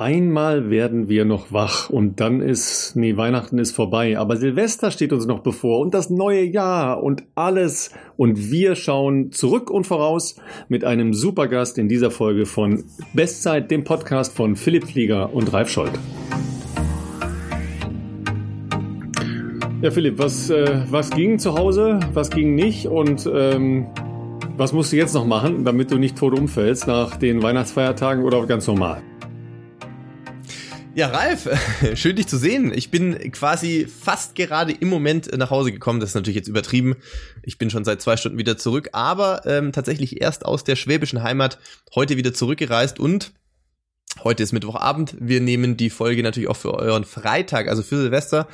Einmal werden wir noch wach und dann ist, nee, Weihnachten ist vorbei, aber Silvester steht uns noch bevor und das neue Jahr und alles und wir schauen zurück und voraus mit einem Supergast in dieser Folge von Bestzeit, dem Podcast von Philipp Flieger und Ralf Scholz. Ja, Philipp, was, äh, was ging zu Hause, was ging nicht und ähm, was musst du jetzt noch machen, damit du nicht tot umfällst nach den Weihnachtsfeiertagen oder ganz normal? Ja, Ralf, schön dich zu sehen. Ich bin quasi fast gerade im Moment nach Hause gekommen. Das ist natürlich jetzt übertrieben. Ich bin schon seit zwei Stunden wieder zurück, aber ähm, tatsächlich erst aus der schwäbischen Heimat heute wieder zurückgereist und Heute ist Mittwochabend. Wir nehmen die Folge natürlich auch für euren Freitag, also für Silvester.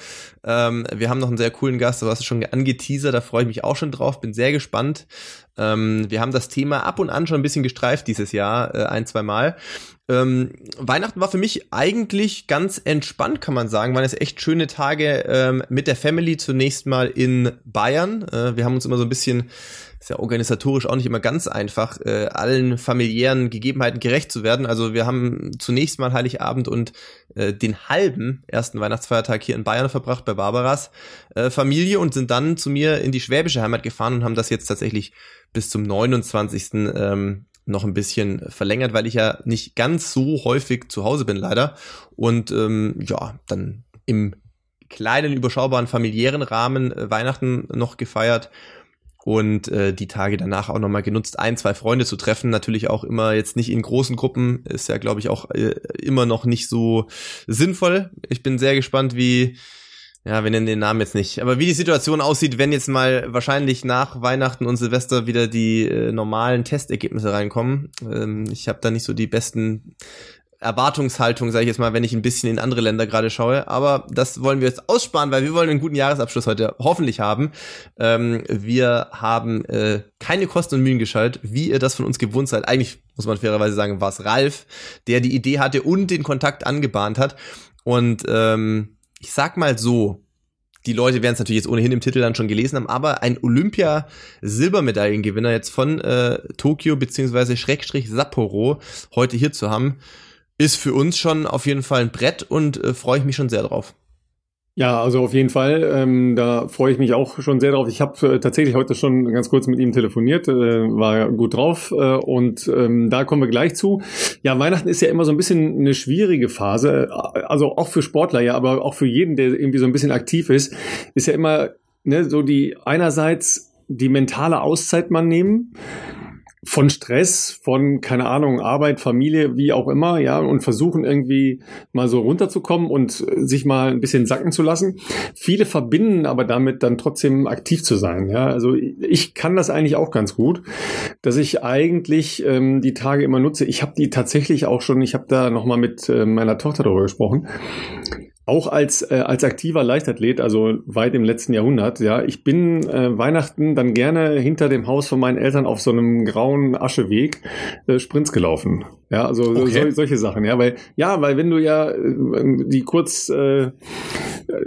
Ähm, wir haben noch einen sehr coolen Gast, du hast es schon angeteasert, da freue ich mich auch schon drauf, bin sehr gespannt. Ähm, wir haben das Thema ab und an schon ein bisschen gestreift dieses Jahr, äh, ein, zwei Mal. Ähm, Weihnachten war für mich eigentlich ganz entspannt, kann man sagen. Waren es echt schöne Tage ähm, mit der Family zunächst mal in Bayern. Äh, wir haben uns immer so ein bisschen ist ja organisatorisch auch nicht immer ganz einfach, äh, allen familiären Gegebenheiten gerecht zu werden. Also wir haben zunächst mal Heiligabend und äh, den halben ersten Weihnachtsfeiertag hier in Bayern verbracht bei Barbaras äh, Familie und sind dann zu mir in die schwäbische Heimat gefahren und haben das jetzt tatsächlich bis zum 29. Ähm, noch ein bisschen verlängert, weil ich ja nicht ganz so häufig zu Hause bin, leider. Und ähm, ja, dann im kleinen, überschaubaren familiären Rahmen äh, Weihnachten noch gefeiert und äh, die Tage danach auch nochmal genutzt, ein, zwei Freunde zu treffen. Natürlich auch immer jetzt nicht in großen Gruppen, ist ja, glaube ich, auch äh, immer noch nicht so sinnvoll. Ich bin sehr gespannt, wie, ja, wir nennen den Namen jetzt nicht, aber wie die Situation aussieht, wenn jetzt mal wahrscheinlich nach Weihnachten und Silvester wieder die äh, normalen Testergebnisse reinkommen. Ähm, ich habe da nicht so die besten Erwartungshaltung, sage ich jetzt mal, wenn ich ein bisschen in andere Länder gerade schaue. Aber das wollen wir jetzt aussparen, weil wir wollen einen guten Jahresabschluss heute hoffentlich haben. Ähm, wir haben äh, keine Kosten und Mühen geschaltet, wie ihr das von uns gewohnt seid. Eigentlich muss man fairerweise sagen, war es Ralf, der die Idee hatte und den Kontakt angebahnt hat. Und ähm, ich sag mal so, die Leute werden es natürlich jetzt ohnehin im Titel dann schon gelesen haben, aber ein Olympia-Silbermedaillengewinner jetzt von äh, Tokio beziehungsweise Schrägstrich Sapporo heute hier zu haben, ist für uns schon auf jeden Fall ein Brett und äh, freue ich mich schon sehr drauf. Ja, also auf jeden Fall. Ähm, da freue ich mich auch schon sehr drauf. Ich habe äh, tatsächlich heute schon ganz kurz mit ihm telefoniert, äh, war gut drauf äh, und ähm, da kommen wir gleich zu. Ja, Weihnachten ist ja immer so ein bisschen eine schwierige Phase, äh, also auch für Sportler, ja, aber auch für jeden, der irgendwie so ein bisschen aktiv ist, ist ja immer ne, so die einerseits die mentale Auszeit man nehmen von Stress, von, keine Ahnung, Arbeit, Familie, wie auch immer, ja, und versuchen irgendwie mal so runterzukommen und sich mal ein bisschen sacken zu lassen. Viele verbinden aber damit dann trotzdem aktiv zu sein, ja. Also ich kann das eigentlich auch ganz gut, dass ich eigentlich ähm, die Tage immer nutze. Ich habe die tatsächlich auch schon, ich habe da nochmal mit äh, meiner Tochter darüber gesprochen auch als, äh, als aktiver Leichtathlet, also weit im letzten Jahrhundert, ja, ich bin äh, Weihnachten dann gerne hinter dem Haus von meinen Eltern auf so einem grauen Ascheweg äh, Sprints gelaufen. Ja, also okay. so, solche Sachen, ja, weil, ja, weil wenn du ja äh, die kurz äh,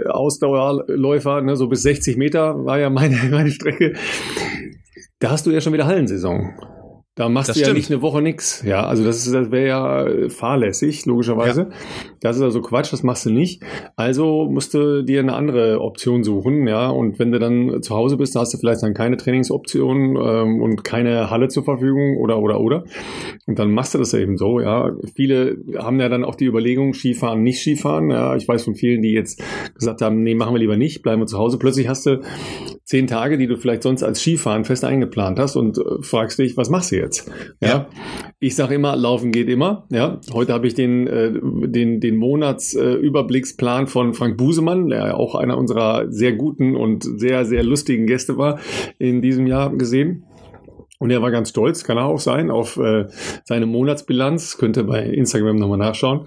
Ausdauerläufer, ne, so bis 60 Meter war ja meine, meine Strecke, da hast du ja schon wieder Hallensaison. Da machst das du ja stimmt. nicht eine Woche nix. Ja, also das, ist, das wäre ja fahrlässig, logischerweise. Ja. Das ist also Quatsch, das machst du nicht. Also musst du dir eine andere Option suchen, ja. Und wenn du dann zu Hause bist, hast du vielleicht dann keine Trainingsoption ähm, und keine Halle zur Verfügung oder oder oder. Und dann machst du das eben so, ja. Viele haben ja dann auch die Überlegung, Skifahren, nicht Skifahren. Ja, ich weiß von vielen, die jetzt gesagt haben, nee, machen wir lieber nicht, bleiben wir zu Hause. Plötzlich hast du zehn Tage, die du vielleicht sonst als Skifahren fest eingeplant hast und äh, fragst dich, was machst du jetzt? Ja, ja. ich sage immer, laufen geht immer. Ja, heute habe ich den äh, den den Monatsüberblicksplan äh, von Frank Busemann, der auch einer unserer sehr guten und sehr sehr lustigen Gäste war in diesem Jahr gesehen. Und er war ganz stolz, kann er auch sein, auf äh, seine Monatsbilanz. Könnt ihr bei Instagram nochmal nachschauen.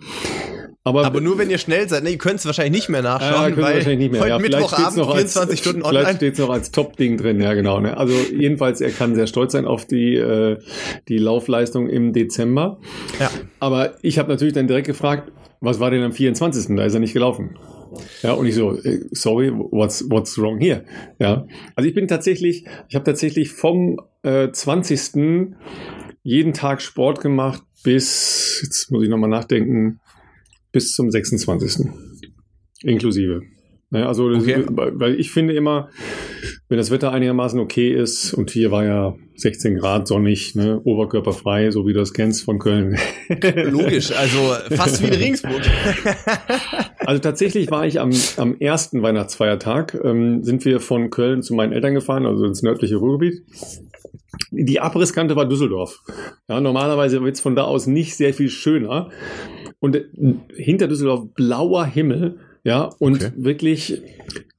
Aber, aber nur wenn ihr schnell seid, ne, ihr könnt es wahrscheinlich nicht mehr nachschauen, ja, weil wahrscheinlich nicht mehr. heute ja, Mittwochabend noch 24 als, Stunden online. Vielleicht steht es noch als Top-Ding drin, ja genau. Ne? Also jedenfalls, er kann sehr stolz sein auf die, äh, die Laufleistung im Dezember. Ja. Aber ich habe natürlich dann direkt gefragt, was war denn am 24.? Da ist er nicht gelaufen. Ja, und ich so, äh, sorry, what's, what's wrong here? Ja, also ich bin tatsächlich, ich habe tatsächlich vom äh, 20. jeden Tag Sport gemacht bis, jetzt muss ich nochmal nachdenken, bis zum 26. Inklusive. Ne, also, okay. weil ich finde immer, wenn das Wetter einigermaßen okay ist, und hier war ja 16 Grad sonnig, ne, oberkörperfrei, so wie du das kennst von Köln. Logisch, also fast wie in Ringsburg. also tatsächlich war ich am, am ersten Weihnachtsfeiertag, ähm, sind wir von Köln zu meinen Eltern gefahren, also ins nördliche Ruhrgebiet. Die Abrisskante war Düsseldorf. Ja, normalerweise wird es von da aus nicht sehr viel schöner. Und äh, hinter Düsseldorf blauer Himmel ja, und okay. wirklich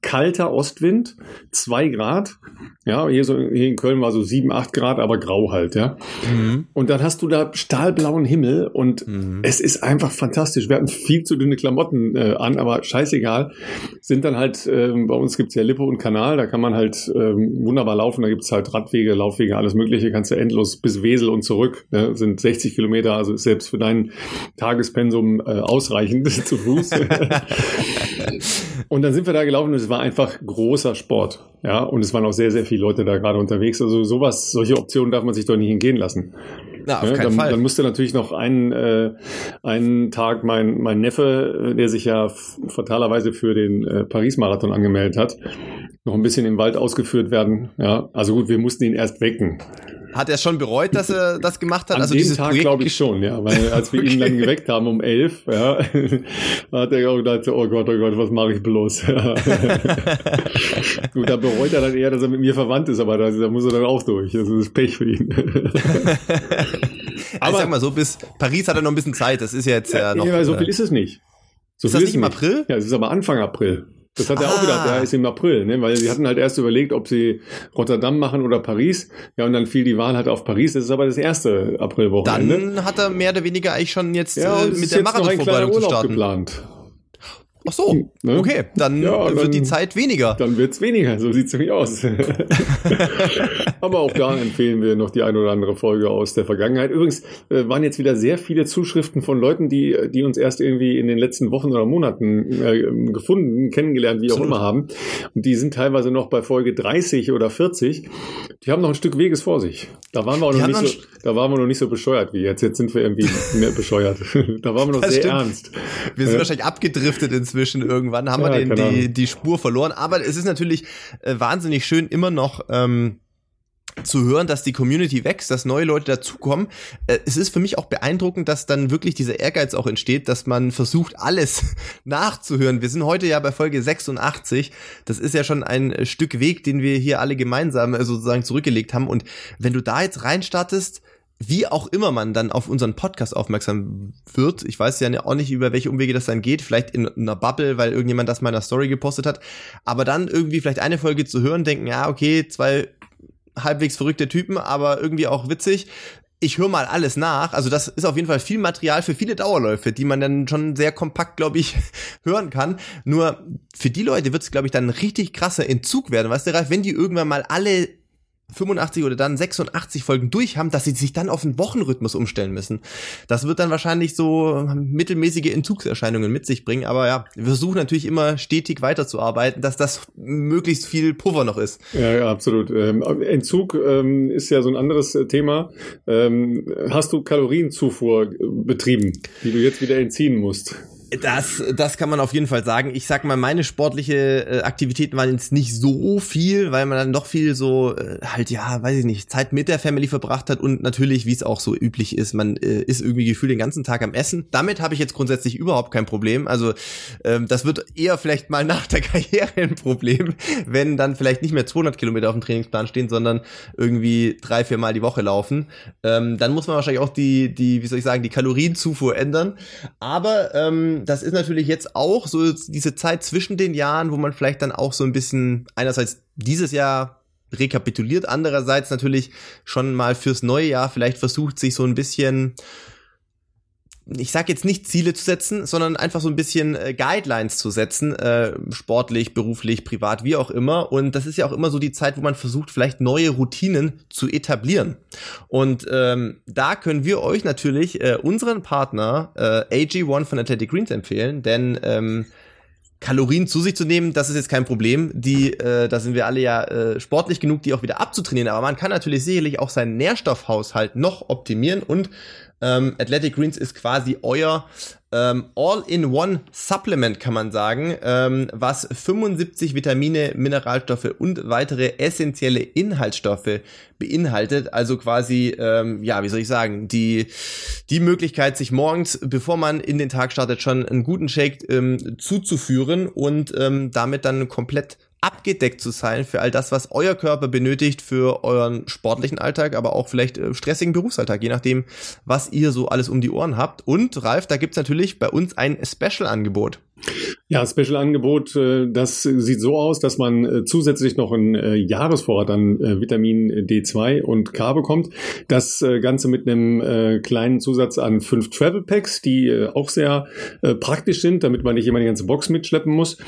kalter Ostwind, zwei Grad. Ja, hier, so, hier in Köln war so sieben, acht Grad, aber grau halt, ja. Mhm. Und dann hast du da stahlblauen Himmel und mhm. es ist einfach fantastisch. Wir hatten viel zu dünne Klamotten äh, an, aber scheißegal. Sind dann halt, äh, bei uns gibt's ja Lippe und Kanal, da kann man halt äh, wunderbar laufen, da gibt's halt Radwege, Laufwege, alles mögliche, kannst du endlos bis Wesel und zurück. Ne? Sind 60 Kilometer, also ist selbst für dein Tagespensum äh, ausreichend zu Fuß. und dann sind wir da gelaufen und es war einfach großer Sport. Ja, und es waren auch sehr, sehr viele Leute da gerade unterwegs. Also sowas, solche Optionen darf man sich doch nicht hingehen lassen. Na, auf ja, keinen dann, Fall. Dann musste natürlich noch einen, äh, einen Tag mein, mein Neffe, äh, der sich ja fatalerweise für den äh, Paris-Marathon angemeldet hat, noch ein bisschen im Wald ausgeführt werden. Ja, also gut, wir mussten ihn erst wecken. Hat er schon bereut, dass er das gemacht hat? An also dem Tag glaube ich schon, ja, weil als wir okay. ihn dann geweckt haben um elf, ja, hat er auch gedacht, oh Gott, oh Gott, was mache ich bloß? Gut, da bereut er dann eher, dass er mit mir verwandt ist, aber da, da muss er dann auch durch. Das ist Pech für ihn. aber ich sag mal so, bis Paris hat er noch ein bisschen Zeit. Das ist ja jetzt ja, ja noch. Ja, so viel äh, ist es nicht. So ist das nicht im April? Ja, es ist aber Anfang April. Das hat ah. er auch gedacht, ja, ist im April, ne? weil sie hatten halt erst überlegt, ob sie Rotterdam machen oder Paris. Ja, und dann fiel die Wahl halt auf Paris. Das ist aber das erste Aprilwochenende. Dann hat er mehr oder weniger eigentlich schon jetzt ja, äh, mit der Marathonvorbereitung zu starten. geplant. Ach so, ne? okay, dann ja, wird dann, die Zeit weniger. Dann wird's weniger, so sieht's nämlich aus. Aber auch da empfehlen wir noch die ein oder andere Folge aus der Vergangenheit. Übrigens äh, waren jetzt wieder sehr viele Zuschriften von Leuten, die, die uns erst irgendwie in den letzten Wochen oder Monaten äh, gefunden, kennengelernt, wie auch immer haben. Und die sind teilweise noch bei Folge 30 oder 40. Die haben noch ein Stück Weges vor sich. Da waren wir auch noch nicht so, da waren wir noch nicht so bescheuert wie jetzt. Jetzt sind wir irgendwie mehr bescheuert. da waren wir noch das sehr stimmt. ernst. Wir sind äh, wahrscheinlich abgedriftet ins inzwischen irgendwann, haben ja, wir den, die, die Spur verloren. Aber es ist natürlich äh, wahnsinnig schön, immer noch ähm, zu hören, dass die Community wächst, dass neue Leute dazukommen. Äh, es ist für mich auch beeindruckend, dass dann wirklich dieser Ehrgeiz auch entsteht, dass man versucht, alles nachzuhören. Wir sind heute ja bei Folge 86. Das ist ja schon ein Stück Weg, den wir hier alle gemeinsam äh, sozusagen zurückgelegt haben. Und wenn du da jetzt reinstartest, wie auch immer man dann auf unseren Podcast aufmerksam wird. Ich weiß ja auch nicht, über welche Umwege das dann geht. Vielleicht in einer Bubble, weil irgendjemand das mal in einer Story gepostet hat. Aber dann irgendwie vielleicht eine Folge zu hören, denken, ja, okay, zwei halbwegs verrückte Typen, aber irgendwie auch witzig. Ich höre mal alles nach. Also das ist auf jeden Fall viel Material für viele Dauerläufe, die man dann schon sehr kompakt, glaube ich, hören kann. Nur für die Leute wird es, glaube ich, dann ein richtig krasser Entzug werden. Weißt du, Ralf, wenn die irgendwann mal alle 85 oder dann 86 Folgen durch haben, dass sie sich dann auf einen Wochenrhythmus umstellen müssen. Das wird dann wahrscheinlich so mittelmäßige Entzugserscheinungen mit sich bringen. Aber ja, wir versuchen natürlich immer stetig weiterzuarbeiten, dass das möglichst viel Puffer noch ist. Ja, ja absolut. Ähm, Entzug ähm, ist ja so ein anderes äh, Thema. Ähm, hast du Kalorienzufuhr betrieben, die du jetzt wieder entziehen musst? Das, das kann man auf jeden Fall sagen. Ich sag mal, meine sportliche äh, Aktivitäten waren jetzt nicht so viel, weil man dann doch viel so äh, halt ja, weiß ich nicht, Zeit mit der Family verbracht hat und natürlich, wie es auch so üblich ist, man äh, ist irgendwie gefühlt den ganzen Tag am Essen. Damit habe ich jetzt grundsätzlich überhaupt kein Problem. Also ähm, das wird eher vielleicht mal nach der Karriere ein Problem, wenn dann vielleicht nicht mehr 200 Kilometer auf dem Trainingsplan stehen, sondern irgendwie drei, vier Mal die Woche laufen. Ähm, dann muss man wahrscheinlich auch die, die, wie soll ich sagen, die Kalorienzufuhr ändern. Aber ähm, das ist natürlich jetzt auch so diese Zeit zwischen den Jahren, wo man vielleicht dann auch so ein bisschen einerseits dieses Jahr rekapituliert, andererseits natürlich schon mal fürs neue Jahr vielleicht versucht, sich so ein bisschen ich sage jetzt nicht Ziele zu setzen, sondern einfach so ein bisschen äh, Guidelines zu setzen, äh, sportlich, beruflich, privat, wie auch immer. Und das ist ja auch immer so die Zeit, wo man versucht, vielleicht neue Routinen zu etablieren. Und ähm, da können wir euch natürlich äh, unseren Partner äh, AG1 von Athletic Greens empfehlen, denn ähm, Kalorien zu sich zu nehmen, das ist jetzt kein Problem. Die, äh, da sind wir alle ja äh, sportlich genug, die auch wieder abzutrainieren. Aber man kann natürlich sicherlich auch seinen Nährstoffhaushalt noch optimieren und Ähm, Athletic Greens ist quasi euer ähm, All-in-One-Supplement, kann man sagen, ähm, was 75 Vitamine, Mineralstoffe und weitere essentielle Inhaltsstoffe beinhaltet. Also quasi, ähm, ja, wie soll ich sagen, die, die Möglichkeit, sich morgens, bevor man in den Tag startet, schon einen guten Shake ähm, zuzuführen und ähm, damit dann komplett abgedeckt zu sein für all das, was euer Körper benötigt für euren sportlichen Alltag, aber auch vielleicht äh, stressigen Berufsalltag, je nachdem, was ihr so alles um die Ohren habt. Und Ralf, da gibt's natürlich bei uns ein Special-Angebot. Ja, Special-Angebot, äh, das sieht so aus, dass man äh, zusätzlich noch einen äh, Jahresvorrat an Vitamin D2 und K bekommt. Das Ganze mit einem kleinen Zusatz an fünf Travel Packs, die auch sehr praktisch sind, damit man nicht immer die ganze Box mitschleppen muss.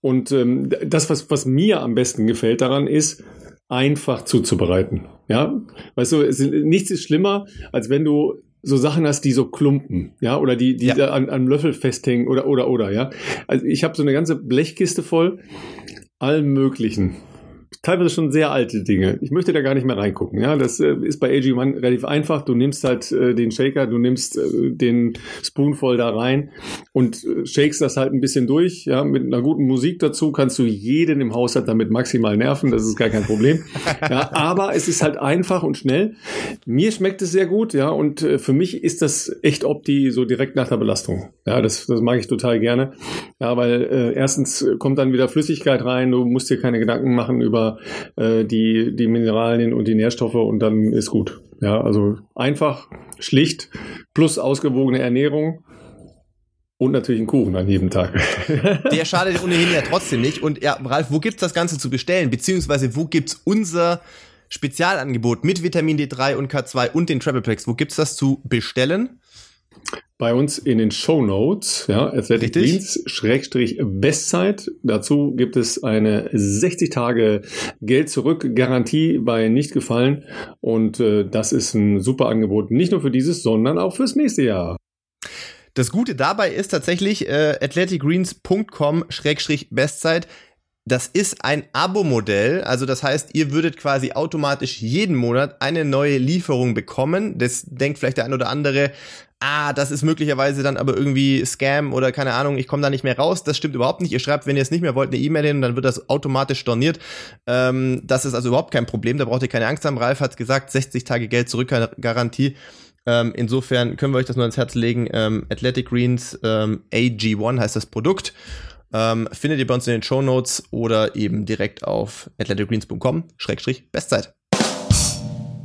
Und ähm, das, was, was mir am besten gefällt daran ist, einfach zuzubereiten. Ja, weißt du, es, nichts ist schlimmer, als wenn du so Sachen hast, die so klumpen, ja, oder die, die ja. an, an Löffel festhängen oder oder oder, ja. Also ich habe so eine ganze Blechkiste voll allen möglichen teilweise schon sehr alte Dinge. Ich möchte da gar nicht mehr reingucken. Ja, das äh, ist bei AG1 relativ einfach. Du nimmst halt äh, den Shaker, du nimmst äh, den Spoonful da rein und äh, shakest das halt ein bisschen durch. Ja, mit einer guten Musik dazu kannst du jeden im Haushalt damit maximal nerven. Das ist gar kein Problem. ja, aber es ist halt einfach und schnell. Mir schmeckt es sehr gut. Ja, und äh, für mich ist das echt Opti so direkt nach der Belastung. Ja, das, das mag ich total gerne. Ja, weil äh, erstens kommt dann wieder Flüssigkeit rein. Du musst dir keine Gedanken machen über äh, die, die Mineralien und die Nährstoffe und dann ist gut. Ja, also einfach, schlicht, plus ausgewogene Ernährung. Und natürlich einen Kuchen an jedem Tag. Der schadet ohnehin ja trotzdem nicht. Und ja, Ralf, wo gibt's das Ganze zu bestellen? Beziehungsweise wo gibt's unser Spezialangebot mit Vitamin D3 und K2 und den Travel Packs? Wo gibt's das zu bestellen? Bei uns in den Show Notes, ja, Athletic Richtig. Greens, Schrägstrich Bestzeit. Dazu gibt es eine 60 Tage Geld zurück Garantie bei nicht gefallen und äh, das ist ein super Angebot, nicht nur für dieses, sondern auch fürs nächste Jahr. Das Gute dabei ist tatsächlich äh, athleticgreens.com-bestzeit das ist ein Abo-Modell, also das heißt, ihr würdet quasi automatisch jeden Monat eine neue Lieferung bekommen. Das denkt vielleicht der ein oder andere, ah, das ist möglicherweise dann aber irgendwie Scam oder keine Ahnung, ich komme da nicht mehr raus. Das stimmt überhaupt nicht. Ihr schreibt, wenn ihr es nicht mehr wollt, eine E-Mail hin und dann wird das automatisch storniert. Ähm, das ist also überhaupt kein Problem, da braucht ihr keine Angst haben. Ralf hat gesagt, 60 Tage Geld zurück Garantie. Ähm, insofern können wir euch das nur ans Herz legen. Ähm, Athletic Greens ähm, AG1 heißt das Produkt. Ähm, findet ihr bei uns in den Show Notes oder eben direkt auf athleticgreens.com, Bestzeit.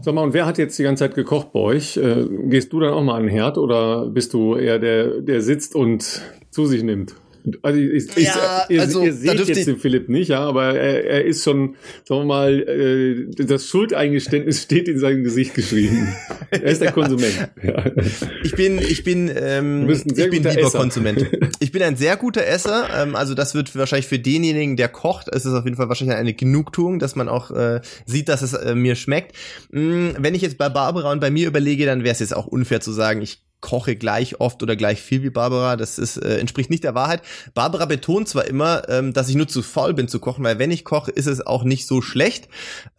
Sag mal, und wer hat jetzt die ganze Zeit gekocht bei euch? Äh, gehst du dann auch mal an den Herd oder bist du eher der, der sitzt und zu sich nimmt? Also, ich, ich, ja, ihr, also ihr seht jetzt den Philipp nicht, ja, aber er, er ist schon, sagen wir mal, äh, das Schuldeingeständnis steht in seinem Gesicht geschrieben. Er ist der ja. Konsument. Ja. Ich bin, ich bin, ähm, ich bin lieber Esser. Konsument. Ich bin ein sehr guter Esser. Ähm, also das wird wahrscheinlich für denjenigen, der kocht, ist es auf jeden Fall wahrscheinlich eine Genugtuung, dass man auch äh, sieht, dass es äh, mir schmeckt. Mm, wenn ich jetzt bei Barbara und bei mir überlege, dann wäre es jetzt auch unfair zu sagen, ich koche gleich oft oder gleich viel wie Barbara. Das ist, äh, entspricht nicht der Wahrheit. Barbara betont zwar immer, ähm, dass ich nur zu faul bin zu kochen, weil wenn ich koche, ist es auch nicht so schlecht.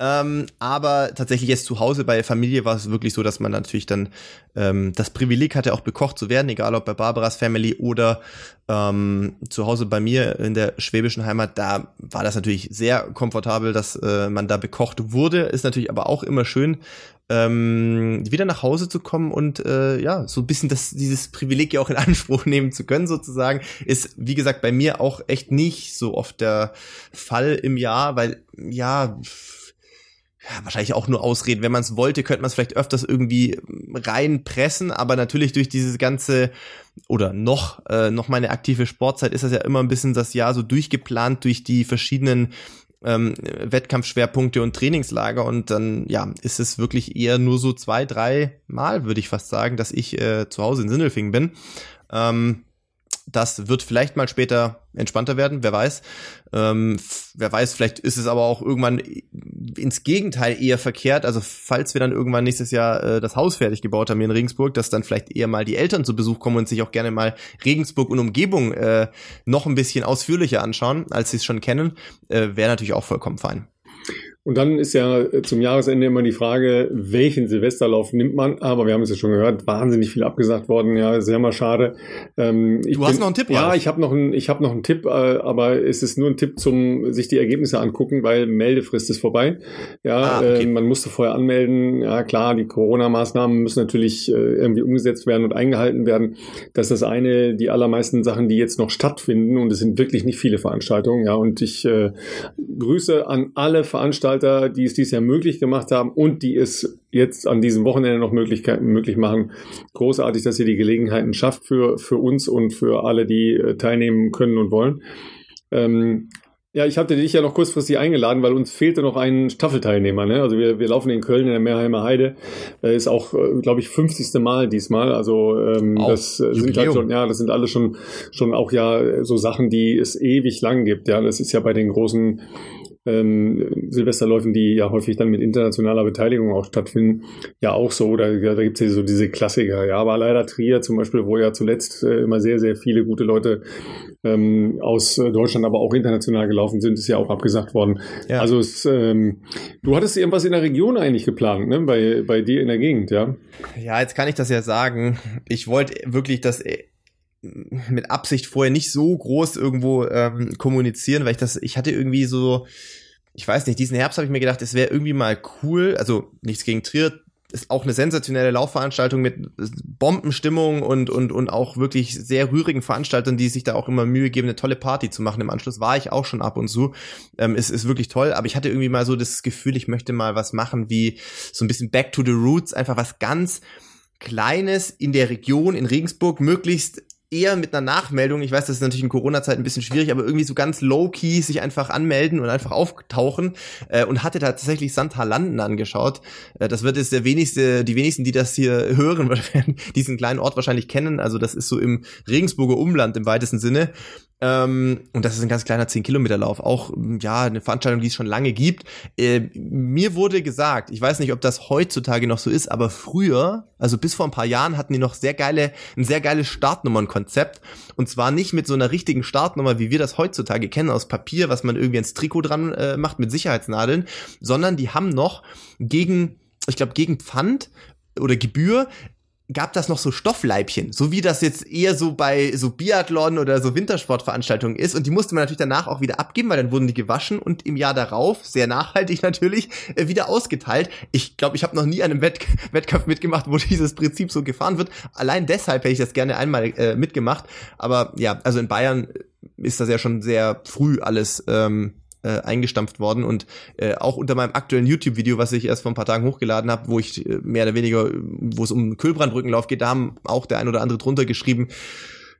Ähm, aber tatsächlich jetzt zu Hause bei Familie war es wirklich so, dass man natürlich dann ähm, das Privileg hatte, auch bekocht zu werden, egal ob bei Barbaras Family oder ähm, zu Hause bei mir in der schwäbischen Heimat, da war das natürlich sehr komfortabel, dass äh, man da bekocht wurde. Ist natürlich aber auch immer schön, ähm, wieder nach Hause zu kommen und äh, ja, so ein bisschen das, dieses Privileg ja auch in Anspruch nehmen zu können, sozusagen, ist, wie gesagt, bei mir auch echt nicht so oft der Fall im Jahr, weil ja, ja, wahrscheinlich auch nur Ausreden. Wenn man es wollte, könnte man es vielleicht öfters irgendwie reinpressen, aber natürlich durch dieses ganze oder noch äh, noch meine aktive Sportzeit ist das ja immer ein bisschen das Jahr so durchgeplant durch die verschiedenen ähm, Wettkampfschwerpunkte und Trainingslager und dann ja ist es wirklich eher nur so zwei drei Mal würde ich fast sagen, dass ich äh, zu Hause in Sindelfingen bin. Ähm, das wird vielleicht mal später entspannter werden, wer weiß. Ähm, wer weiß, vielleicht ist es aber auch irgendwann ins Gegenteil eher verkehrt. Also falls wir dann irgendwann nächstes Jahr äh, das Haus fertig gebaut haben hier in Regensburg, dass dann vielleicht eher mal die Eltern zu Besuch kommen und sich auch gerne mal Regensburg und Umgebung äh, noch ein bisschen ausführlicher anschauen, als sie es schon kennen, äh, wäre natürlich auch vollkommen fein. Und dann ist ja äh, zum Jahresende immer die Frage, welchen Silvesterlauf nimmt man? Aber wir haben es ja schon gehört, wahnsinnig viel abgesagt worden. Ja, sehr mal schade. Ähm, du hast bin, noch einen Tipp, Ja, ich habe noch einen, ich habe noch einen Tipp, äh, aber es ist nur ein Tipp zum sich die Ergebnisse angucken, weil Meldefrist ist vorbei. Ja, ah, okay. äh, man musste vorher anmelden. Ja, klar, die Corona-Maßnahmen müssen natürlich äh, irgendwie umgesetzt werden und eingehalten werden. Das ist das eine. Die allermeisten Sachen, die jetzt noch stattfinden, und es sind wirklich nicht viele Veranstaltungen. Ja, und ich äh, Grüße an alle Veranstalter Veranstalter, die es dieses Jahr möglich gemacht haben und die es jetzt an diesem Wochenende noch Möglichkeiten möglich machen. Großartig, dass ihr die Gelegenheiten schafft für, für uns und für alle, die äh, teilnehmen können und wollen. Ähm, ja, ich hatte dich ja noch kurzfristig eingeladen, weil uns fehlte noch ein Staffelteilnehmer. Ne? Also wir, wir laufen in Köln in der Meerheimer Heide. Äh, ist auch, äh, glaube ich, 50. Mal diesmal. Also ähm, auch das äh, sind halt schon, ja, das sind alles schon schon auch ja so Sachen, die es ewig lang gibt. Ja, das ist ja bei den großen ähm, Silvesterläufen, die ja häufig dann mit internationaler Beteiligung auch stattfinden, ja auch so. Da, da gibt es ja so diese Klassiker. Ja, aber leider Trier zum Beispiel, wo ja zuletzt äh, immer sehr, sehr viele gute Leute ähm, aus äh, Deutschland, aber auch international gelaufen sind, ist ja auch abgesagt worden. Ja. Also es, ähm, du hattest irgendwas in der Region eigentlich geplant, ne? Bei, bei dir in der Gegend, ja? Ja, jetzt kann ich das ja sagen. Ich wollte wirklich das äh, mit Absicht vorher nicht so groß irgendwo ähm, kommunizieren, weil ich das, ich hatte irgendwie so, ich weiß nicht, diesen Herbst habe ich mir gedacht, es wäre irgendwie mal cool, also nichts gegen Trier, ist auch eine sensationelle Laufveranstaltung mit Bombenstimmung und, und, und auch wirklich sehr rührigen Veranstaltern, die sich da auch immer Mühe geben, eine tolle Party zu machen. Im Anschluss war ich auch schon ab und zu. Ähm, es ist wirklich toll, aber ich hatte irgendwie mal so das Gefühl, ich möchte mal was machen wie so ein bisschen Back to the Roots, einfach was ganz Kleines in der Region in Regensburg, möglichst eher mit einer Nachmeldung. Ich weiß, das ist natürlich in Corona-Zeit ein bisschen schwierig, aber irgendwie so ganz low-key sich einfach anmelden und einfach auftauchen äh, und hatte tatsächlich Santa Landen angeschaut. Äh, das wird jetzt der wenigste, die wenigsten, die das hier hören, diesen kleinen Ort wahrscheinlich kennen. Also das ist so im Regensburger Umland im weitesten Sinne. Ähm, und das ist ein ganz kleiner 10-Kilometer-Lauf. Auch, ja, eine Veranstaltung, die es schon lange gibt. Äh, mir wurde gesagt, ich weiß nicht, ob das heutzutage noch so ist, aber früher, also bis vor ein paar Jahren, hatten die noch sehr geile, ein sehr geiles Startnummernkonzept. Und zwar nicht mit so einer richtigen Startnummer, wie wir das heutzutage kennen, aus Papier, was man irgendwie ins Trikot dran äh, macht mit Sicherheitsnadeln, sondern die haben noch gegen, ich glaube, gegen Pfand oder Gebühr gab das noch so Stoffleibchen, so wie das jetzt eher so bei so Biathlon oder so Wintersportveranstaltungen ist. Und die musste man natürlich danach auch wieder abgeben, weil dann wurden die gewaschen und im Jahr darauf, sehr nachhaltig natürlich, äh, wieder ausgeteilt. Ich glaube, ich habe noch nie an einem Wett Wettkampf mitgemacht, wo dieses Prinzip so gefahren wird. Allein deshalb hätte ich das gerne einmal äh, mitgemacht. Aber ja, also in Bayern ist das ja schon sehr früh alles ähm, äh, eingestampft worden und äh, auch unter meinem aktuellen YouTube-Video, was ich erst vor ein paar Tagen hochgeladen habe, wo ich äh, mehr oder weniger, wo es um Kühlbrandbrückenlauf geht, da haben auch der ein oder andere drunter geschrieben,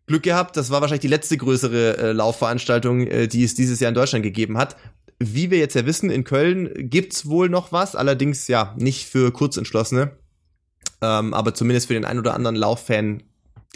Glück gehabt, das war wahrscheinlich die letzte größere äh, Laufveranstaltung, äh, die es dieses Jahr in Deutschland gegeben hat. Wie wir jetzt ja wissen, in Köln gibt's wohl noch was, allerdings ja nicht für Kurzentschlossene, ähm, aber zumindest für den ein oder anderen Lauffan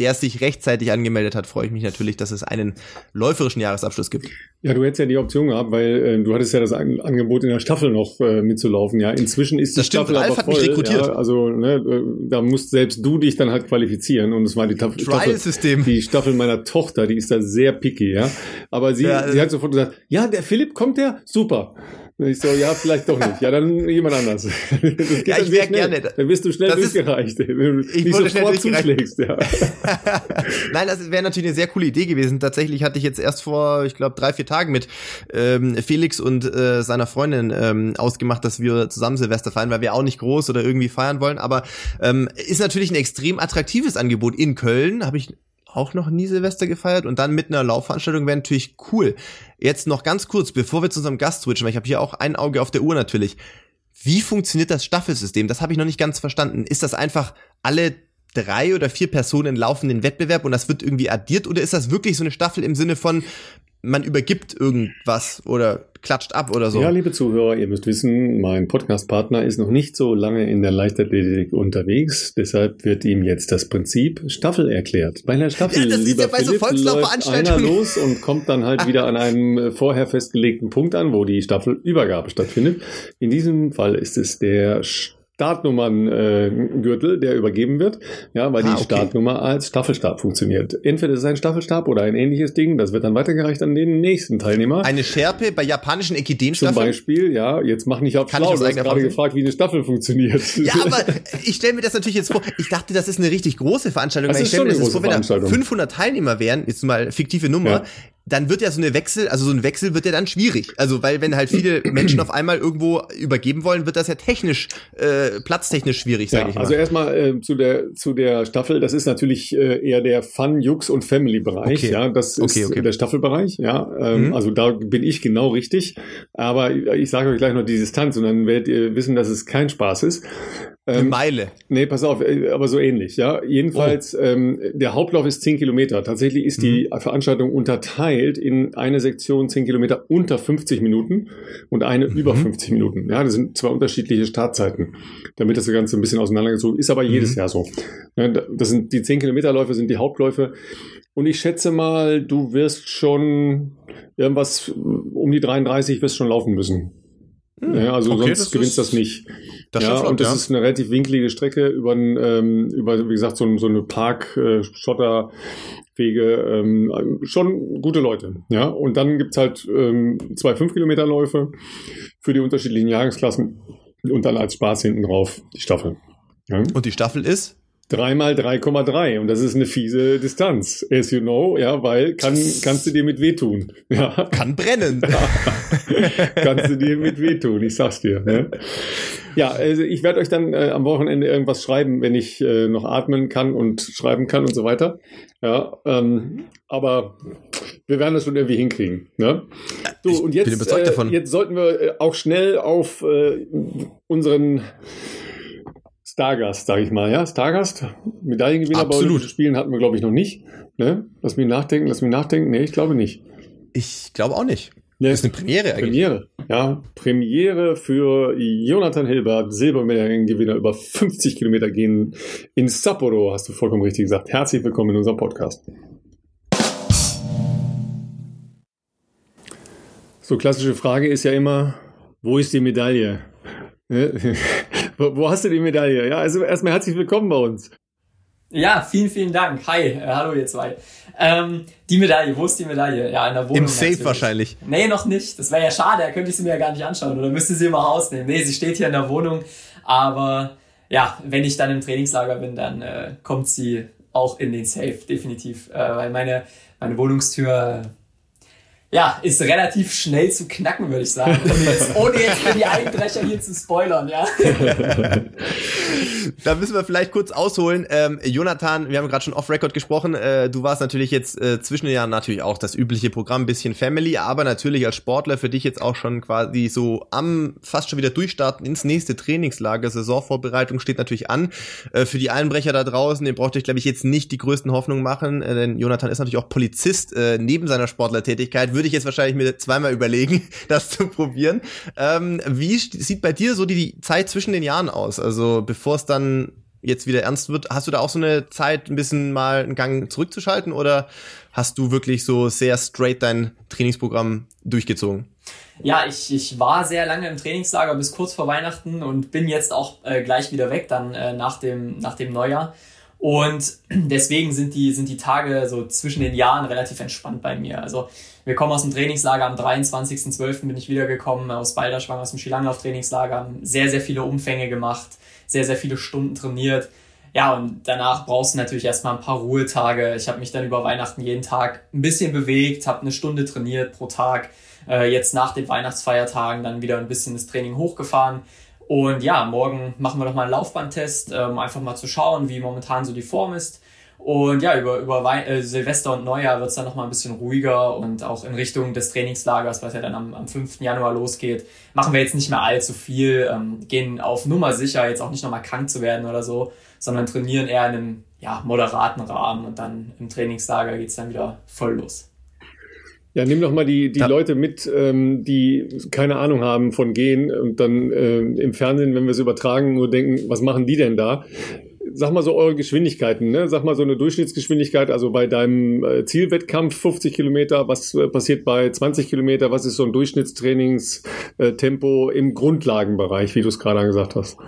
der sich rechtzeitig angemeldet hat, freue ich mich natürlich, dass es einen läuferischen Jahresabschluss gibt. Ja, du hättest ja die Option gehabt, weil äh, du hattest ja das Angebot in der Staffel noch äh, mitzulaufen. Ja, inzwischen ist die das Staffel stimmt, Ralf aber voll. Hat mich rekrutiert. Ja, also ne, äh, da musst selbst du dich dann halt qualifizieren und es war die Staffel, Trial-System. Die Staffel meiner Tochter, die ist da sehr picky, ja. Aber sie, ja, sie hat sofort gesagt, ja, der Philipp kommt der, super. Und ich so, ja, vielleicht doch nicht. Ja, dann jemand anders. ja, ich wäre gerne. Dann wirst du schnell das durchgereicht. Ist, ich nicht schnell zuschlägst, ja. Nein, das wäre natürlich eine sehr coole Idee gewesen. Tatsächlich hatte ich jetzt erst vor, ich glaube, drei, vier Tagen mit ähm, Felix und äh, seiner Freundin ähm, ausgemacht, dass wir zusammen Silvester feiern, weil wir auch nicht groß oder irgendwie feiern wollen. Aber ähm, ist natürlich ein extrem attraktives Angebot in Köln. Habe ich auch noch nie Silvester gefeiert und dann mit einer Laufveranstaltung wäre natürlich cool. Jetzt noch ganz kurz, bevor wir zu unserem Gast switchen, weil ich habe hier auch ein Auge auf der Uhr natürlich. Wie funktioniert das Staffelsystem? Das habe ich noch nicht ganz verstanden. Ist das einfach alle drei oder vier Personen laufen den Wettbewerb und das wird irgendwie addiert oder ist das wirklich so eine Staffel im Sinne von man übergibt irgendwas oder klatscht ab oder so. Ja, liebe Zuhörer, ihr müsst wissen, mein Podcast-Partner ist noch nicht so lange in der Leichtathletik unterwegs, deshalb wird ihm jetzt das Prinzip Staffel erklärt. Bei einer Staffel, ja, das lieber ist ja bei Philipp, so läuft einer los und kommt dann halt wieder an einem vorher festgelegten Punkt an, wo die Staffelübergabe stattfindet. In diesem Fall ist es der Startnummern-Gürtel, äh, der übergeben wird, ja, weil ah, die okay. Startnummer als Staffelstab funktioniert. Entweder ist es ein Staffelstab oder ein ähnliches Ding, das wird dann weitergereicht an den nächsten Teilnehmer. Eine Schärpe bei japanischen Ekidenstaffeln? Zum Beispiel, ja, jetzt mach nicht auf Kann schlau, du hast gerade gefragt, wie eine Staffel funktioniert. Ja, aber ich stelle mir das natürlich jetzt vor, ich dachte, das ist eine richtig große Veranstaltung. Das ist ich stelle mir das vor, wenn da 500 Teilnehmer wären, jetzt mal fiktive Nummer, ja dann wird ja so eine Wechsel, also so ein Wechsel wird ja dann schwierig. Also weil wenn halt viele Menschen auf einmal irgendwo übergeben wollen, wird das ja technisch, äh, platztechnisch schwierig, sage ja, ich mal. Also erstmal äh, zu der zu der Staffel, das ist natürlich äh, eher der Fun, Jux und Family Bereich. Okay. Ja, das ist okay, okay. der Staffelbereich. Ja, ähm, mhm. also da bin ich genau richtig. Aber ich sage euch gleich noch die Distanz und dann werdet ihr wissen, dass es kein Spaß ist. Eine ähm, Meile. Nee, pass auf, äh, aber so ähnlich, ja. Jedenfalls, oh. ähm, der Hauptlauf ist 10 Kilometer. Tatsächlich ist mhm. die Veranstaltung unterteilt in eine Sektion 10 Kilometer unter 50 Minuten und eine mhm. über 50 Minuten. Ja, das sind zwei unterschiedliche Startzeiten, damit das Ganze ein bisschen auseinandergezogen ist, aber mhm. jedes Jahr so. Das sind die 10 Kilometerläufe sind die Hauptläufe. Und ich schätze mal, du wirst schon irgendwas um die 33 wirst schon laufen müsser hm, ja, also okay, sonst gewinnst du das nicht. Das ja, und das ja. ist eine relativ winkelige Strecke über, ähm, über wie gesagt, so, so eine Park-Schotterwege. Äh, ähm, schon gute Leute. Ja, und dann gibt's halt ähm, zwei 5-Kilometer-Läufe für die unterschiedlichen Jahresklassen und dann als Spaß hinten drauf die Staffel. Ja. Und die Staffel ist? 3 mal 3,3 und das ist eine fiese Distanz, as you know, ja, weil kann, kannst du dir mit wehtun. Ja. Kann brennen. Ja. kannst du dir mit wehtun, ich sag's dir. Ja, ja also ich werde euch dann äh, am Wochenende irgendwas schreiben, wenn ich äh, noch atmen kann und schreiben kann und so weiter. Ja, ähm, aber wir werden das schon irgendwie hinkriegen. Ne? So, ich und jetzt, äh, jetzt sollten wir äh, auch schnell auf äh, unseren Stargast, sage ich mal, ja, Stargast, Medaillengewinner bei Olympischen Spielen hatten wir, glaube ich, noch nicht. Ne? Lass mich nachdenken, lass mich nachdenken. Nee, ich glaube nicht. Ich glaube auch nicht. Nee, das ist eine Premiere eigentlich. Premiere, ja. Premiere für Jonathan Hilbert, Silbermedaillengewinner über 50 Kilometer gehen in Sapporo, hast du vollkommen richtig gesagt. Herzlich willkommen in unserem Podcast. So, klassische Frage ist ja immer, wo ist die Medaille? Wo, wo hast du die Medaille? Ja, also erstmal herzlich willkommen bei uns. Ja, vielen, vielen Dank. Hi, äh, hallo ihr zwei. Ähm, die Medaille, wo ist die Medaille? Ja, in der Wohnung. Im Safe natürlich. wahrscheinlich. Nee, noch nicht. Das wäre ja schade, da könnte ich sie mir ja gar nicht anschauen oder müsste sie immer rausnehmen. Nee, sie steht hier in der Wohnung, aber ja, wenn ich dann im Trainingslager bin, dann äh, kommt sie auch in den Safe, definitiv. Äh, weil meine, meine Wohnungstür ja, ist relativ schnell zu knacken, würde ich sagen. Ohne jetzt für die Einbrecher hier zu spoilern, ja. da müssen wir vielleicht kurz ausholen. Ähm, Jonathan, wir haben gerade schon off-Record gesprochen. Äh, du warst natürlich jetzt äh, zwischen den Jahren natürlich auch das übliche Programm, bisschen Family, aber natürlich als Sportler für dich jetzt auch schon quasi so am fast schon wieder durchstarten ins nächste Trainingslager. Saisonvorbereitung steht natürlich an. Äh, für die Einbrecher da draußen, den braucht euch, glaube ich, jetzt nicht die größten Hoffnungen machen, äh, denn Jonathan ist natürlich auch Polizist äh, neben seiner Sportlertätigkeit würde ich jetzt wahrscheinlich mir zweimal überlegen, das zu probieren. Ähm, wie sieht bei dir so die, die Zeit zwischen den Jahren aus? Also bevor es dann jetzt wieder ernst wird, hast du da auch so eine Zeit, ein bisschen mal einen Gang zurückzuschalten oder hast du wirklich so sehr straight dein Trainingsprogramm durchgezogen? Ja, ich, ich war sehr lange im Trainingslager bis kurz vor Weihnachten und bin jetzt auch äh, gleich wieder weg, dann äh, nach, dem, nach dem Neujahr. Und deswegen sind die, sind die Tage so zwischen den Jahren relativ entspannt bei mir. Also wir kommen aus dem Trainingslager am 23.12. bin ich wiedergekommen aus Balderschwang, aus dem Skilanglauf-Trainingslager, haben sehr, sehr viele Umfänge gemacht, sehr, sehr viele Stunden trainiert. Ja, und danach brauchst du natürlich erstmal ein paar Ruhetage. Ich habe mich dann über Weihnachten jeden Tag ein bisschen bewegt, habe eine Stunde trainiert pro Tag. Äh, jetzt nach den Weihnachtsfeiertagen dann wieder ein bisschen das Training hochgefahren und ja, morgen machen wir noch mal einen Laufbandtest, um ähm, einfach mal zu schauen, wie momentan so die Form ist. Und ja, über, über Wei äh, Silvester und Neujahr wird es dann noch mal ein bisschen ruhiger und auch in Richtung des Trainingslagers, was ja dann am, am 5. Januar losgeht, machen wir jetzt nicht mehr allzu viel, ähm, gehen auf Nummer sicher, jetzt auch nicht noch mal krank zu werden oder so, sondern trainieren eher in einem ja, moderaten Rahmen und dann im Trainingslager geht's dann wieder voll los. Ja, nimm doch mal die, die ja. Leute mit, ähm, die keine Ahnung haben von Gehen und dann äh, im Fernsehen, wenn wir es übertragen, nur denken, was machen die denn da? Sag mal so eure Geschwindigkeiten, ne? Sag mal so eine Durchschnittsgeschwindigkeit, also bei deinem äh, Zielwettkampf 50 Kilometer, was äh, passiert bei 20 Kilometer, was ist so ein Durchschnittstrainingstempo im Grundlagenbereich, wie du es gerade gesagt hast?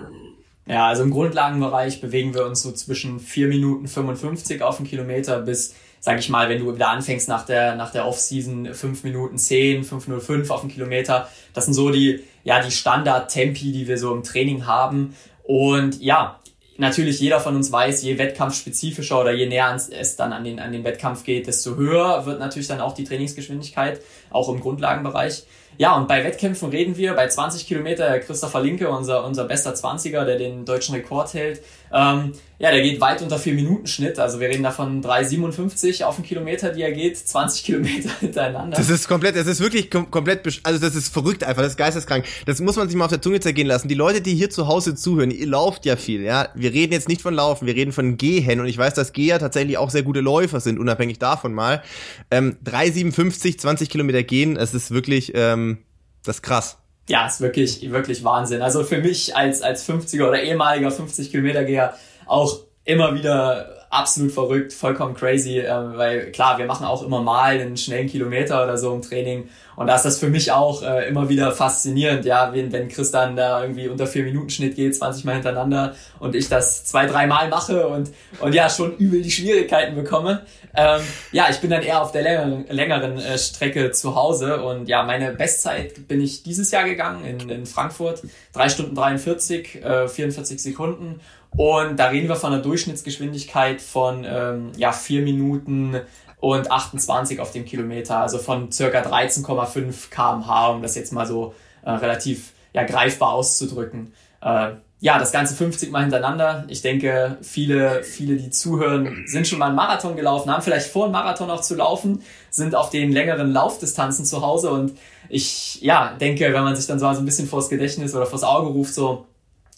Ja, also im Grundlagenbereich bewegen wir uns so zwischen 4 Minuten 55 auf den Kilometer bis, sag ich mal, wenn du wieder anfängst nach der, nach der Off-Season 5 Minuten 10, 5.05 auf den Kilometer. Das sind so die, ja, die Standard-Tempi, die wir so im Training haben. Und ja, natürlich jeder von uns weiß, je wettkampfspezifischer oder je näher es dann an den, an den Wettkampf geht, desto höher wird natürlich dann auch die Trainingsgeschwindigkeit, auch im Grundlagenbereich. Ja, und bei Wettkämpfen reden wir bei 20 Kilometer, Christopher Linke, unser, unser bester 20er, der den deutschen Rekord hält, ähm, ja, der geht weit unter 4 Minuten Schnitt. Also wir reden davon 3,57 auf den Kilometer, die er geht, 20 Kilometer hintereinander. Das ist komplett, das ist wirklich kom komplett, also das ist verrückt einfach, das ist geisteskrank. Das muss man sich mal auf der Zunge zergehen lassen. Die Leute, die hier zu Hause zuhören, ihr lauft ja viel, ja. Wir reden jetzt nicht von Laufen, wir reden von Gehen und ich weiß, dass Geher tatsächlich auch sehr gute Läufer sind, unabhängig davon mal. Ähm, 3,57, 20 Kilometer gehen, es ist wirklich, ähm, das ist krass. Ja, ist wirklich, wirklich Wahnsinn. Also für mich als, als 50er oder ehemaliger 50 Kilometer Geher auch immer wieder absolut verrückt, vollkommen crazy, äh, weil klar, wir machen auch immer mal einen schnellen Kilometer oder so im Training und da ist das für mich auch äh, immer wieder faszinierend, ja, wenn, wenn Chris dann da irgendwie unter vier Minuten Schnitt geht, 20 Mal hintereinander und ich das zwei, drei Mal mache und, und ja, schon übel die Schwierigkeiten bekomme. Ähm, ja, ich bin dann eher auf der längeren, längeren äh, Strecke zu Hause und ja, meine Bestzeit bin ich dieses Jahr gegangen in, in Frankfurt, drei Stunden 43, äh, 44 Sekunden und da reden wir von einer Durchschnittsgeschwindigkeit von ähm, ja, 4 Minuten und 28 auf dem Kilometer, also von circa 13,5 kmh, um das jetzt mal so äh, relativ ja, greifbar auszudrücken. Äh, ja, das Ganze 50 Mal hintereinander. Ich denke, viele, viele, die zuhören, sind schon mal einen Marathon gelaufen, haben vielleicht vor, einen Marathon auch zu laufen, sind auf den längeren Laufdistanzen zu Hause und ich, ja, denke, wenn man sich dann so ein bisschen vors Gedächtnis oder vors Auge ruft, so,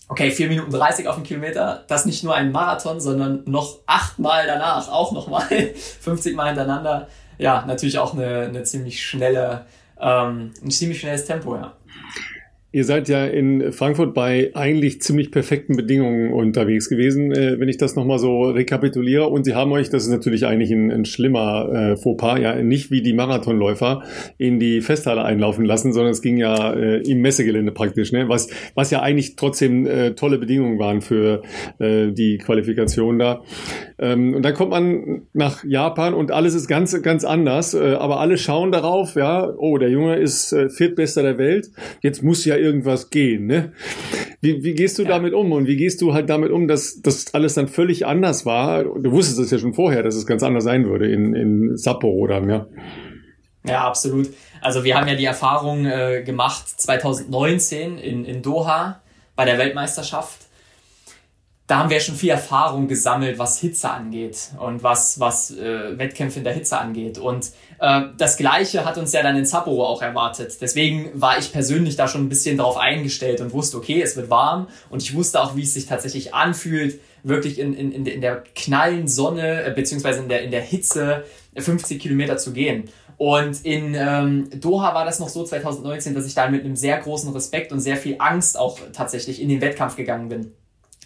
okay, 4 Minuten 30 auf dem Kilometer, das nicht nur ein Marathon, sondern noch achtmal danach, auch nochmal 50 Mal hintereinander. Ja, natürlich auch eine, eine ziemlich schnelle, ähm, ein ziemlich schnelles Tempo, ja. Ihr seid ja in Frankfurt bei eigentlich ziemlich perfekten Bedingungen unterwegs gewesen, äh, wenn ich das nochmal so rekapituliere. Und sie haben euch, das ist natürlich eigentlich ein, ein schlimmer äh, Fauxpas, ja nicht wie die Marathonläufer in die Festhalle einlaufen lassen, sondern es ging ja äh, im Messegelände praktisch, ne? was, was ja eigentlich trotzdem äh, tolle Bedingungen waren für äh, die Qualifikation da. Ähm, und dann kommt man nach Japan und alles ist ganz, ganz anders, äh, aber alle schauen darauf, ja, oh, der Junge ist äh, Viertbester der Welt, jetzt muss ja irgendwas gehen. Ne? Wie, wie gehst du ja. damit um und wie gehst du halt damit um, dass das alles dann völlig anders war? Du wusstest es ja schon vorher, dass es ganz anders sein würde in, in Sapporo dann, ja. Ja, absolut. Also wir haben ja die Erfahrung äh, gemacht 2019 in, in Doha bei der Weltmeisterschaft da haben wir schon viel Erfahrung gesammelt, was Hitze angeht und was, was äh, Wettkämpfe in der Hitze angeht. Und äh, das Gleiche hat uns ja dann in Sapporo auch erwartet. Deswegen war ich persönlich da schon ein bisschen drauf eingestellt und wusste, okay, es wird warm und ich wusste auch, wie es sich tatsächlich anfühlt, wirklich in, in, in der knallen Sonne äh, beziehungsweise in der, in der Hitze 50 Kilometer zu gehen. Und in ähm, Doha war das noch so 2019, dass ich da mit einem sehr großen Respekt und sehr viel Angst auch tatsächlich in den Wettkampf gegangen bin.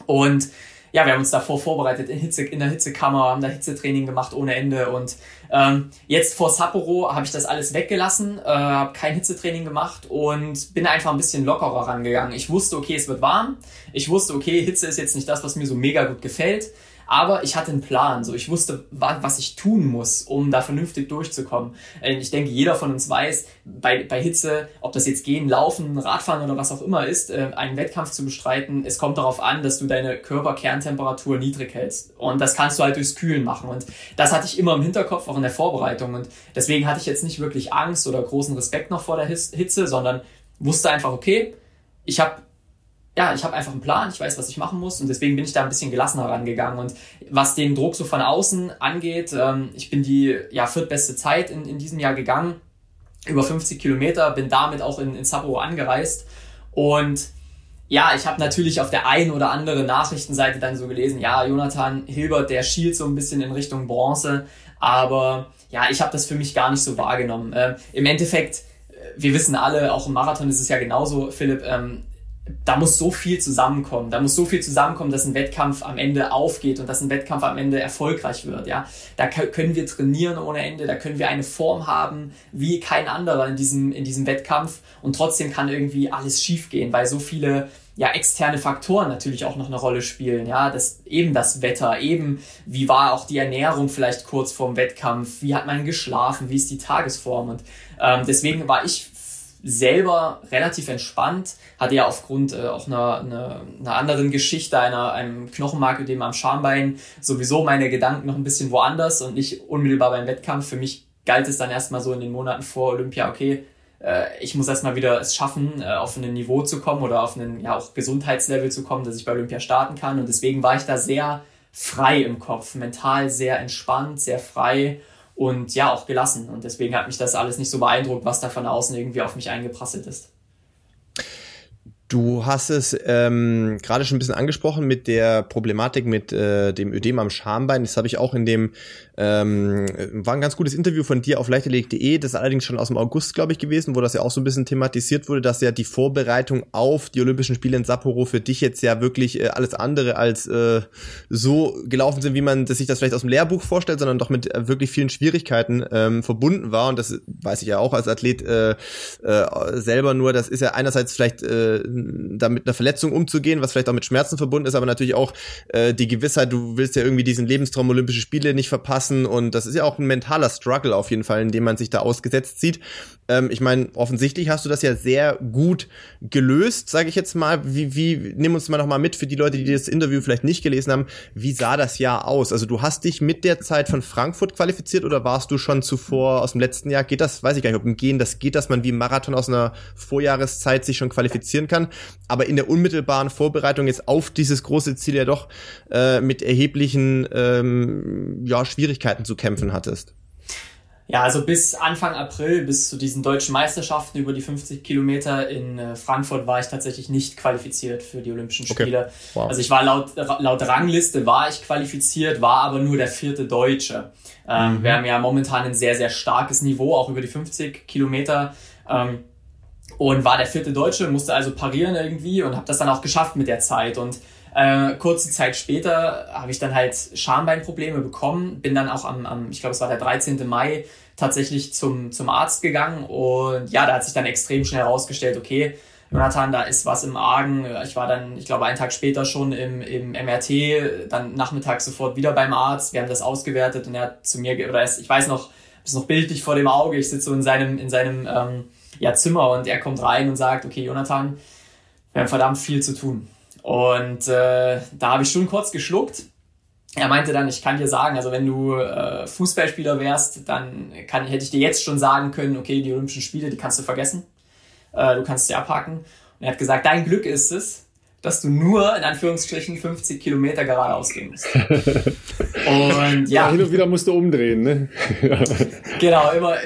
Und ja, wir haben uns davor vorbereitet in, Hitze, in der Hitzekammer, haben da Hitzetraining gemacht ohne Ende. Und ähm, jetzt vor Sapporo habe ich das alles weggelassen, äh, habe kein Hitzetraining gemacht und bin einfach ein bisschen lockerer rangegangen. Ich wusste, okay, es wird warm. Ich wusste, okay, Hitze ist jetzt nicht das, was mir so mega gut gefällt. Aber ich hatte einen Plan, so ich wusste, was ich tun muss, um da vernünftig durchzukommen. Ähm, ich denke, jeder von uns weiß, bei, bei Hitze, ob das jetzt gehen, laufen, Radfahren oder was auch immer ist, äh, einen Wettkampf zu bestreiten, es kommt darauf an, dass du deine Körperkerntemperatur niedrig hältst. Und das kannst du halt durchs Kühlen machen. Und das hatte ich immer im Hinterkopf, auch in der Vorbereitung. Und deswegen hatte ich jetzt nicht wirklich Angst oder großen Respekt noch vor der Hitze, sondern wusste einfach, okay, ich habe ja, ich habe einfach einen Plan, ich weiß, was ich machen muss und deswegen bin ich da ein bisschen gelassener rangegangen. Und was den Druck so von außen angeht, ähm, ich bin die ja, viertbeste Zeit in, in diesem Jahr gegangen, über 50 Kilometer, bin damit auch in, in Sapporo angereist und ja, ich habe natürlich auf der einen oder anderen Nachrichtenseite dann so gelesen, ja, Jonathan Hilbert, der schielt so ein bisschen in Richtung Bronze, aber ja, ich habe das für mich gar nicht so wahrgenommen. Ähm, Im Endeffekt, äh, wir wissen alle, auch im Marathon ist es ja genauso, Philipp, ähm, da muss so viel zusammenkommen. Da muss so viel zusammenkommen, dass ein Wettkampf am Ende aufgeht und dass ein Wettkampf am Ende erfolgreich wird. Ja, da können wir trainieren ohne Ende. Da können wir eine Form haben wie kein anderer in diesem in diesem Wettkampf und trotzdem kann irgendwie alles schiefgehen, weil so viele ja, externe Faktoren natürlich auch noch eine Rolle spielen. Ja, das, eben das Wetter, eben wie war auch die Ernährung vielleicht kurz vorm Wettkampf, wie hat man geschlafen, wie ist die Tagesform und ähm, deswegen war ich selber relativ entspannt, hatte ja aufgrund äh, auch einer, einer, einer anderen Geschichte, einer, einem Knochenmarködem am Schambein sowieso meine Gedanken noch ein bisschen woanders und nicht unmittelbar beim Wettkampf. Für mich galt es dann erstmal so in den Monaten vor Olympia, okay, äh, ich muss erstmal wieder es schaffen, äh, auf ein Niveau zu kommen oder auf einen ja Gesundheitslevel zu kommen, dass ich bei Olympia starten kann. Und deswegen war ich da sehr frei im Kopf, mental sehr entspannt, sehr frei und ja auch gelassen. Und deswegen hat mich das alles nicht so beeindruckt, was da von außen irgendwie auf mich eingeprasselt ist. Du hast es ähm, gerade schon ein bisschen angesprochen mit der Problematik mit äh, dem Ödem am Schambein. Das habe ich auch in dem, ähm, war ein ganz gutes Interview von dir auf leichterleg.de, das ist allerdings schon aus dem August, glaube ich, gewesen, wo das ja auch so ein bisschen thematisiert wurde, dass ja die Vorbereitung auf die Olympischen Spiele in Sapporo für dich jetzt ja wirklich äh, alles andere als äh, so gelaufen sind, wie man sich das vielleicht aus dem Lehrbuch vorstellt, sondern doch mit äh, wirklich vielen Schwierigkeiten ähm, verbunden war. Und das weiß ich ja auch als Athlet äh, äh, selber nur, das ist ja einerseits vielleicht äh, da mit einer Verletzung umzugehen, was vielleicht auch mit Schmerzen verbunden ist, aber natürlich auch äh, die Gewissheit, du willst ja irgendwie diesen Lebenstraum Olympische Spiele nicht verpassen und das ist ja auch ein mentaler Struggle auf jeden Fall, in dem man sich da ausgesetzt sieht. Ähm, ich meine, offensichtlich hast du das ja sehr gut gelöst, sage ich jetzt mal. Wie, wie, nimm uns mal noch mal mit für die Leute, die das Interview vielleicht nicht gelesen haben. Wie sah das Jahr aus? Also du hast dich mit der Zeit von Frankfurt qualifiziert oder warst du schon zuvor aus dem letzten Jahr? Geht das, weiß ich gar nicht, ob im Gehen das geht, dass man wie Marathon aus einer Vorjahreszeit sich schon qualifizieren kann aber in der unmittelbaren Vorbereitung jetzt auf dieses große Ziel ja doch äh, mit erheblichen ähm, ja, Schwierigkeiten zu kämpfen hattest. Ja, also bis Anfang April, bis zu diesen deutschen Meisterschaften über die 50 Kilometer in äh, Frankfurt war ich tatsächlich nicht qualifiziert für die Olympischen Spiele. Okay. Wow. Also ich war laut, laut Rangliste war ich qualifiziert, war aber nur der vierte Deutsche. Ähm, mhm. Wir haben ja momentan ein sehr, sehr starkes Niveau, auch über die 50 Kilometer. Ähm, und war der vierte Deutsche, musste also parieren irgendwie und habe das dann auch geschafft mit der Zeit. Und äh, kurze Zeit später habe ich dann halt Schambeinprobleme bekommen, bin dann auch am, am ich glaube es war der 13. Mai, tatsächlich zum, zum Arzt gegangen und ja, da hat sich dann extrem schnell herausgestellt, okay, Jonathan, da ist was im Argen. Ich war dann, ich glaube, einen Tag später schon im, im MRT, dann nachmittags sofort wieder beim Arzt. Wir haben das ausgewertet und er hat zu mir, oder ich weiß noch, ist noch bildlich vor dem Auge, ich sitze so in seinem, in seinem ähm, ja, Zimmer und er kommt rein und sagt, okay, Jonathan, wir haben verdammt viel zu tun. Und äh, da habe ich schon kurz geschluckt. Er meinte dann, ich kann dir sagen, also wenn du äh, Fußballspieler wärst, dann kann, hätte ich dir jetzt schon sagen können, okay, die Olympischen Spiele, die kannst du vergessen. Äh, du kannst sie abhaken. Und er hat gesagt, dein Glück ist es, dass du nur in Anführungsstrichen 50 Kilometer geradeaus gehen musst. Und ja. ja. Hin und wieder musst du umdrehen, ne? genau, immer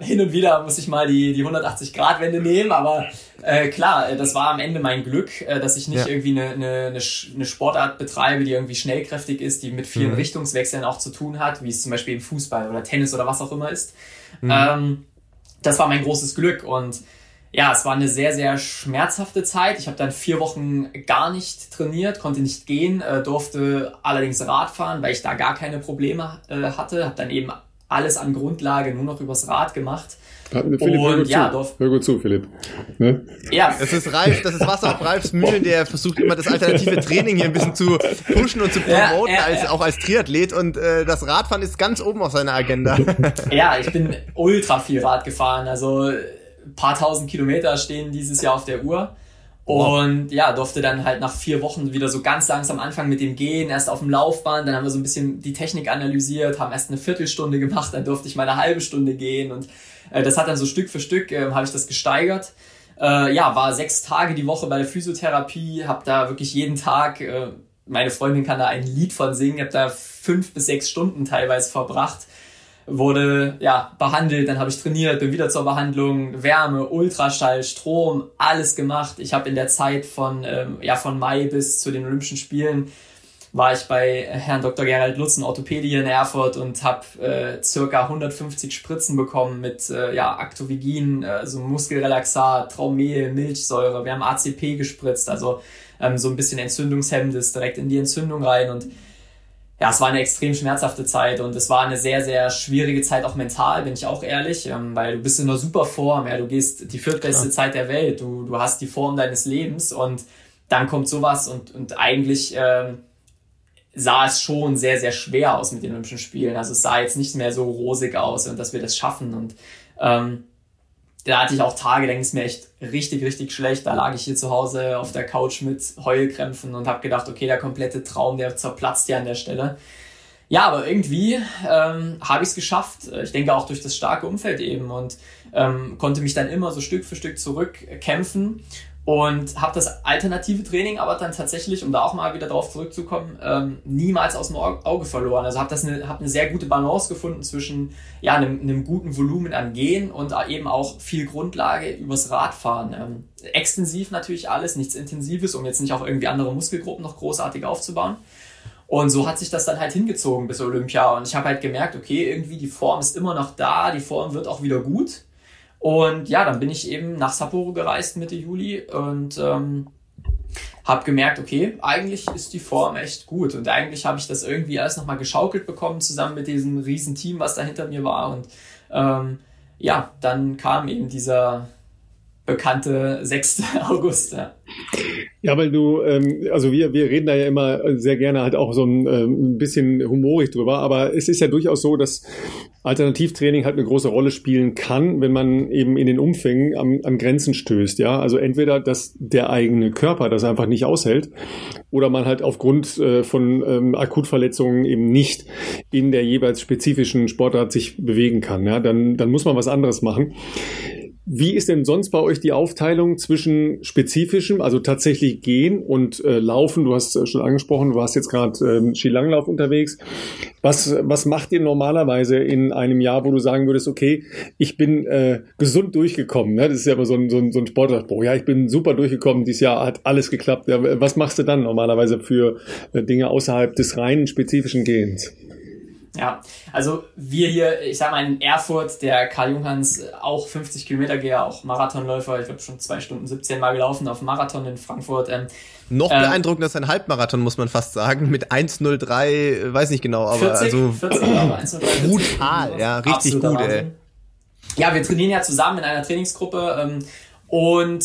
hin und wieder muss ich mal die, die 180-Grad-Wende nehmen, aber äh, klar, äh, das war am Ende mein Glück, äh, dass ich nicht ja. irgendwie eine, eine, eine Sportart betreibe, die irgendwie schnellkräftig ist, die mit vielen mhm. Richtungswechseln auch zu tun hat, wie es zum Beispiel im Fußball oder Tennis oder was auch immer ist. Mhm. Ähm, das war mein großes Glück und ja, es war eine sehr, sehr schmerzhafte Zeit. Ich habe dann vier Wochen gar nicht trainiert, konnte nicht gehen, äh, durfte allerdings Rad fahren, weil ich da gar keine Probleme äh, hatte. Habe dann eben alles an Grundlage nur noch übers Rad gemacht. Philipp, und hör ja, zu. hör gut zu, Philipp. Ne? Ja, das ist Ralf, das ist Wasser auf Ralfs Mühlen, der versucht immer das alternative Training hier ein bisschen zu pushen und zu promoten, ja, ja, als, auch als Triathlet. Und äh, das Radfahren ist ganz oben auf seiner Agenda. Ja, ich bin ultra viel Rad gefahren. Also paar tausend Kilometer stehen dieses Jahr auf der Uhr. Und wow. ja, durfte dann halt nach vier Wochen wieder so ganz langsam anfangen mit dem Gehen, erst auf dem Laufband, dann haben wir so ein bisschen die Technik analysiert, haben erst eine Viertelstunde gemacht, dann durfte ich mal eine halbe Stunde gehen und äh, das hat dann so Stück für Stück, äh, habe ich das gesteigert. Äh, ja, war sechs Tage die Woche bei der Physiotherapie, habe da wirklich jeden Tag, äh, meine Freundin kann da ein Lied von singen, habe da fünf bis sechs Stunden teilweise verbracht wurde ja behandelt, dann habe ich trainiert, bin wieder zur Behandlung, Wärme, Ultraschall, Strom, alles gemacht. Ich habe in der Zeit von ähm, ja von Mai bis zu den Olympischen Spielen war ich bei Herrn Dr. Gerald Lutzen, Orthopädie in Erfurt und habe äh, circa 150 Spritzen bekommen mit äh, ja, Actovigin, äh, so Muskelrelaxat, Traumel, Milchsäure. Wir haben ACP gespritzt, also ähm, so ein bisschen Entzündungshemmendes direkt in die Entzündung rein und ja, es war eine extrem schmerzhafte Zeit und es war eine sehr, sehr schwierige Zeit auch mental, bin ich auch ehrlich, ähm, weil du bist in einer super Form, ja, du gehst die viertbeste ja. Zeit der Welt, du, du hast die Form deines Lebens und dann kommt sowas und, und eigentlich ähm, sah es schon sehr, sehr schwer aus mit den Olympischen Spielen. Also es sah jetzt nicht mehr so rosig aus und dass wir das schaffen. Und ähm, da hatte ich auch Tage, da ging es mir echt richtig, richtig schlecht. Da lag ich hier zu Hause auf der Couch mit Heulkrämpfen und habe gedacht, okay, der komplette Traum, der zerplatzt ja an der Stelle. Ja, aber irgendwie ähm, habe ich es geschafft. Ich denke auch durch das starke Umfeld eben und ähm, konnte mich dann immer so Stück für Stück zurückkämpfen und habe das alternative Training aber dann tatsächlich, um da auch mal wieder drauf zurückzukommen, ähm, niemals aus dem Auge verloren. Also habe das eine, hab eine sehr gute Balance gefunden zwischen ja einem, einem guten Volumen an Gehen und eben auch viel Grundlage übers Radfahren. Ähm, extensiv natürlich alles, nichts Intensives, um jetzt nicht auch irgendwie andere Muskelgruppen noch großartig aufzubauen. Und so hat sich das dann halt hingezogen bis Olympia. Und ich habe halt gemerkt, okay, irgendwie die Form ist immer noch da, die Form wird auch wieder gut. Und ja, dann bin ich eben nach Sapporo gereist Mitte Juli und ähm, habe gemerkt, okay, eigentlich ist die Form echt gut. Und eigentlich habe ich das irgendwie alles nochmal geschaukelt bekommen, zusammen mit diesem riesen Team, was da hinter mir war. Und ähm, ja, dann kam eben dieser bekannte 6. August. Ja. Ja, weil du, ähm, also wir, wir reden da ja immer sehr gerne halt auch so ein, ähm, bisschen humorig drüber, aber es ist ja durchaus so, dass Alternativtraining halt eine große Rolle spielen kann, wenn man eben in den Umfängen am, an Grenzen stößt. Ja, also entweder, dass der eigene Körper das einfach nicht aushält oder man halt aufgrund äh, von ähm, Akutverletzungen eben nicht in der jeweils spezifischen Sportart sich bewegen kann. Ja, dann, dann muss man was anderes machen. Wie ist denn sonst bei euch die Aufteilung zwischen spezifischem, also tatsächlich gehen und äh, laufen? Du hast äh, schon angesprochen, du warst jetzt gerade ähm, Skilanglauf unterwegs. Was, was macht ihr normalerweise in einem Jahr, wo du sagen würdest, okay, ich bin äh, gesund durchgekommen? Ne? Das ist ja immer so ein, so ein, so ein Sportanspruch. Ja, ich bin super durchgekommen, dieses Jahr hat alles geklappt. Ja, was machst du dann normalerweise für äh, Dinge außerhalb des reinen spezifischen Gehens? Ja, also wir hier, ich sag mal in Erfurt, der Karl Junghans, auch 50 Kilometer Geher, auch Marathonläufer, ich glaube schon zwei Stunden 17 Mal gelaufen auf Marathon in Frankfurt. Ähm, Noch ähm, beeindruckender ist ein Halbmarathon, muss man fast sagen, mit 1,03, weiß nicht genau, aber 40, also 40, aber 1,03, brutal, ja, richtig gut, ey. Ja, wir trainieren ja zusammen in einer Trainingsgruppe ähm, und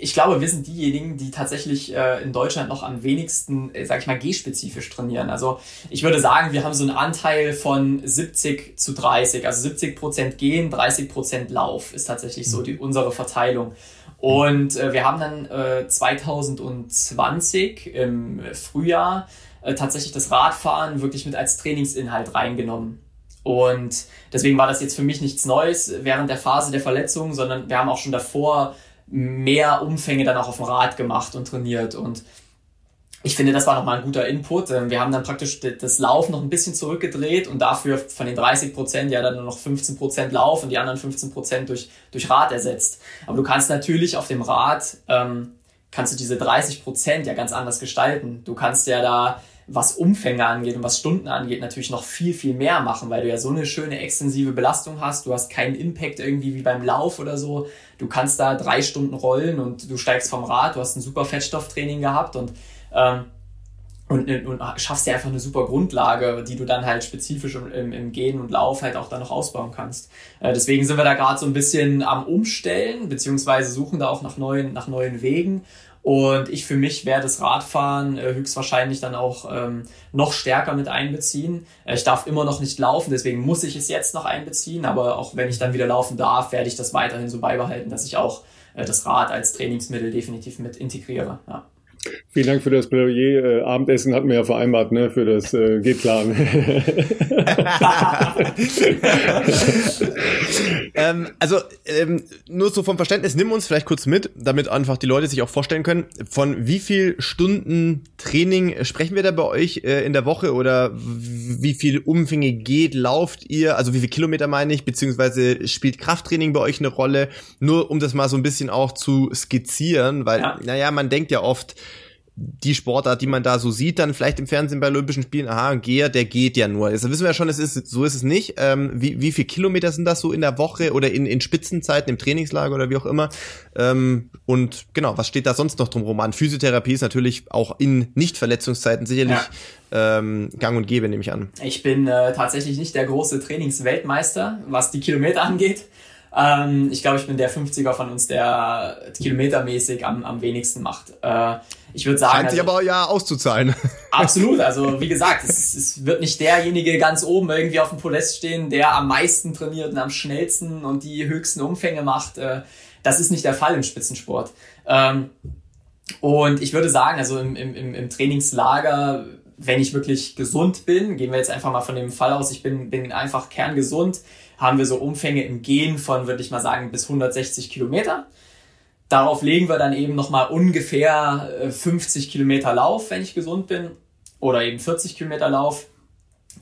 ich glaube, wir sind diejenigen, die tatsächlich äh, in Deutschland noch am wenigsten, äh, sag ich mal, G-spezifisch trainieren. Also ich würde sagen, wir haben so einen Anteil von 70 zu 30. Also 70 Prozent Gehen, 30 Prozent Lauf ist tatsächlich so die, unsere Verteilung. Und äh, wir haben dann äh, 2020 im Frühjahr äh, tatsächlich das Radfahren wirklich mit als Trainingsinhalt reingenommen. Und deswegen war das jetzt für mich nichts Neues während der Phase der Verletzung, sondern wir haben auch schon davor mehr Umfänge dann auch auf dem Rad gemacht und trainiert und ich finde, das war nochmal ein guter Input. Ähm, wir haben dann praktisch das Laufen noch ein bisschen zurückgedreht und dafür von den 30 Prozent ja dann nur noch 15 Prozent Lauf und die anderen 15 Prozent durch, durch Rad ersetzt. Aber du kannst natürlich auf dem Rad, ähm, kannst du diese 30 Prozent ja ganz anders gestalten. Du kannst ja da was Umfänge angeht und was Stunden angeht, natürlich noch viel, viel mehr machen, weil du ja so eine schöne extensive Belastung hast. Du hast keinen Impact irgendwie wie beim Lauf oder so. Du kannst da drei Stunden rollen und du steigst vom Rad, du hast ein super Fettstofftraining gehabt und, ähm, und, und schaffst dir einfach eine super Grundlage, die du dann halt spezifisch im, im Gehen und Lauf halt auch dann noch ausbauen kannst. Äh, deswegen sind wir da gerade so ein bisschen am Umstellen, beziehungsweise suchen da auch nach neuen, nach neuen Wegen und ich für mich werde das Radfahren äh, höchstwahrscheinlich dann auch ähm, noch stärker mit einbeziehen. Äh, ich darf immer noch nicht laufen, deswegen muss ich es jetzt noch einbeziehen. Aber auch wenn ich dann wieder laufen darf, werde ich das weiterhin so beibehalten, dass ich auch äh, das Rad als Trainingsmittel definitiv mit integriere. Ja. Vielen Dank für das Plädoyer. Äh, Abendessen hatten wir ja vereinbart, ne? Für das äh, geht klar. ähm, also ähm, nur so vom Verständnis, nimm uns vielleicht kurz mit, damit einfach die Leute sich auch vorstellen können, von wie viel Stunden Training sprechen wir da bei euch äh, in der Woche oder wie viel Umfänge geht, lauft ihr, also wie viel Kilometer meine ich, beziehungsweise spielt Krafttraining bei euch eine Rolle? Nur um das mal so ein bisschen auch zu skizzieren, weil, ja. naja, man denkt ja oft, die Sportart, die man da so sieht, dann vielleicht im Fernsehen bei Olympischen Spielen, aha, ein Geher, der geht ja nur. Das wissen wir ja schon, es ist, so ist es nicht. Ähm, wie, wie viel Kilometer sind das so in der Woche oder in, in Spitzenzeiten, im Trainingslager oder wie auch immer? Ähm, und genau, was steht da sonst noch drum an? Physiotherapie ist natürlich auch in Nicht-Verletzungszeiten sicherlich ja. ähm, gang und gäbe, nehme ich an. Ich bin äh, tatsächlich nicht der große Trainingsweltmeister, was die Kilometer angeht. Ähm, ich glaube, ich bin der 50er von uns, der kilometermäßig am, am wenigsten macht. Ich würde sagen. Scheint sich also, aber ja auszuzahlen. Absolut. Also wie gesagt, es, es wird nicht derjenige ganz oben irgendwie auf dem Podest stehen, der am meisten trainiert und am schnellsten und die höchsten Umfänge macht. Äh, das ist nicht der Fall im Spitzensport. Ähm, und ich würde sagen, also im, im, im Trainingslager, wenn ich wirklich gesund bin, gehen wir jetzt einfach mal von dem Fall aus, ich bin, bin einfach kerngesund, haben wir so Umfänge im Gehen von, würde ich mal sagen, bis 160 Kilometer. Darauf legen wir dann eben nochmal ungefähr 50 äh, Kilometer Lauf, wenn ich gesund bin, oder eben 40 Kilometer Lauf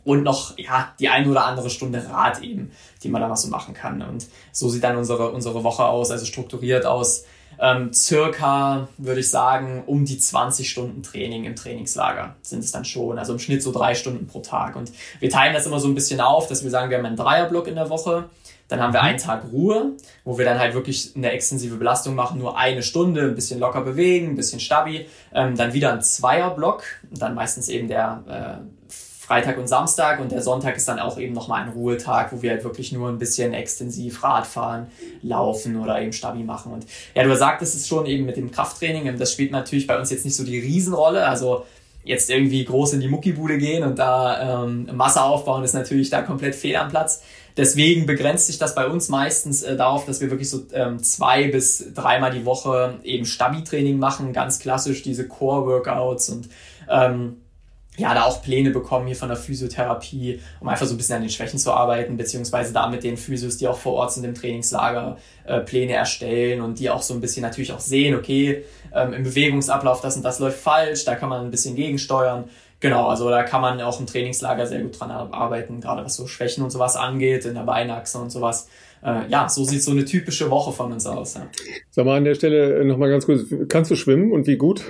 und noch ja die ein oder andere Stunde Rad eben, die man da noch so machen kann. Und so sieht dann unsere unsere Woche aus, also strukturiert aus. Ähm, circa, würde ich sagen, um die 20 Stunden Training im Trainingslager sind es dann schon. Also im Schnitt so drei Stunden pro Tag. Und wir teilen das immer so ein bisschen auf, dass wir sagen, wir haben einen Dreierblock in der Woche. Dann haben wir mhm. einen Tag Ruhe, wo wir dann halt wirklich eine extensive Belastung machen, nur eine Stunde, ein bisschen locker bewegen, ein bisschen stabi. Ähm, dann wieder ein Zweierblock, dann meistens eben der äh, Freitag und Samstag und der Sonntag ist dann auch eben nochmal ein Ruhetag, wo wir halt wirklich nur ein bisschen extensiv Rad fahren, laufen oder eben Stabi machen. Und ja, du sagtest es schon eben mit dem Krafttraining, das spielt natürlich bei uns jetzt nicht so die Riesenrolle. Also jetzt irgendwie groß in die Muckibude gehen und da ähm, Masse aufbauen, ist natürlich da komplett fehl am Platz. Deswegen begrenzt sich das bei uns meistens äh, darauf, dass wir wirklich so ähm, zwei bis dreimal die Woche eben Stabi-Training machen, ganz klassisch diese Core-Workouts und ähm, ja, da auch Pläne bekommen hier von der Physiotherapie, um einfach so ein bisschen an den Schwächen zu arbeiten, beziehungsweise da mit den Physios, die auch vor Ort sind im Trainingslager, äh, Pläne erstellen und die auch so ein bisschen natürlich auch sehen, okay, ähm, im Bewegungsablauf das und das läuft falsch, da kann man ein bisschen gegensteuern. Genau, also da kann man auch im Trainingslager sehr gut dran arbeiten, gerade was so Schwächen und sowas angeht, in der Beinachse und sowas. Äh, ja, so sieht so eine typische Woche von uns aus. Ja. Sag mal an der Stelle nochmal ganz kurz, kannst du schwimmen und wie gut?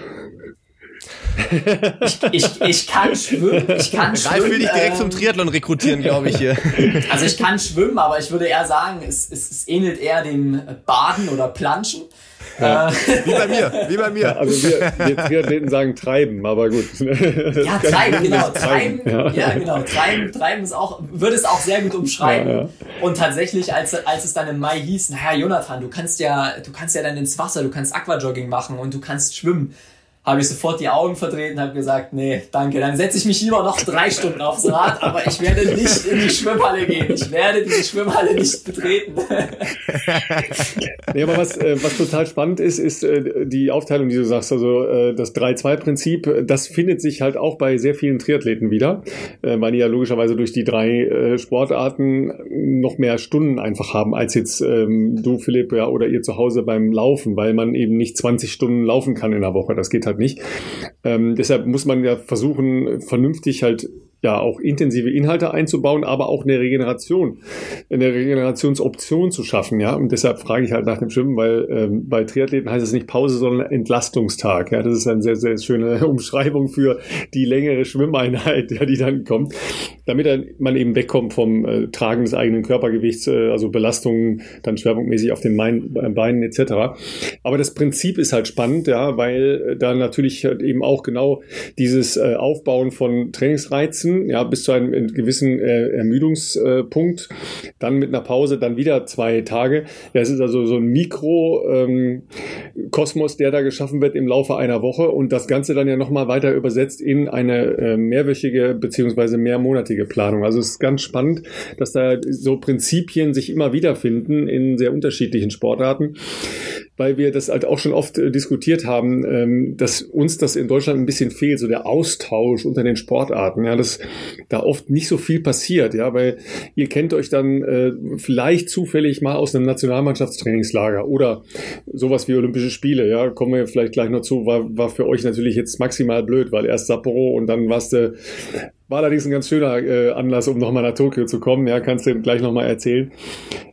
ich, ich, ich kann schwimmen. Ich kann Ralf schwimmen, will dich direkt ähm, zum Triathlon rekrutieren, glaube ich hier. Also ich kann schwimmen, aber ich würde eher sagen, es, es, es ähnelt eher dem Baden oder Planschen. Ja. Äh, wie bei mir, wie bei mir. Ja, also wir, wir Triathleten sagen treiben, aber gut. Ja, treiben, genau. Treiben, ja. ja. genau. Treiben, treiben ist auch, würde es auch sehr gut umschreiben. Ja, Und tatsächlich, als, als es dann im Mai hieß, naja, Jonathan, du kannst ja, du kannst ja dann ins Wasser, du kannst Aquajogging machen und du kannst schwimmen habe ich sofort die Augen verdreht und habe gesagt, nee, danke, dann setze ich mich lieber noch drei Stunden aufs Rad, aber ich werde nicht in die Schwimmhalle gehen. Ich werde diese Schwimmhalle nicht betreten. nee, aber was, äh, was total spannend ist, ist äh, die Aufteilung, die du sagst, also äh, das 3-2-Prinzip, das findet sich halt auch bei sehr vielen Triathleten wieder, weil die ja logischerweise durch die drei Sportarten noch mehr Stunden einfach haben, als jetzt ähm, du, Philipp, ja, oder ihr zu Hause beim Laufen, weil man eben nicht 20 Stunden laufen kann in der Woche. Das geht halt nicht. Ähm, deshalb muss man ja versuchen, vernünftig halt ja auch intensive Inhalte einzubauen, aber auch eine Regeneration, eine Regenerationsoption zu schaffen, ja. Und deshalb frage ich halt nach dem Schwimmen, weil ähm, bei Triathleten heißt es nicht Pause, sondern Entlastungstag. Ja, das ist eine sehr, sehr schöne Umschreibung für die längere Schwimmeinheit, ja, die dann kommt, damit man eben wegkommt vom äh, Tragen des eigenen Körpergewichts, äh, also Belastungen dann schwerpunktmäßig auf den Main, äh, Beinen etc. Aber das Prinzip ist halt spannend, ja, weil äh, da natürlich halt eben auch genau dieses äh, Aufbauen von Trainingsreizen ja, bis zu einem gewissen äh, Ermüdungspunkt, dann mit einer Pause, dann wieder zwei Tage. Das ist also so ein Mikrokosmos, ähm, der da geschaffen wird im Laufe einer Woche und das Ganze dann ja nochmal weiter übersetzt in eine äh, mehrwöchige beziehungsweise mehrmonatige Planung. Also es ist ganz spannend, dass da so Prinzipien sich immer wiederfinden in sehr unterschiedlichen Sportarten weil wir das halt auch schon oft äh, diskutiert haben, ähm, dass uns das in Deutschland ein bisschen fehlt, so der Austausch unter den Sportarten, ja, da oft nicht so viel passiert, ja, weil ihr kennt euch dann äh, vielleicht zufällig mal aus einem Nationalmannschaftstrainingslager oder sowas wie Olympische Spiele, ja, kommen wir vielleicht gleich noch zu, war, war für euch natürlich jetzt maximal blöd, weil erst Sapporo und dann warst du war allerdings ein ganz schöner äh, Anlass, um nochmal nach Tokio zu kommen. Ja, kannst du gleich nochmal erzählen.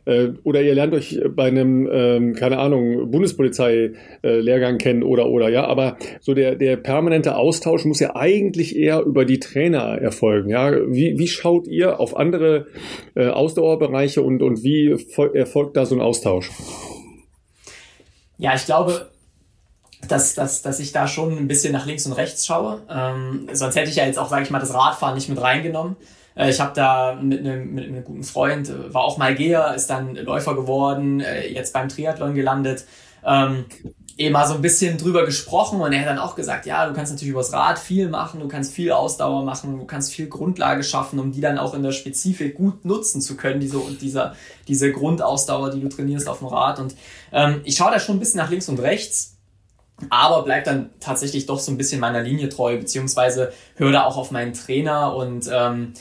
Äh, oder ihr lernt euch bei einem, ähm, keine Ahnung, Bundespolizei-Lehrgang äh, kennen oder oder ja. Aber so der der permanente Austausch muss ja eigentlich eher über die Trainer erfolgen. Ja, wie wie schaut ihr auf andere äh, Ausdauerbereiche und und wie erfolgt da so ein Austausch? Ja, ich glaube, dass, dass, dass ich da schon ein bisschen nach links und rechts schaue. Ähm, sonst hätte ich ja jetzt auch, sage ich mal, das Radfahren nicht mit reingenommen. Äh, ich habe da mit einem, mit einem guten Freund, äh, war auch mal Geher, ist dann Läufer geworden, äh, jetzt beim Triathlon gelandet. Ähm, eben mal so ein bisschen drüber gesprochen und er hat dann auch gesagt, ja, du kannst natürlich übers Rad viel machen, du kannst viel Ausdauer machen, du kannst viel Grundlage schaffen, um die dann auch in der Spezifik gut nutzen zu können, diese, dieser, diese Grundausdauer, die du trainierst auf dem Rad. Und ähm, ich schaue da schon ein bisschen nach links und rechts, aber bleib dann tatsächlich doch so ein bisschen meiner Linie treu, beziehungsweise höre da auch auf meinen Trainer und ähm,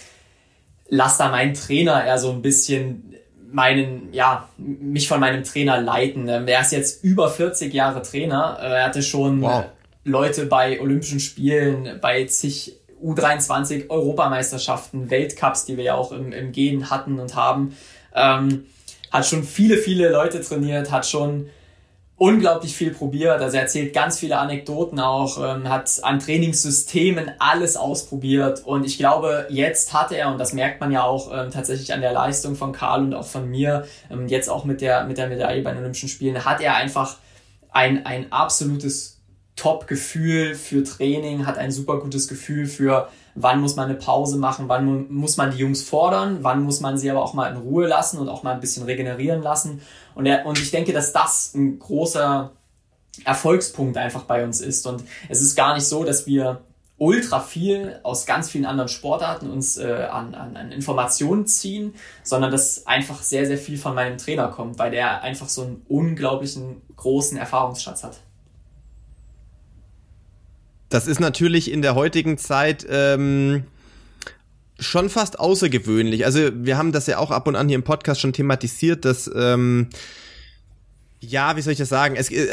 lass da meinen Trainer eher so ein bisschen meinen, ja, mich von meinem Trainer leiten. Ähm, er ist jetzt über 40 Jahre Trainer. Äh, er hatte schon wow. Leute bei Olympischen Spielen, bei zig U23 Europameisterschaften, Weltcups, die wir ja auch im, im Gehen hatten und haben. Ähm, hat schon viele, viele Leute trainiert, hat schon unglaublich viel probiert. Also er erzählt ganz viele Anekdoten auch, ähm, hat an Trainingssystemen alles ausprobiert. Und ich glaube, jetzt hat er, und das merkt man ja auch ähm, tatsächlich an der Leistung von Karl und auch von mir, ähm, jetzt auch mit der, mit der Medaille bei den Olympischen Spielen, hat er einfach ein, ein absolutes Top-Gefühl für Training, hat ein super gutes Gefühl für wann muss man eine Pause machen, wann muss man die Jungs fordern, wann muss man sie aber auch mal in Ruhe lassen und auch mal ein bisschen regenerieren lassen. Und, er, und ich denke, dass das ein großer Erfolgspunkt einfach bei uns ist. Und es ist gar nicht so, dass wir ultra viel aus ganz vielen anderen Sportarten uns äh, an, an, an Informationen ziehen, sondern dass einfach sehr, sehr viel von meinem Trainer kommt, weil der einfach so einen unglaublichen großen Erfahrungsschatz hat. Das ist natürlich in der heutigen Zeit ähm, schon fast außergewöhnlich. Also wir haben das ja auch ab und an hier im Podcast schon thematisiert, dass ähm, ja, wie soll ich das sagen? Es, äh,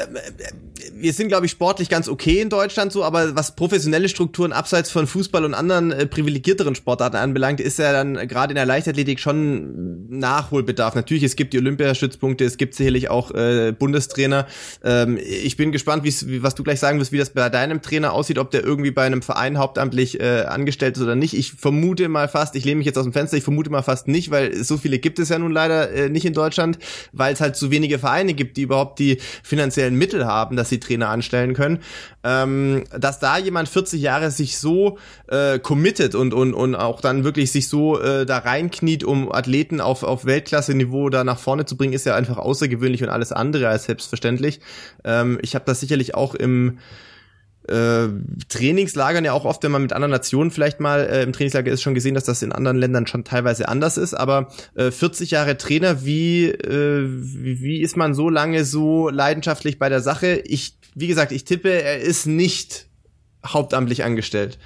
wir sind, glaube ich, sportlich ganz okay in Deutschland so, aber was professionelle Strukturen abseits von Fußball und anderen äh, privilegierteren Sportarten anbelangt, ist ja dann gerade in der Leichtathletik schon Nachholbedarf. Natürlich, es gibt die Olympiastützpunkte, es gibt sicherlich auch äh, Bundestrainer. Ähm, ich bin gespannt, wie, was du gleich sagen wirst, wie das bei deinem Trainer aussieht, ob der irgendwie bei einem Verein hauptamtlich äh, angestellt ist oder nicht. Ich vermute mal fast, ich lehne mich jetzt aus dem Fenster, ich vermute mal fast nicht, weil so viele gibt es ja nun leider äh, nicht in Deutschland, weil es halt so wenige Vereine gibt, die überhaupt die finanziellen Mittel haben, dass sie Trainer anstellen können, ähm, dass da jemand 40 Jahre sich so äh, committet und, und, und auch dann wirklich sich so äh, da reinkniet, um Athleten auf, auf Weltklasse-Niveau da nach vorne zu bringen, ist ja einfach außergewöhnlich und alles andere als selbstverständlich. Ähm, ich habe das sicherlich auch im äh, Trainingslagern ja auch oft, wenn man mit anderen Nationen vielleicht mal äh, im Trainingslager ist, schon gesehen, dass das in anderen Ländern schon teilweise anders ist. Aber äh, 40 Jahre Trainer, wie, äh, wie, wie ist man so lange so leidenschaftlich bei der Sache? Ich, wie gesagt, ich tippe, er ist nicht hauptamtlich angestellt.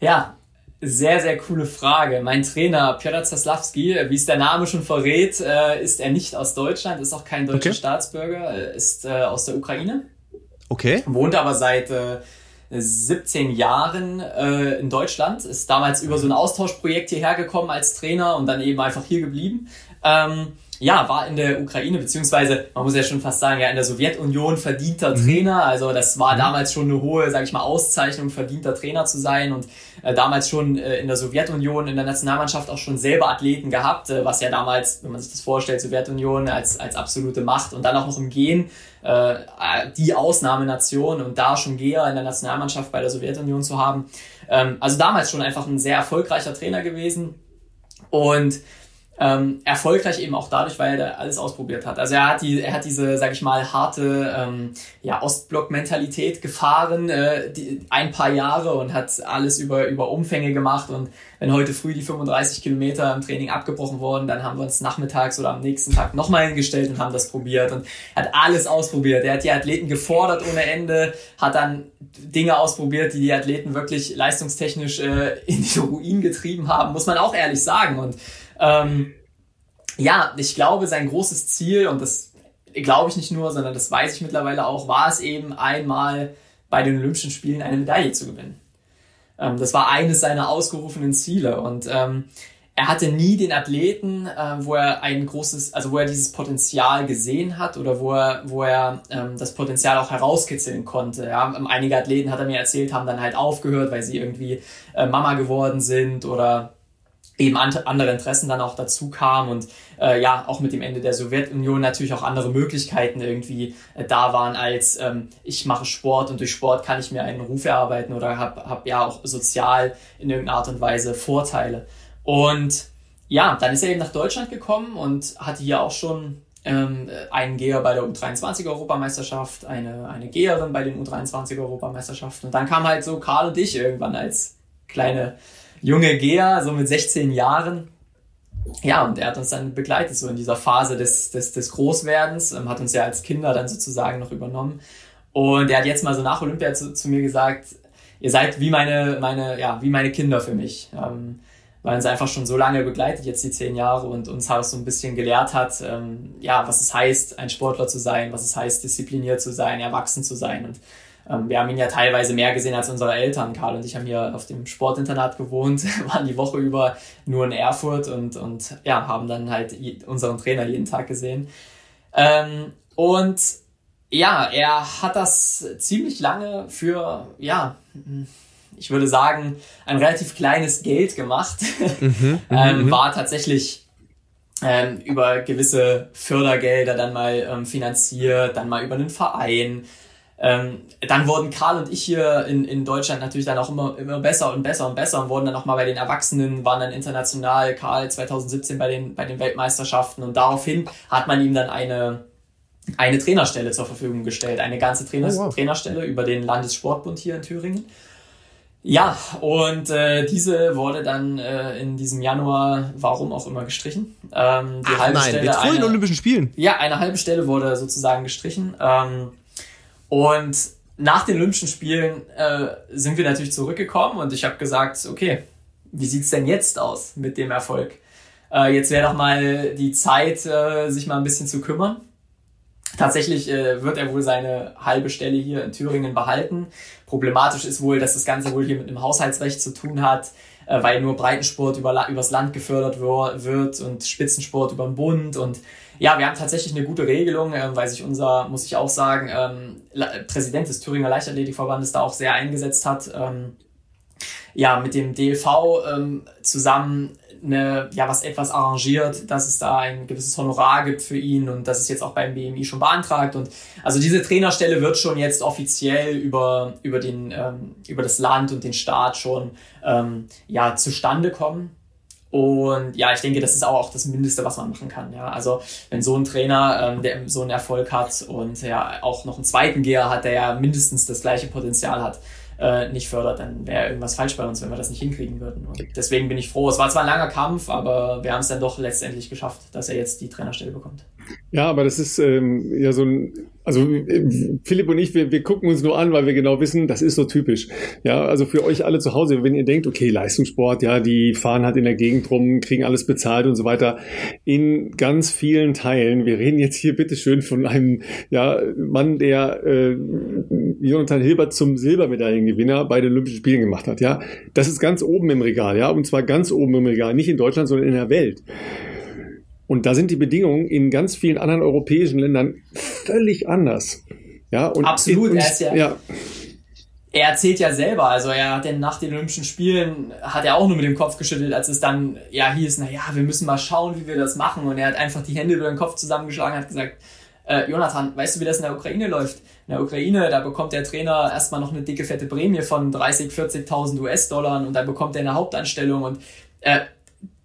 Ja, sehr, sehr coole Frage. Mein Trainer Piotr Zaslawski, wie es der Name schon verrät, äh, ist er nicht aus Deutschland, ist auch kein deutscher okay. Staatsbürger, ist äh, aus der Ukraine. Okay. Wohnt aber seit äh, 17 Jahren äh, in Deutschland, ist damals über so ein Austauschprojekt hierher gekommen als Trainer und dann eben einfach hier geblieben. Ähm, ja, war in der Ukraine, beziehungsweise man muss ja schon fast sagen, ja, in der Sowjetunion verdienter mhm. Trainer. Also das war mhm. damals schon eine hohe, sag ich mal, Auszeichnung, verdienter Trainer zu sein und äh, damals schon äh, in der Sowjetunion, in der Nationalmannschaft auch schon selber Athleten gehabt, äh, was ja damals, wenn man sich das vorstellt, Sowjetunion als, als absolute Macht und dann auch noch im Gehen äh, die Ausnahmenation und da schon Geher in der Nationalmannschaft bei der Sowjetunion zu haben. Ähm, also damals schon einfach ein sehr erfolgreicher Trainer gewesen und ähm, erfolgreich eben auch dadurch, weil er alles ausprobiert hat. Also er hat die, er hat diese, sag ich mal, harte ähm, ja, Ostblock-Mentalität gefahren, äh, die, ein paar Jahre und hat alles über, über Umfänge gemacht. Und wenn heute früh die 35 Kilometer im Training abgebrochen wurden, dann haben wir uns nachmittags oder am nächsten Tag nochmal hingestellt und haben das probiert und hat alles ausprobiert. Er hat die Athleten gefordert ohne Ende, hat dann Dinge ausprobiert, die die Athleten wirklich leistungstechnisch äh, in die Ruin getrieben haben, muss man auch ehrlich sagen. Und ähm, ja, ich glaube, sein großes Ziel, und das glaube ich nicht nur, sondern das weiß ich mittlerweile auch, war es eben einmal bei den Olympischen Spielen eine Medaille zu gewinnen. Ähm, das war eines seiner ausgerufenen Ziele und ähm, er hatte nie den Athleten, äh, wo er ein großes, also wo er dieses Potenzial gesehen hat oder wo er, wo er ähm, das Potenzial auch herauskitzeln konnte. Ja? Einige Athleten, hat er mir erzählt, haben dann halt aufgehört, weil sie irgendwie äh, Mama geworden sind oder eben andere Interessen dann auch dazu kamen und äh, ja, auch mit dem Ende der Sowjetunion natürlich auch andere Möglichkeiten irgendwie äh, da waren, als ähm, ich mache Sport und durch Sport kann ich mir einen Ruf erarbeiten oder habe hab ja auch sozial in irgendeiner Art und Weise Vorteile. Und ja, dann ist er eben nach Deutschland gekommen und hatte hier auch schon ähm, einen Geher bei der U23-Europameisterschaft, eine, eine Geherin bei den U23-Europameisterschaften. Und dann kam halt so Karl und ich irgendwann als kleine junge Geher, so mit 16 Jahren. Ja, und er hat uns dann begleitet, so in dieser Phase des, des, des Großwerdens, ähm, hat uns ja als Kinder dann sozusagen noch übernommen. Und er hat jetzt mal so nach Olympia zu, zu mir gesagt, ihr seid wie meine, meine, ja, wie meine Kinder für mich. Ähm, weil uns einfach schon so lange begleitet, jetzt die zehn Jahre und uns auch so ein bisschen gelehrt hat, ähm, ja, was es heißt, ein Sportler zu sein, was es heißt, diszipliniert zu sein, erwachsen zu sein. Und wir haben ihn ja teilweise mehr gesehen als unsere Eltern. Karl und ich haben hier auf dem Sportinternat gewohnt, waren die Woche über nur in Erfurt und, und ja, haben dann halt unseren Trainer jeden Tag gesehen. Ähm, und ja, er hat das ziemlich lange für, ja, ich würde sagen, ein relativ kleines Geld gemacht. Mhm, ähm, mhm. war tatsächlich ähm, über gewisse Fördergelder dann mal ähm, finanziert, dann mal über einen Verein. Ähm, dann wurden Karl und ich hier in, in Deutschland natürlich dann auch immer, immer besser und besser und besser und wurden dann auch mal bei den Erwachsenen, waren dann international, Karl 2017 bei den, bei den Weltmeisterschaften und daraufhin hat man ihm dann eine, eine Trainerstelle zur Verfügung gestellt, eine ganze Trainers oh, wow. Trainerstelle über den Landessportbund hier in Thüringen. Ja, und äh, diese wurde dann äh, in diesem Januar, warum auch immer, gestrichen. Ähm, die Ach halbe nein, Stelle. Jetzt vor den Olympischen Spielen. Ja, eine halbe Stelle wurde sozusagen gestrichen. Ähm, und nach den Olympischen Spielen äh, sind wir natürlich zurückgekommen und ich habe gesagt, okay, wie sieht's denn jetzt aus mit dem Erfolg? Äh, jetzt wäre doch mal die Zeit, äh, sich mal ein bisschen zu kümmern. Tatsächlich äh, wird er wohl seine halbe Stelle hier in Thüringen behalten. Problematisch ist wohl, dass das Ganze wohl hier mit einem Haushaltsrecht zu tun hat, äh, weil nur Breitensport über, übers Land gefördert wird und Spitzensport über den Bund. Und ja, wir haben tatsächlich eine gute Regelung, äh, weil sich unser, muss ich auch sagen, ähm, Präsident des Thüringer Leichtathletikverbandes da auch sehr eingesetzt hat. Ähm, ja, mit dem DLV ähm, zusammen eine, ja, was etwas arrangiert, dass es da ein gewisses Honorar gibt für ihn und das ist jetzt auch beim BMI schon beantragt und also diese Trainerstelle wird schon jetzt offiziell über, über den, ähm, über das Land und den Staat schon, ähm, ja, zustande kommen. Und ja, ich denke, das ist auch das Mindeste, was man machen kann. Ja, also wenn so ein Trainer, ähm, der so einen Erfolg hat und ja auch noch einen zweiten Geher hat, der ja mindestens das gleiche Potenzial hat, äh, nicht fördert, dann wäre irgendwas falsch bei uns, wenn wir das nicht hinkriegen würden. Und deswegen bin ich froh. Es war zwar ein langer Kampf, aber wir haben es dann doch letztendlich geschafft, dass er jetzt die Trainerstelle bekommt. Ja, aber das ist ähm, ja so ein, also äh, Philipp und ich, wir, wir gucken uns nur an, weil wir genau wissen, das ist so typisch. Ja, also für euch alle zu Hause, wenn ihr denkt, okay, Leistungssport, ja, die fahren halt in der Gegend rum, kriegen alles bezahlt und so weiter. In ganz vielen Teilen, wir reden jetzt hier bitteschön von einem ja, Mann, der äh, Jonathan Hilbert zum Silbermedaillengewinner bei den Olympischen Spielen gemacht hat. Ja, das ist ganz oben im Regal, ja, und zwar ganz oben im Regal, nicht in Deutschland, sondern in der Welt. Und da sind die Bedingungen in ganz vielen anderen europäischen Ländern völlig anders. Ja, und Absolut, in, er ist ja, ja. Er erzählt ja selber, also er hat denn nach den Olympischen Spielen, hat er auch nur mit dem Kopf geschüttelt, als es dann, ja, hieß, na ja, wir müssen mal schauen, wie wir das machen. Und er hat einfach die Hände über den Kopf zusammengeschlagen und hat gesagt, äh, Jonathan, weißt du, wie das in der Ukraine läuft? In der Ukraine, da bekommt der Trainer erstmal noch eine dicke, fette Prämie von 30, 40.000 US-Dollar und dann bekommt er eine Hauptanstellung und äh,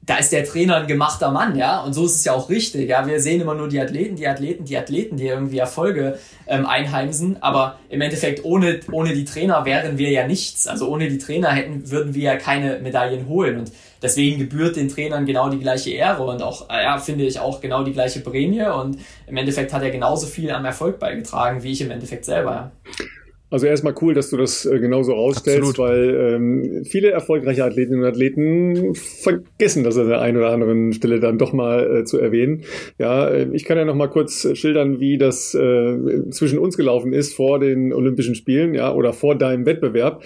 da ist der Trainer ein gemachter Mann, ja, und so ist es ja auch richtig, ja, wir sehen immer nur die Athleten, die Athleten, die Athleten, die irgendwie Erfolge ähm, einheimsen, aber im Endeffekt ohne, ohne die Trainer wären wir ja nichts, also ohne die Trainer hätten, würden wir ja keine Medaillen holen. Und deswegen gebührt den Trainern genau die gleiche Ehre und auch, äh, ja, finde ich auch genau die gleiche Prämie. Und im Endeffekt hat er genauso viel am Erfolg beigetragen, wie ich im Endeffekt selber, ja. Also erstmal cool, dass du das äh, genauso rausstellst, Absolut. weil ähm, viele erfolgreiche Athletinnen und Athleten vergessen das an der einen oder anderen Stelle dann doch mal äh, zu erwähnen. Ja, äh, ich kann ja noch mal kurz schildern, wie das äh, zwischen uns gelaufen ist vor den Olympischen Spielen, ja, oder vor deinem Wettbewerb.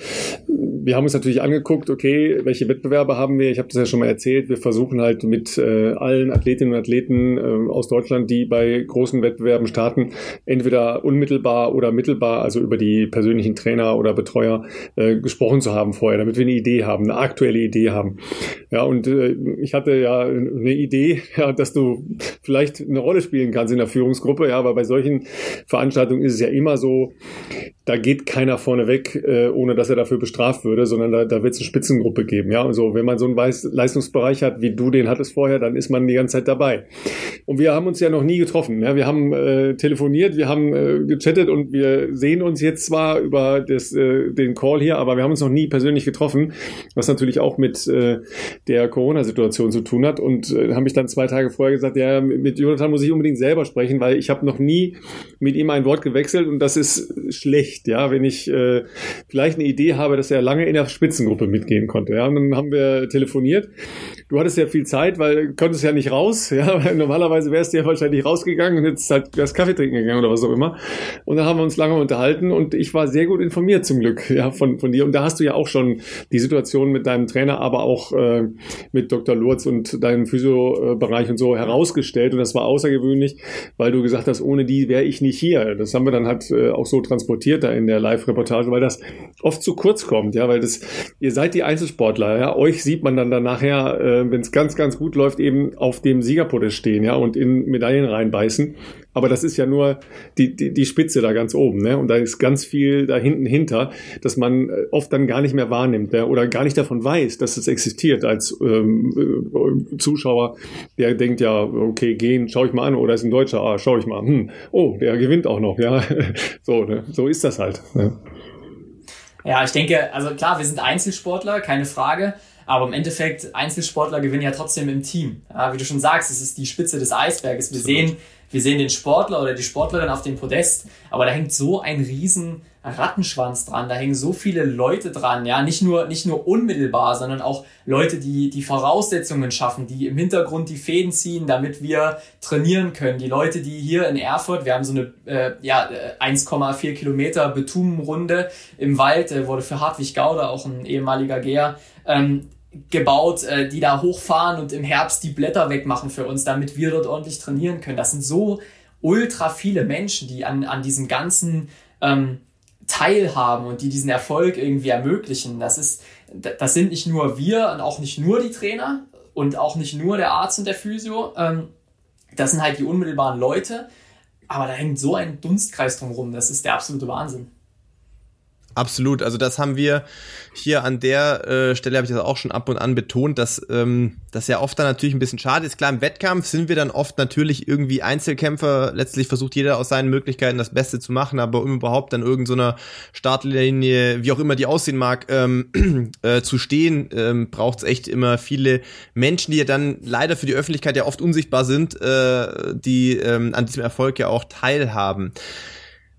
Wir haben uns natürlich angeguckt, okay, welche Wettbewerbe haben wir? Ich habe das ja schon mal erzählt. Wir versuchen halt mit äh, allen Athletinnen und Athleten äh, aus Deutschland, die bei großen Wettbewerben starten, entweder unmittelbar oder mittelbar, also über die persönlichen Trainer oder Betreuer äh, gesprochen zu haben vorher, damit wir eine Idee haben, eine aktuelle Idee haben. Ja, und äh, ich hatte ja eine Idee, ja, dass du vielleicht eine Rolle spielen kannst in der Führungsgruppe, ja, aber bei solchen Veranstaltungen ist es ja immer so, da geht keiner vorne weg, äh, ohne dass er dafür bestraft würde, sondern da, da wird es eine Spitzengruppe geben. Ja, also wenn man so einen Leistungsbereich hat, wie du den hattest vorher, dann ist man die ganze Zeit dabei. Und wir haben uns ja noch nie getroffen. Ja? Wir haben äh, telefoniert, wir haben äh, gechattet und wir sehen uns jetzt zwar über das, äh, den Call hier, aber wir haben uns noch nie persönlich getroffen, was natürlich auch mit äh, der Corona-Situation zu tun hat. Und äh, haben mich dann zwei Tage vorher gesagt, ja, mit Jonathan muss ich unbedingt selber sprechen, weil ich habe noch nie mit ihm ein Wort gewechselt und das ist schlecht, ja, wenn ich äh, vielleicht eine Idee habe, dass er lange in der Spitzengruppe mitgehen konnte. Ja, und dann haben wir telefoniert. Du hattest ja viel Zeit, weil du konntest ja nicht raus. Ja, weil normalerweise wärst du ja wahrscheinlich rausgegangen und jetzt halt wärst Kaffee trinken gegangen oder was auch immer. Und dann haben wir uns lange unterhalten und ich war sehr gut informiert zum Glück, ja, von, von dir. Und da hast du ja auch schon die Situation mit deinem Trainer, aber auch äh, mit Dr. Lurz und deinem Physiobereich und so herausgestellt. Und das war außergewöhnlich, weil du gesagt hast, ohne die wäre ich nicht hier. Das haben wir dann halt äh, auch so transportiert da in der Live-Reportage, weil das oft zu kurz kommt, ja, weil das, ihr seid die Einzelsportler, ja, euch sieht man dann, dann nachher, äh, wenn es ganz, ganz gut läuft, eben auf dem Siegerpodest stehen, ja, und in Medaillen reinbeißen. Aber das ist ja nur die, die, die Spitze da ganz oben, ne? Und da ist ganz viel da hinten hinter, dass man äh, oft dann gar nicht mehr wahrnimmt ja? oder gar nicht davon weiß, dass es existiert als ähm, äh, Zuschauer, der denkt ja, okay, gehen, schau ich mal an, oder ist ein Deutscher, ah, schau ich mal, hm, oh, der gewinnt auch noch, ja. so, ne? so ist das halt. Ne? Ja, ich denke, also klar, wir sind Einzelsportler, keine Frage. Aber im Endeffekt, Einzelsportler gewinnen ja trotzdem im Team. Ja, wie du schon sagst, es ist die Spitze des Eisberges. Wir sehen, wir sehen den Sportler oder die Sportlerin auf dem Podest, aber da hängt so ein riesen Rattenschwanz dran, da hängen so viele Leute dran, ja, nicht nur, nicht nur unmittelbar, sondern auch Leute, die die Voraussetzungen schaffen, die im Hintergrund die Fäden ziehen, damit wir trainieren können. Die Leute, die hier in Erfurt, wir haben so eine äh, ja, 1,4 Kilometer Betumenrunde im Wald, äh, wurde für Hartwig Gauder, auch ein ehemaliger Geher, ähm, gebaut, äh, die da hochfahren und im Herbst die Blätter wegmachen für uns, damit wir dort ordentlich trainieren können. Das sind so ultra viele Menschen, die an, an diesem ganzen ähm, teilhaben und die diesen Erfolg irgendwie ermöglichen. Das ist, das sind nicht nur wir und auch nicht nur die Trainer und auch nicht nur der Arzt und der Physio. Ähm, das sind halt die unmittelbaren Leute. Aber da hängt so ein Dunstkreis drumherum. Das ist der absolute Wahnsinn. Absolut, also das haben wir hier an der äh, Stelle habe ich das auch schon ab und an betont, dass ähm, das ja oft dann natürlich ein bisschen schade ist. Klar, im Wettkampf sind wir dann oft natürlich irgendwie Einzelkämpfer. Letztlich versucht jeder aus seinen Möglichkeiten das Beste zu machen, aber um überhaupt dann irgendeiner so Startlinie, wie auch immer die aussehen mag, ähm, äh, zu stehen, ähm, braucht es echt immer viele Menschen, die ja dann leider für die Öffentlichkeit ja oft unsichtbar sind, äh, die ähm, an diesem Erfolg ja auch teilhaben.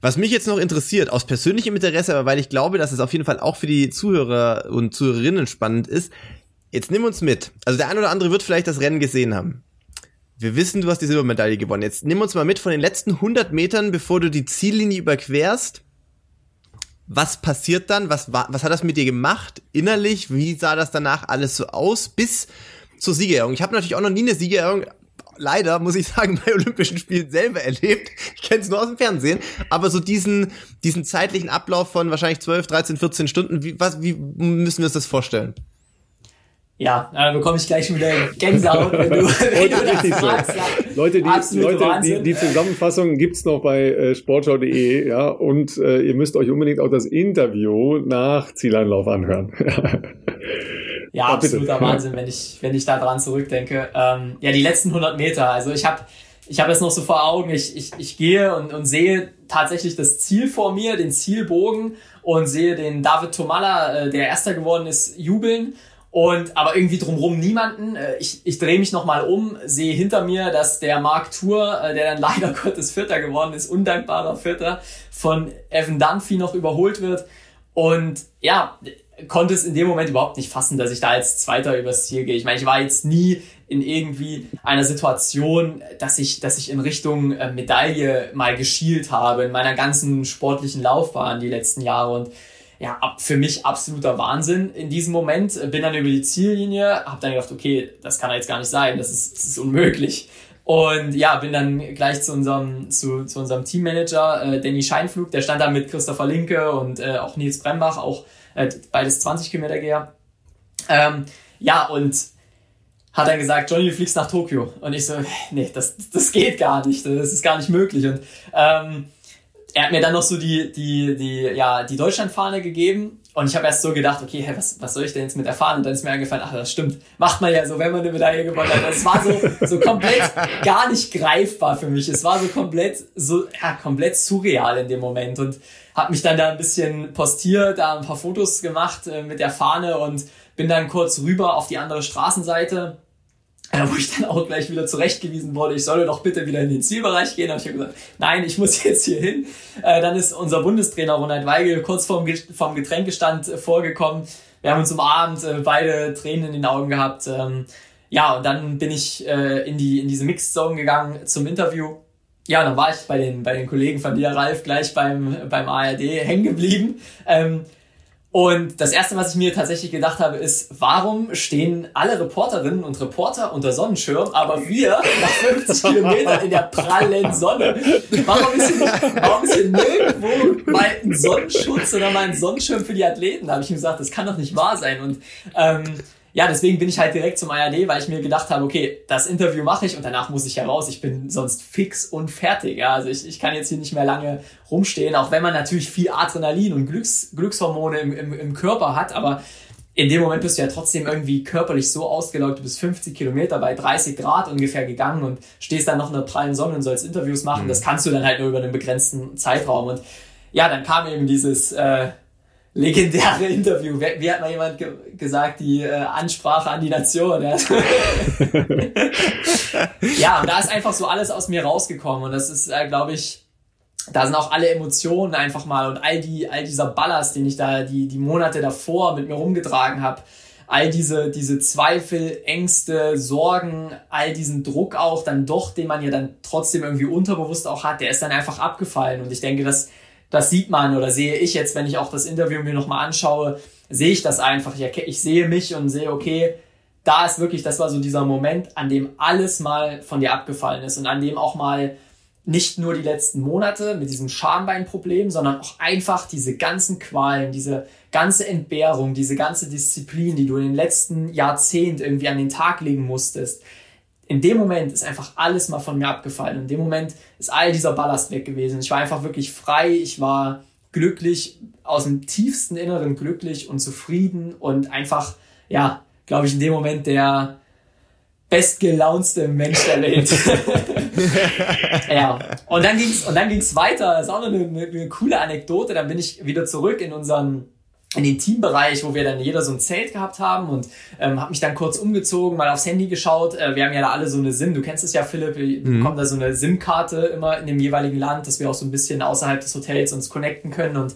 Was mich jetzt noch interessiert, aus persönlichem Interesse, aber weil ich glaube, dass es auf jeden Fall auch für die Zuhörer und Zuhörerinnen spannend ist, jetzt nimm uns mit. Also der ein oder andere wird vielleicht das Rennen gesehen haben. Wir wissen, du hast die Silbermedaille gewonnen. Jetzt nimm uns mal mit von den letzten 100 Metern, bevor du die Ziellinie überquerst. Was passiert dann? Was, was hat das mit dir gemacht? Innerlich? Wie sah das danach alles so aus? Bis zur Siegerehrung. Ich habe natürlich auch noch nie eine Siegerehrung leider, muss ich sagen, bei Olympischen Spielen selber erlebt. Ich kenne es nur aus dem Fernsehen. Aber so diesen, diesen zeitlichen Ablauf von wahrscheinlich 12, 13, 14 Stunden, wie, was, wie müssen wir uns das vorstellen? Ja, da bekomme ich gleich schon wieder Gänsehaut, wenn du, wenn du das fragst. Ja. Leute, die, Leute die, die Zusammenfassung gibt's noch bei äh, sportschau.de, ja, und äh, ihr müsst euch unbedingt auch das Interview nach Zieleinlauf anhören. Ja, absoluter Wahnsinn, wenn ich, wenn ich da dran zurückdenke. Ähm, ja, die letzten 100 Meter. Also ich habe ich hab es noch so vor Augen. Ich, ich, ich gehe und, und sehe tatsächlich das Ziel vor mir, den Zielbogen und sehe den David Tomalla, äh, der Erster geworden ist, jubeln. Und aber irgendwie drumherum niemanden. Äh, ich, ich drehe mich nochmal um, sehe hinter mir, dass der Mark Tour, äh, der dann leider Gottes Vierter geworden ist, undankbarer Vierter, von Evan Dunphy noch überholt wird. Und ja, konnte es in dem Moment überhaupt nicht fassen, dass ich da als Zweiter übers Ziel gehe. Ich meine, ich war jetzt nie in irgendwie einer Situation, dass ich, dass ich in Richtung äh, Medaille mal geschielt habe in meiner ganzen sportlichen Laufbahn die letzten Jahre und ja, für mich absoluter Wahnsinn in diesem Moment. Bin dann über die Ziellinie, habe dann gedacht, okay, das kann jetzt gar nicht sein, das ist, das ist unmöglich. Und ja, bin dann gleich zu unserem, zu, zu unserem Teammanager, äh, Danny Scheinflug, der stand da mit Christopher Linke und äh, auch Nils Brembach, auch äh, beides 20 Kilometer Geher. Ähm, ja, und hat dann gesagt, Johnny, du fliegst nach Tokio. Und ich so, nee, das, das geht gar nicht, das ist gar nicht möglich. Und ähm, er hat mir dann noch so die, die, die, ja, die Deutschlandfahne gegeben und ich habe erst so gedacht, okay, hey, was, was soll ich denn jetzt mit der Fahne? Und dann ist mir eingefallen, ach, das stimmt, macht man ja so, wenn man eine Medaille gewonnen hat. Das war so, so komplett gar nicht greifbar für mich. Es war so komplett, so, ja, komplett surreal in dem Moment und habe mich dann da ein bisschen postiert, da ein paar Fotos gemacht äh, mit der Fahne und bin dann kurz rüber auf die andere Straßenseite wo ich dann auch gleich wieder zurechtgewiesen wurde, ich solle doch bitte wieder in den Zielbereich gehen. Ich habe gesagt, nein, ich muss jetzt hier hin. Äh, dann ist unser Bundestrainer Ronald Weigel kurz vorm, vorm Getränkestand äh, vorgekommen. Wir haben uns umarmt, äh, beide Tränen in den Augen gehabt. Ähm, ja, und dann bin ich äh, in, die, in diese Mixed Zone gegangen zum Interview. Ja, dann war ich bei den, bei den Kollegen von dir, Ralf, gleich beim, beim ARD hängen geblieben. Und das erste, was ich mir tatsächlich gedacht habe, ist, warum stehen alle Reporterinnen und Reporter unter Sonnenschirm, aber wir nach 50 Kilometern in der prallen Sonne? Warum ist hier, warum ist hier nirgendwo mal ein Sonnenschutz oder mal ein Sonnenschirm für die Athleten? Da habe ich mir gesagt, das kann doch nicht wahr sein. Und ähm, ja, deswegen bin ich halt direkt zum ARD, weil ich mir gedacht habe, okay, das Interview mache ich und danach muss ich heraus. Ich bin sonst fix und fertig. Ja, also ich, ich kann jetzt hier nicht mehr lange rumstehen, auch wenn man natürlich viel Adrenalin und Glücks, Glückshormone im, im, im Körper hat, aber in dem Moment bist du ja trotzdem irgendwie körperlich so ausgelaugt, du bist 50 Kilometer bei 30 Grad ungefähr gegangen und stehst dann noch in der prallen Sonne und sollst Interviews machen. Mhm. Das kannst du dann halt nur über einen begrenzten Zeitraum. Und ja, dann kam eben dieses äh, legendäre Interview. Wie, wie hat mal jemand ge gesagt, die äh, Ansprache an die Nation. Ja. ja, und da ist einfach so alles aus mir rausgekommen und das ist, äh, glaube ich, da sind auch alle Emotionen einfach mal und all die, all dieser Ballast, den ich da die, die Monate davor mit mir rumgetragen habe, all diese, diese Zweifel, Ängste, Sorgen, all diesen Druck auch dann doch, den man ja dann trotzdem irgendwie unterbewusst auch hat, der ist dann einfach abgefallen und ich denke, dass das sieht man oder sehe ich jetzt, wenn ich auch das Interview mir nochmal anschaue, sehe ich das einfach. Ich, ich sehe mich und sehe, okay, da ist wirklich, das war so dieser Moment, an dem alles mal von dir abgefallen ist und an dem auch mal nicht nur die letzten Monate mit diesem Schambeinproblem, sondern auch einfach diese ganzen Qualen, diese ganze Entbehrung, diese ganze Disziplin, die du in den letzten Jahrzehnten irgendwie an den Tag legen musstest, in dem Moment ist einfach alles mal von mir abgefallen. In dem Moment ist all dieser Ballast weg gewesen. Ich war einfach wirklich frei. Ich war glücklich, aus dem tiefsten Inneren glücklich und zufrieden und einfach, ja, glaube ich, in dem Moment der bestgelaunste Mensch der Welt. ja. Und dann ging's, und dann ging's weiter. Das ist auch noch eine, eine coole Anekdote. Dann bin ich wieder zurück in unseren in den Teambereich, wo wir dann jeder so ein Zelt gehabt haben und ähm, habe mich dann kurz umgezogen, mal aufs Handy geschaut. Äh, wir haben ja da alle so eine SIM, du kennst es ja, Philipp, wir mhm. bekommen da so eine SIM-Karte immer in dem jeweiligen Land, dass wir auch so ein bisschen außerhalb des Hotels uns connecten können und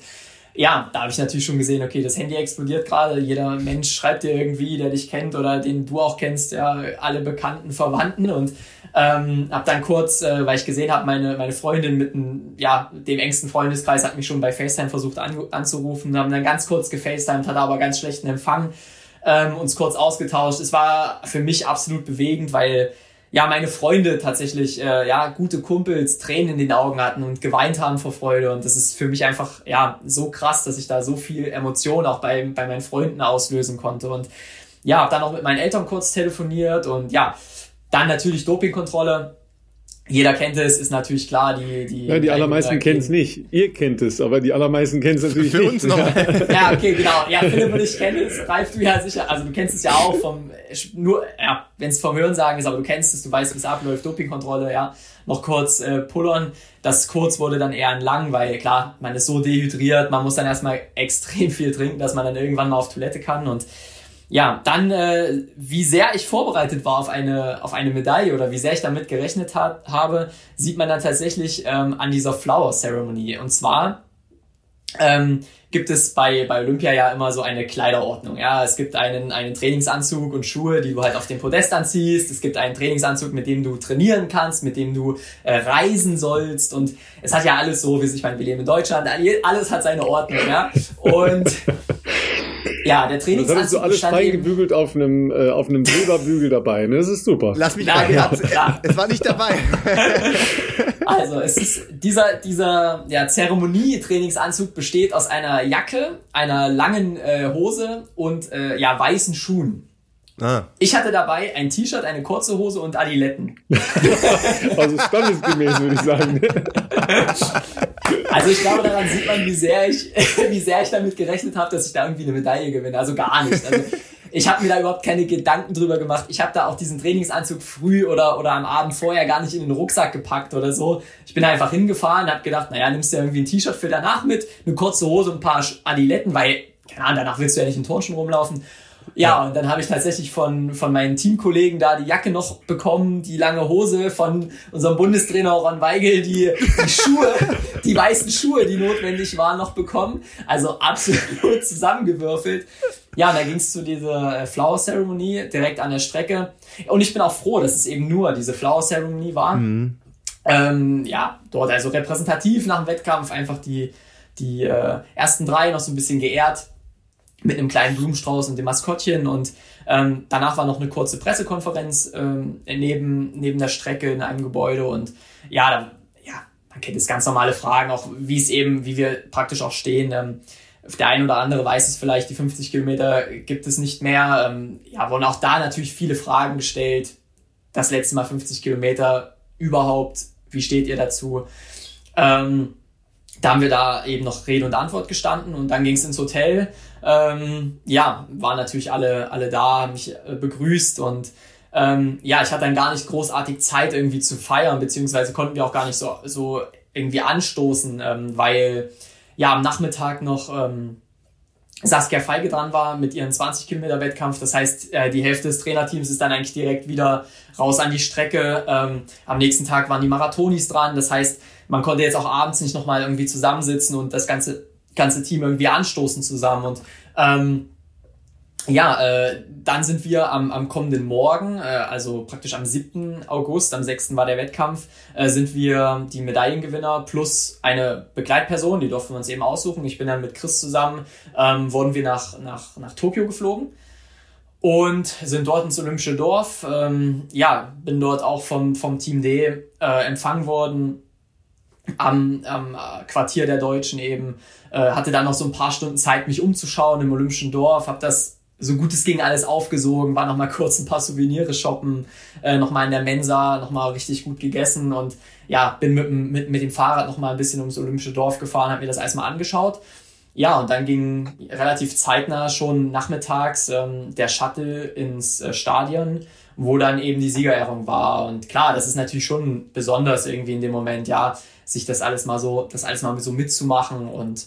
ja, da habe ich natürlich schon gesehen, okay, das Handy explodiert gerade. Jeder Mensch schreibt dir irgendwie, der dich kennt oder den du auch kennst, ja, alle bekannten Verwandten und ähm, hab dann kurz, äh, weil ich gesehen habe, meine, meine Freundin mit einem, ja, dem engsten Freundeskreis hat mich schon bei FaceTime versucht an, anzurufen, haben dann ganz kurz gefacetimed, hatte aber ganz schlechten Empfang, ähm, uns kurz ausgetauscht. Es war für mich absolut bewegend, weil ja, meine Freunde tatsächlich, äh, ja, gute Kumpels Tränen in den Augen hatten und geweint haben vor Freude. Und das ist für mich einfach, ja, so krass, dass ich da so viel Emotion auch bei, bei meinen Freunden auslösen konnte. Und ja, hab dann auch mit meinen Eltern kurz telefoniert und ja, dann natürlich Dopingkontrolle. Jeder kennt es, ist natürlich klar, die die Ja, die allermeisten kennen es nicht. Ihr kennt es, aber die allermeisten kennen es natürlich Für nicht. Uns noch. ja, okay, genau. Ja, Philipp und ich kennen es. Ralf, du ja sicher, also du kennst es ja auch vom nur ja, wenn es vom Hörensagen ist, aber du kennst es, du weißt, wie es abläuft, Dopingkontrolle, ja. Noch kurz äh, pullern. Das kurz wurde dann eher ein lang, weil klar, man ist so dehydriert, man muss dann erstmal extrem viel trinken, dass man dann irgendwann mal auf Toilette kann und ja, dann, äh, wie sehr ich vorbereitet war auf eine, auf eine Medaille oder wie sehr ich damit gerechnet hat, habe, sieht man dann tatsächlich ähm, an dieser Flower Ceremony. Und zwar ähm, gibt es bei, bei Olympia ja immer so eine Kleiderordnung. Ja, es gibt einen, einen Trainingsanzug und Schuhe, die du halt auf dem Podest anziehst. Es gibt einen Trainingsanzug, mit dem du trainieren kannst, mit dem du äh, reisen sollst. Und es hat ja alles so, wie sich, ich meine, wir leben in Deutschland, alles hat seine Ordnung, ja. Und Ja, der Trainingsanzug Das hattest du alles freigebügelt auf einem, äh, auf einem Silberbügel dabei. Ne? Das ist super. Lass mich Nein, ja, ja. Es war nicht dabei. Also, es ist dieser, dieser ja, Zeremonie-Trainingsanzug besteht aus einer Jacke, einer langen äh, Hose und äh, ja, weißen Schuhen. Ah. Ich hatte dabei ein T-Shirt, eine kurze Hose und Adiletten. also standesgemäß, würde ich sagen. Also ich glaube, daran sieht man, wie sehr ich, wie sehr ich damit gerechnet habe, dass ich da irgendwie eine Medaille gewinne. Also gar nicht. Also ich habe mir da überhaupt keine Gedanken drüber gemacht. Ich habe da auch diesen Trainingsanzug früh oder, oder am Abend vorher gar nicht in den Rucksack gepackt oder so. Ich bin einfach hingefahren, habe gedacht, naja, nimmst du ja irgendwie ein T-Shirt für danach mit, eine kurze Hose und ein paar Adiletten, weil, keine Ahnung, danach willst du ja nicht in Turnschuhen rumlaufen. Ja, und dann habe ich tatsächlich von, von meinen Teamkollegen da die Jacke noch bekommen, die lange Hose von unserem Bundestrainer Ron Weigel, die, die Schuhe, die weißen Schuhe, die notwendig waren, noch bekommen. Also absolut zusammengewürfelt. Ja, und da ging es zu dieser äh, Flower Ceremony direkt an der Strecke. Und ich bin auch froh, dass es eben nur diese Flower Ceremony war. Mhm. Ähm, ja, dort also repräsentativ nach dem Wettkampf einfach die, die äh, ersten drei noch so ein bisschen geehrt mit einem kleinen Blumenstrauß und dem Maskottchen und ähm, danach war noch eine kurze Pressekonferenz ähm, neben, neben der Strecke in einem Gebäude und ja, da, ja, man kennt jetzt ganz normale Fragen, auch wie es eben, wie wir praktisch auch stehen. Ähm, der ein oder andere weiß es vielleicht, die 50 Kilometer gibt es nicht mehr. Ähm, ja, wurden auch da natürlich viele Fragen gestellt. Das letzte Mal 50 Kilometer überhaupt, wie steht ihr dazu? Ähm, da haben wir da eben noch Rede und Antwort gestanden und dann ging es ins Hotel. Ähm, ja, waren natürlich alle, alle da, haben mich äh, begrüßt und ähm, ja, ich hatte dann gar nicht großartig Zeit irgendwie zu feiern, beziehungsweise konnten wir auch gar nicht so, so irgendwie anstoßen, ähm, weil ja am Nachmittag noch ähm, Saskia Feige dran war mit ihren 20 Kilometer Wettkampf. Das heißt, äh, die Hälfte des Trainerteams ist dann eigentlich direkt wieder raus an die Strecke. Ähm, am nächsten Tag waren die Marathonis dran. Das heißt, man konnte jetzt auch abends nicht nochmal irgendwie zusammensitzen und das ganze, ganze Team irgendwie anstoßen zusammen. Und ähm, ja, äh, dann sind wir am, am kommenden Morgen, äh, also praktisch am 7. August, am 6. war der Wettkampf, äh, sind wir die Medaillengewinner plus eine Begleitperson, die durften wir uns eben aussuchen. Ich bin dann mit Chris zusammen, ähm, wurden wir nach, nach, nach Tokio geflogen und sind dort ins Olympische Dorf. Ähm, ja, bin dort auch vom, vom Team D äh, empfangen worden am, am Quartier der Deutschen eben. Äh, hatte dann noch so ein paar Stunden Zeit, mich umzuschauen im Olympischen Dorf, habe das so gut es ging alles aufgesogen, war noch mal kurz ein paar Souvenire shoppen, äh, noch mal in der Mensa, noch mal richtig gut gegessen und ja, bin mit, mit, mit dem Fahrrad noch mal ein bisschen ums Olympische Dorf gefahren, habe mir das alles mal angeschaut. Ja, und dann ging relativ zeitnah schon nachmittags ähm, der Shuttle ins äh, Stadion, wo dann eben die Siegerehrung war. Und klar, das ist natürlich schon besonders irgendwie in dem Moment, ja, sich das alles mal so, das alles mal so mitzumachen und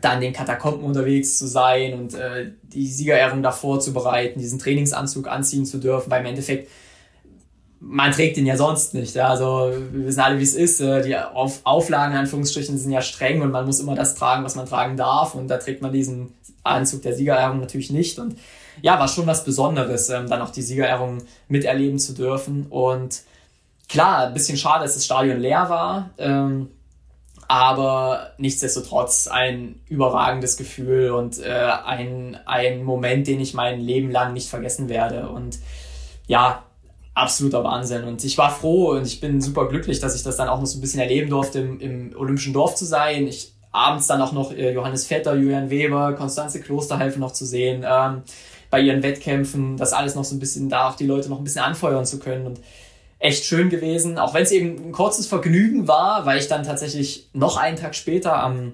da in den Katakomben unterwegs zu sein und äh, die Siegerehrung davor zu bereiten, diesen Trainingsanzug anziehen zu dürfen, weil im Endeffekt man trägt den ja sonst nicht. Ja? Also wir wissen alle, wie es ist. Äh, die Auf Auflagen in Anführungsstrichen sind ja streng und man muss immer das tragen, was man tragen darf. Und da trägt man diesen Anzug der Siegerehrung natürlich nicht. Und ja, war schon was Besonderes, ähm, dann auch die Siegerehrung miterleben zu dürfen. Und klar, ein bisschen schade, dass das Stadion leer war. Ähm, aber nichtsdestotrotz ein überragendes Gefühl und äh, ein, ein Moment, den ich mein Leben lang nicht vergessen werde. Und ja, absoluter Wahnsinn. Und ich war froh und ich bin super glücklich, dass ich das dann auch noch so ein bisschen erleben durfte, im, im Olympischen Dorf zu sein. Ich abends dann auch noch äh, Johannes Vetter, Julian Weber, Konstanze Klosterhalfe noch zu sehen, ähm, bei ihren Wettkämpfen, das alles noch so ein bisschen da auch die Leute noch ein bisschen anfeuern zu können. Und echt schön gewesen, auch wenn es eben ein kurzes Vergnügen war, weil ich dann tatsächlich noch einen Tag später am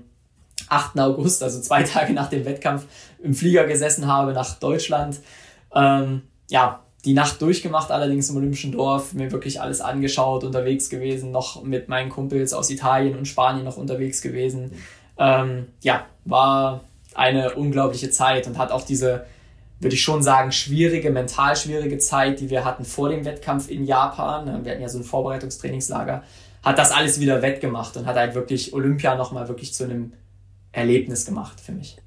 8. August, also zwei Tage nach dem Wettkampf, im Flieger gesessen habe nach Deutschland. Ähm, ja, die Nacht durchgemacht, allerdings im Olympischen Dorf, mir wirklich alles angeschaut, unterwegs gewesen, noch mit meinen Kumpels aus Italien und Spanien noch unterwegs gewesen. Ähm, ja, war eine unglaubliche Zeit und hat auch diese würde ich schon sagen, schwierige, mental schwierige Zeit, die wir hatten vor dem Wettkampf in Japan. Wir hatten ja so ein Vorbereitungstrainingslager, hat das alles wieder wettgemacht und hat halt wirklich Olympia nochmal wirklich zu einem Erlebnis gemacht für mich.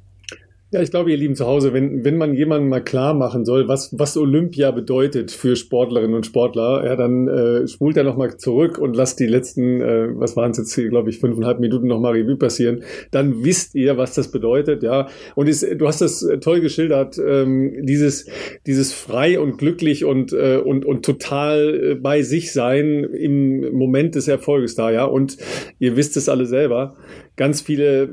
Ja, ich glaube, ihr Lieben zu Hause, wenn, wenn man jemandem mal klar machen soll, was, was Olympia bedeutet für Sportlerinnen und Sportler, ja, dann äh, spult er nochmal zurück und lasst die letzten, äh, was waren es jetzt hier, glaube ich, fünfeinhalb Minuten nochmal Revue passieren. Dann wisst ihr, was das bedeutet, ja. Und ist, du hast das toll geschildert, ähm, dieses, dieses frei und glücklich und, äh, und, und total bei sich sein im Moment des Erfolges da, ja. Und ihr wisst es alle selber ganz viele äh,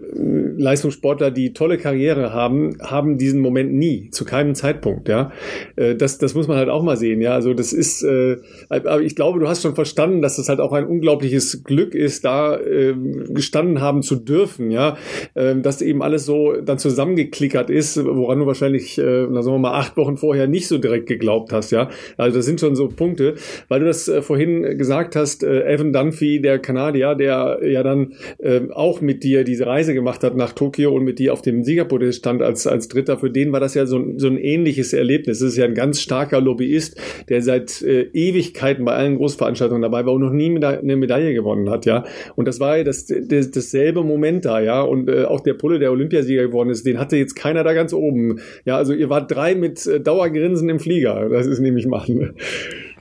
Leistungssportler, die tolle Karriere haben, haben diesen Moment nie, zu keinem Zeitpunkt, ja. Äh, das, das muss man halt auch mal sehen, ja. Also das ist, äh, aber ich glaube, du hast schon verstanden, dass das halt auch ein unglaubliches Glück ist, da äh, gestanden haben zu dürfen, ja. Äh, dass eben alles so dann zusammengeklickert ist, woran du wahrscheinlich, äh, na sagen wir mal, acht Wochen vorher nicht so direkt geglaubt hast, ja. Also das sind schon so Punkte, weil du das äh, vorhin gesagt hast, äh, Evan Dunphy, der Kanadier, der ja dann äh, auch mit mit dir diese Reise gemacht hat nach Tokio und mit dir auf dem Siegerpodest stand als, als Dritter, für den war das ja so, so ein ähnliches Erlebnis. Das ist ja ein ganz starker Lobbyist, der seit äh, Ewigkeiten bei allen Großveranstaltungen dabei war und noch nie Meda eine Medaille gewonnen hat, ja. Und das war ja das, das, dasselbe Moment da, ja. Und äh, auch der Pulle, der Olympiasieger geworden ist, den hatte jetzt keiner da ganz oben. Ja, also ihr wart drei mit äh, Dauergrinsen im Flieger. Das ist nämlich machen.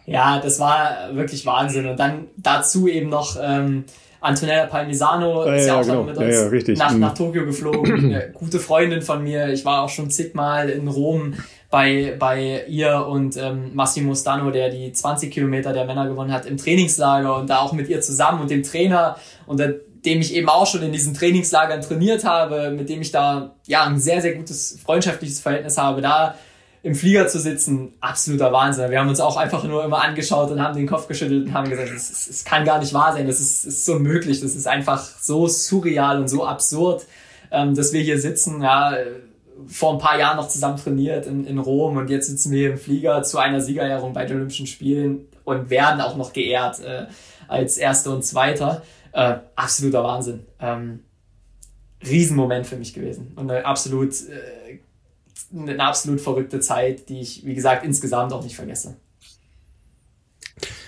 Ja, das war wirklich Wahnsinn. Und dann dazu eben noch ähm, Antonella Palmisano ja, ist ja, auch genau. mit uns nach, mhm. nach Tokio geflogen. Eine gute Freundin von mir. Ich war auch schon zigmal in Rom bei, bei ihr und ähm, Massimo Stano, der die 20 Kilometer der Männer gewonnen hat, im Trainingslager und da auch mit ihr zusammen und dem Trainer und der, dem ich eben auch schon in diesen Trainingslagern trainiert habe, mit dem ich da ja ein sehr, sehr gutes freundschaftliches Verhältnis habe. Da im Flieger zu sitzen, absoluter Wahnsinn. Wir haben uns auch einfach nur immer angeschaut und haben den Kopf geschüttelt und haben gesagt, es, kann gar nicht wahr sein, das ist, ist so möglich, das ist einfach so surreal und so absurd, ähm, dass wir hier sitzen, ja, vor ein paar Jahren noch zusammen trainiert in, in Rom und jetzt sitzen wir hier im Flieger zu einer Siegerehrung bei den Olympischen Spielen und werden auch noch geehrt äh, als Erster und Zweiter. Äh, absoluter Wahnsinn. Ähm, Riesenmoment für mich gewesen und eine absolut äh, eine absolut verrückte Zeit, die ich, wie gesagt, insgesamt auch nicht vergesse.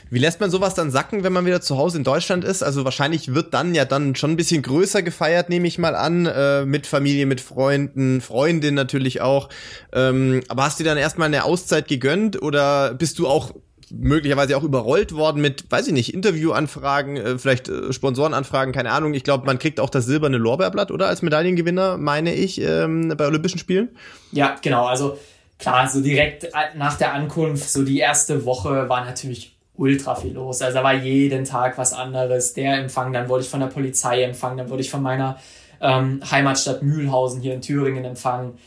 Wie lässt man sowas dann sacken, wenn man wieder zu Hause in Deutschland ist? Also wahrscheinlich wird dann ja dann schon ein bisschen größer gefeiert, nehme ich mal an, äh, mit Familie, mit Freunden, Freundin natürlich auch. Ähm, aber hast du dir dann erstmal eine Auszeit gegönnt oder bist du auch möglicherweise auch überrollt worden mit, weiß ich nicht, Interviewanfragen, äh, vielleicht äh, Sponsorenanfragen, keine Ahnung. Ich glaube, man kriegt auch das silberne Lorbeerblatt, oder? Als Medaillengewinner, meine ich, ähm, bei Olympischen Spielen. Ja, genau. Also klar, so direkt nach der Ankunft, so die erste Woche war natürlich ultra viel los. Also da war jeden Tag was anderes. Der Empfang, dann wurde ich von der Polizei empfangen, dann wurde ich von meiner ähm, Heimatstadt Mühlhausen hier in Thüringen empfangen.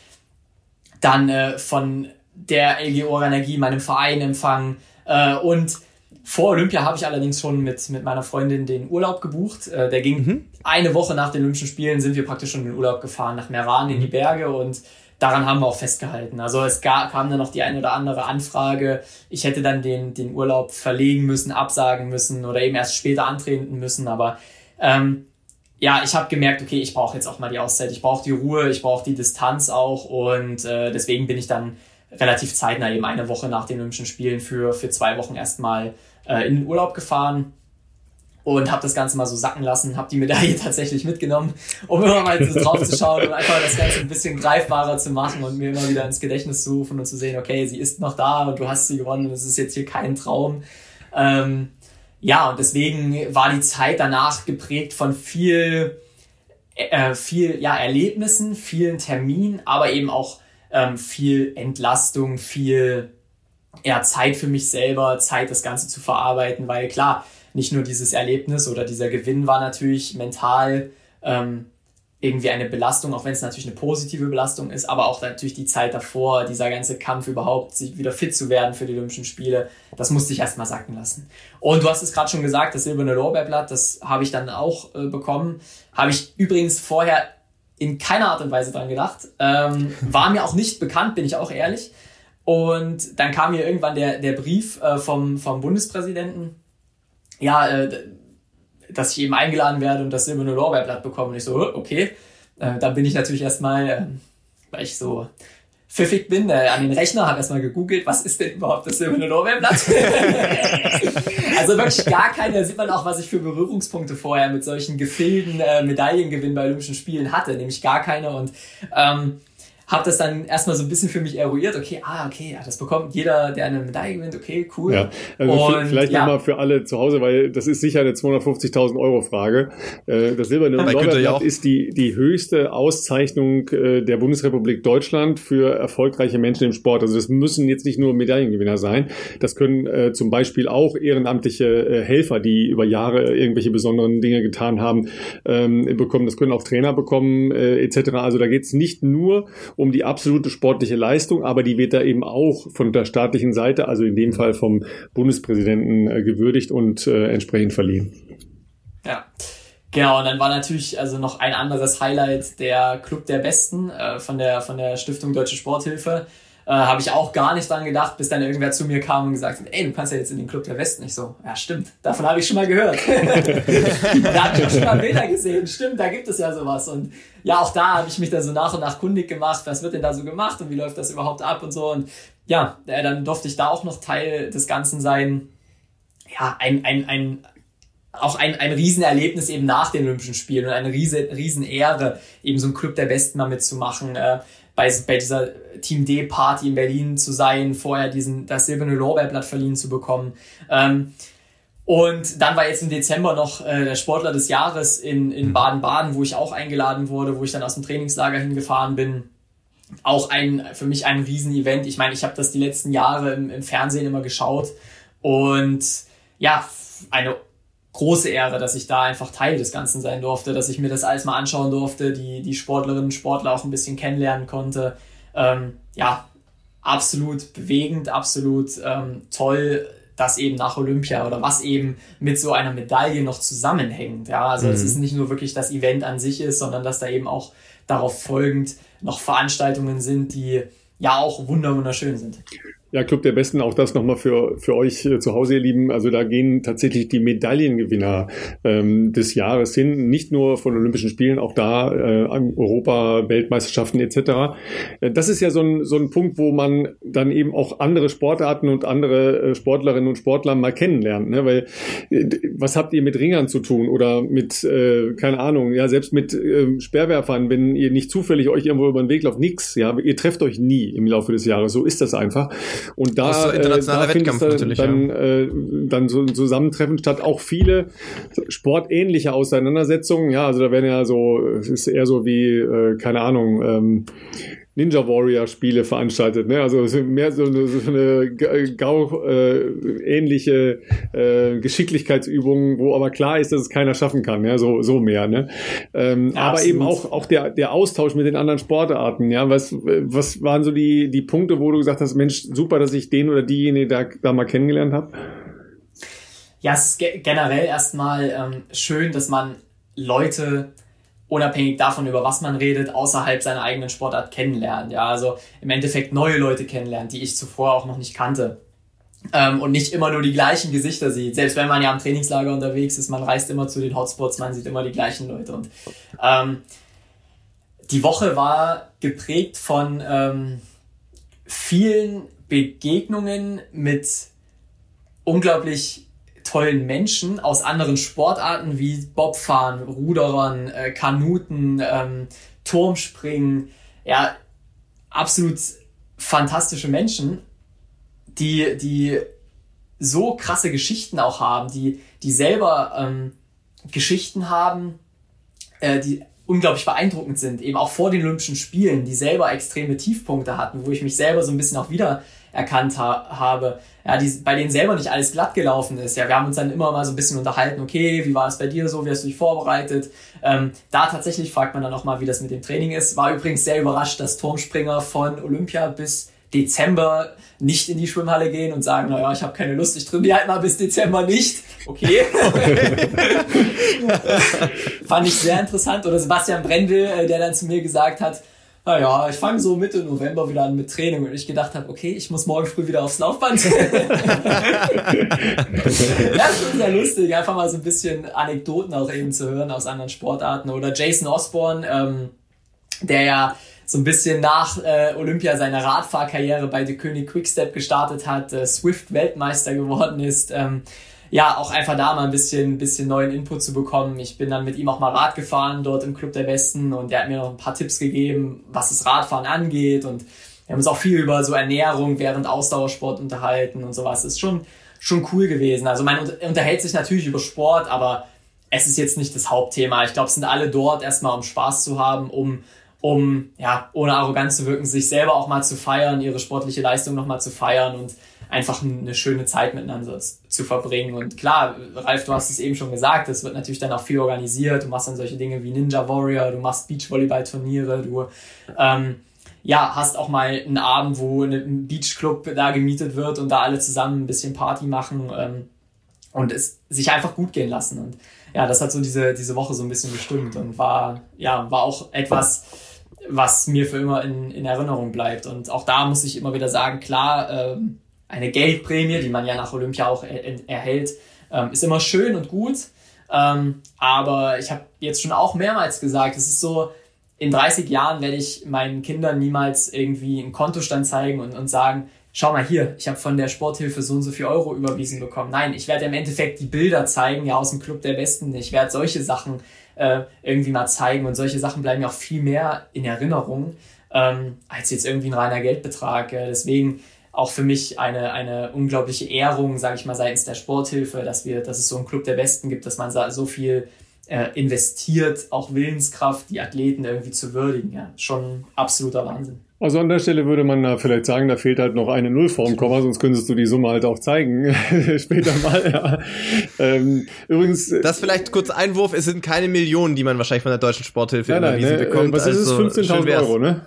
Dann äh, von der LG Energie, meinem Verein empfangen. Äh, und vor Olympia habe ich allerdings schon mit, mit meiner Freundin den Urlaub gebucht. Äh, der ging mhm. eine Woche nach den Olympischen Spielen, sind wir praktisch schon in den Urlaub gefahren nach Meran in die mhm. Berge und daran haben wir auch festgehalten. Also es gab, kam dann noch die eine oder andere Anfrage. Ich hätte dann den, den Urlaub verlegen müssen, absagen müssen oder eben erst später antreten müssen. Aber ähm, ja, ich habe gemerkt, okay, ich brauche jetzt auch mal die Auszeit. Ich brauche die Ruhe, ich brauche die Distanz auch. Und äh, deswegen bin ich dann relativ zeitnah, eben eine Woche nach den Olympischen Spielen, für, für zwei Wochen erstmal äh, in den Urlaub gefahren und habe das Ganze mal so sacken lassen, habe die Medaille tatsächlich mitgenommen, um immer mal so drauf zu schauen und einfach das Ganze ein bisschen greifbarer zu machen und mir immer wieder ins Gedächtnis zu rufen und zu sehen, okay, sie ist noch da und du hast sie gewonnen und es ist jetzt hier kein Traum. Ähm, ja, und deswegen war die Zeit danach geprägt von viel, äh, viel ja, Erlebnissen, vielen Terminen, aber eben auch ähm, viel Entlastung, viel ja, Zeit für mich selber, Zeit, das Ganze zu verarbeiten, weil klar, nicht nur dieses Erlebnis oder dieser Gewinn war natürlich mental ähm, irgendwie eine Belastung, auch wenn es natürlich eine positive Belastung ist, aber auch natürlich die Zeit davor, dieser ganze Kampf überhaupt, sich wieder fit zu werden für die Olympischen Spiele, das musste ich erstmal sacken lassen. Und du hast es gerade schon gesagt, das silberne Lorbeerblatt, das habe ich dann auch äh, bekommen. Habe ich übrigens vorher in keiner Art und Weise dran gedacht. Ähm, war mir auch nicht bekannt, bin ich auch ehrlich. Und dann kam mir irgendwann der, der Brief äh, vom, vom Bundespräsidenten, ja, äh, dass ich eben eingeladen werde und das silberne Lorbeerblatt bekomme. Und ich so, okay. Äh, dann bin ich natürlich erstmal, äh, weil ich so pfiffig bin, äh, an den Rechner, habe erstmal gegoogelt, was ist denn überhaupt das silberne Lorbeerblatt? also wirklich gar keine, da sieht man auch, was ich für Berührungspunkte vorher mit solchen Gefilden, äh, Medaillengewinn bei Olympischen Spielen hatte, nämlich gar keine und ähm, habe das dann erstmal so ein bisschen für mich eruiert. Okay, ah, okay, ja, das bekommt jeder, der eine Medaille gewinnt. Okay, cool. Ja, also und, vielleicht ja. nochmal für alle zu Hause, weil das ist sicher eine 250.000 Euro Frage. Äh, das silberne Lorbeerblatt ist die, die höchste Auszeichnung äh, der Bundesrepublik Deutschland für erfolgreiche Menschen im Sport. Also das müssen jetzt nicht nur Medaillengewinner sein. Das können äh, zum Beispiel auch ehrenamtliche äh, Helfer, die über Jahre irgendwelche besonderen Dinge getan haben, ähm, bekommen. Das können auch Trainer bekommen, äh, etc. Also da geht es nicht nur um die absolute sportliche Leistung, aber die wird da eben auch von der staatlichen Seite, also in dem Fall vom Bundespräsidenten, äh, gewürdigt und äh, entsprechend verliehen. Ja. Genau, und dann war natürlich also noch ein anderes Highlight der Club der Besten äh, von der von der Stiftung Deutsche Sporthilfe. Äh, Habe ich auch gar nicht dran gedacht, bis dann irgendwer zu mir kam und gesagt hat, ey, du kannst ja jetzt in den Club der Westen. Ich so, ja stimmt, davon habe ich schon mal gehört. da habe ich schon mal Bilder gesehen, stimmt, da gibt es ja sowas. Und ja, auch da habe ich mich dann so nach und nach kundig gemacht, was wird denn da so gemacht und wie läuft das überhaupt ab und so. Und ja, äh, dann durfte ich da auch noch Teil des Ganzen sein. Ja, ein, ein, ein auch ein, ein Riesenerlebnis eben nach den Olympischen Spielen und eine riesen, riesen Ehre, eben so ein Club der Besten mal mitzumachen. Äh, bei, bei dieser Team D Party in Berlin zu sein, vorher diesen, das silberne Lorbeerblatt verliehen zu bekommen. Ähm, und dann war jetzt im Dezember noch äh, der Sportler des Jahres in, in Baden-Baden, wo ich auch eingeladen wurde, wo ich dann aus dem Trainingslager hingefahren bin. Auch ein, für mich ein Riesenevent. Ich meine, ich habe das die letzten Jahre im, im Fernsehen immer geschaut. Und ja, eine große Ehre, dass ich da einfach Teil des Ganzen sein durfte, dass ich mir das alles mal anschauen durfte, die, die Sportlerinnen und Sportler auch ein bisschen kennenlernen konnte. Ähm, ja, absolut bewegend, absolut ähm, toll, dass eben nach Olympia oder was eben mit so einer Medaille noch zusammenhängt. Ja, also mhm. es ist nicht nur wirklich das Event an sich ist, sondern dass da eben auch darauf folgend noch Veranstaltungen sind, die ja auch wunderschön sind. Ja, Club der Besten, auch das nochmal für, für euch äh, zu Hause, ihr Lieben. Also da gehen tatsächlich die Medaillengewinner ähm, des Jahres hin, nicht nur von Olympischen Spielen, auch da äh, Europa, Weltmeisterschaften etc. Äh, das ist ja so ein, so ein Punkt, wo man dann eben auch andere Sportarten und andere äh, Sportlerinnen und Sportler mal kennenlernt. Ne? Weil äh, was habt ihr mit Ringern zu tun oder mit, äh, keine Ahnung, ja, selbst mit äh, Sperrwerfern, wenn ihr nicht zufällig euch irgendwo über den Weg lauft, nix, ja, ihr trefft euch nie im Laufe des Jahres. So ist das einfach. Und da, ist internationaler äh, da Wettkampf dann, natürlich, dann, ja. äh, dann so ein Zusammentreffen statt auch viele sportähnliche Auseinandersetzungen. Ja, also da werden ja so, es ist eher so wie, äh, keine Ahnung, ähm, Ninja Warrior Spiele veranstaltet. Ne? Also mehr so eine, so eine Gau äh, ähnliche äh, Geschicklichkeitsübung, wo aber klar ist, dass es keiner schaffen kann. Ja? So so mehr. Ne? Ähm, ja, aber eben auch auch der der Austausch mit den anderen Sportarten. Ja, was was waren so die die Punkte, wo du gesagt hast, Mensch, super, dass ich den oder diejenige da, da mal kennengelernt habe? Ja, es ist generell erstmal ähm, schön, dass man Leute unabhängig davon, über was man redet, außerhalb seiner eigenen Sportart kennenlernt. Ja, also im Endeffekt neue Leute kennenlernt, die ich zuvor auch noch nicht kannte. Ähm, und nicht immer nur die gleichen Gesichter sieht. Selbst wenn man ja am Trainingslager unterwegs ist, man reist immer zu den Hotspots, man sieht immer die gleichen Leute. Und ähm, die Woche war geprägt von ähm, vielen Begegnungen mit unglaublich tollen Menschen aus anderen Sportarten wie Bobfahren, Ruderern, äh, Kanuten, ähm, Turmspringen. Ja, absolut fantastische Menschen, die, die so krasse Geschichten auch haben, die, die selber ähm, Geschichten haben, äh, die unglaublich beeindruckend sind, eben auch vor den Olympischen Spielen, die selber extreme Tiefpunkte hatten, wo ich mich selber so ein bisschen auch wieder erkannt ha habe, ja, die, bei denen selber nicht alles glatt gelaufen ist. Ja, wir haben uns dann immer mal so ein bisschen unterhalten, okay, wie war es bei dir so, wie hast du dich vorbereitet? Ähm, da tatsächlich fragt man dann nochmal, wie das mit dem Training ist. War übrigens sehr überrascht, dass Turmspringer von Olympia bis Dezember nicht in die Schwimmhalle gehen und sagen, naja, ich habe keine Lust, ich trainiere halt mal bis Dezember nicht. Okay. Fand ich sehr interessant. Oder Sebastian Brendel, äh, der dann zu mir gesagt hat, naja, ich fange so Mitte November wieder an mit Training und ich gedacht habe, okay, ich muss morgen früh wieder aufs Laufband. das ist schon sehr lustig, einfach mal so ein bisschen Anekdoten auch eben zu hören aus anderen Sportarten. Oder Jason Osborne, ähm, der ja so ein bisschen nach äh, Olympia seine Radfahrkarriere bei The König Quickstep gestartet hat, äh, Swift Weltmeister geworden ist. Ähm, ja, auch einfach da mal ein bisschen, bisschen neuen Input zu bekommen. Ich bin dann mit ihm auch mal Rad gefahren dort im Club der Besten und er hat mir noch ein paar Tipps gegeben, was das Radfahren angeht und wir haben uns auch viel über so Ernährung während Ausdauersport unterhalten und sowas. Ist schon, schon cool gewesen. Also man unterhält sich natürlich über Sport, aber es ist jetzt nicht das Hauptthema. Ich glaube, es sind alle dort erstmal, um Spaß zu haben, um, um, ja, ohne arrogant zu wirken, sich selber auch mal zu feiern, ihre sportliche Leistung nochmal zu feiern und einfach eine schöne Zeit miteinander zu verbringen. Und klar, Ralf, du hast es eben schon gesagt, es wird natürlich dann auch viel organisiert. Du machst dann solche Dinge wie Ninja Warrior, du machst Beachvolleyball-Turniere, du ähm, ja, hast auch mal einen Abend, wo ein Beachclub da gemietet wird und da alle zusammen ein bisschen Party machen ähm, und es sich einfach gut gehen lassen. Und ja, das hat so diese, diese Woche so ein bisschen bestimmt und war, ja, war auch etwas, was mir für immer in, in Erinnerung bleibt. Und auch da muss ich immer wieder sagen, klar, ähm, eine Geldprämie, die man ja nach Olympia auch er, erhält, ähm, ist immer schön und gut. Ähm, aber ich habe jetzt schon auch mehrmals gesagt, es ist so, in 30 Jahren werde ich meinen Kindern niemals irgendwie einen Kontostand zeigen und, und sagen, schau mal hier, ich habe von der Sporthilfe so und so viel Euro überwiesen bekommen. Nein, ich werde im Endeffekt die Bilder zeigen, ja aus dem Club der Besten. Ich werde solche Sachen äh, irgendwie mal zeigen und solche Sachen bleiben ja auch viel mehr in Erinnerung ähm, als jetzt irgendwie ein reiner Geldbetrag. Äh, deswegen auch für mich eine, eine unglaubliche Ehrung, sage ich mal, seitens der Sporthilfe, dass wir, dass es so einen Club der Besten gibt, dass man so viel äh, investiert, auch Willenskraft, die Athleten irgendwie zu würdigen. Ja, schon absoluter Wahnsinn. Also an der Stelle würde man da vielleicht sagen, da fehlt halt noch eine Null vorm Komma, sonst könntest du die Summe halt auch zeigen später mal. Ja. Ähm, übrigens, äh, das vielleicht kurz Einwurf: Es sind keine Millionen, die man wahrscheinlich von der deutschen Sporthilfe nein, nein, ne? bekommt. Was ist es? 15.000 also Euro, ne?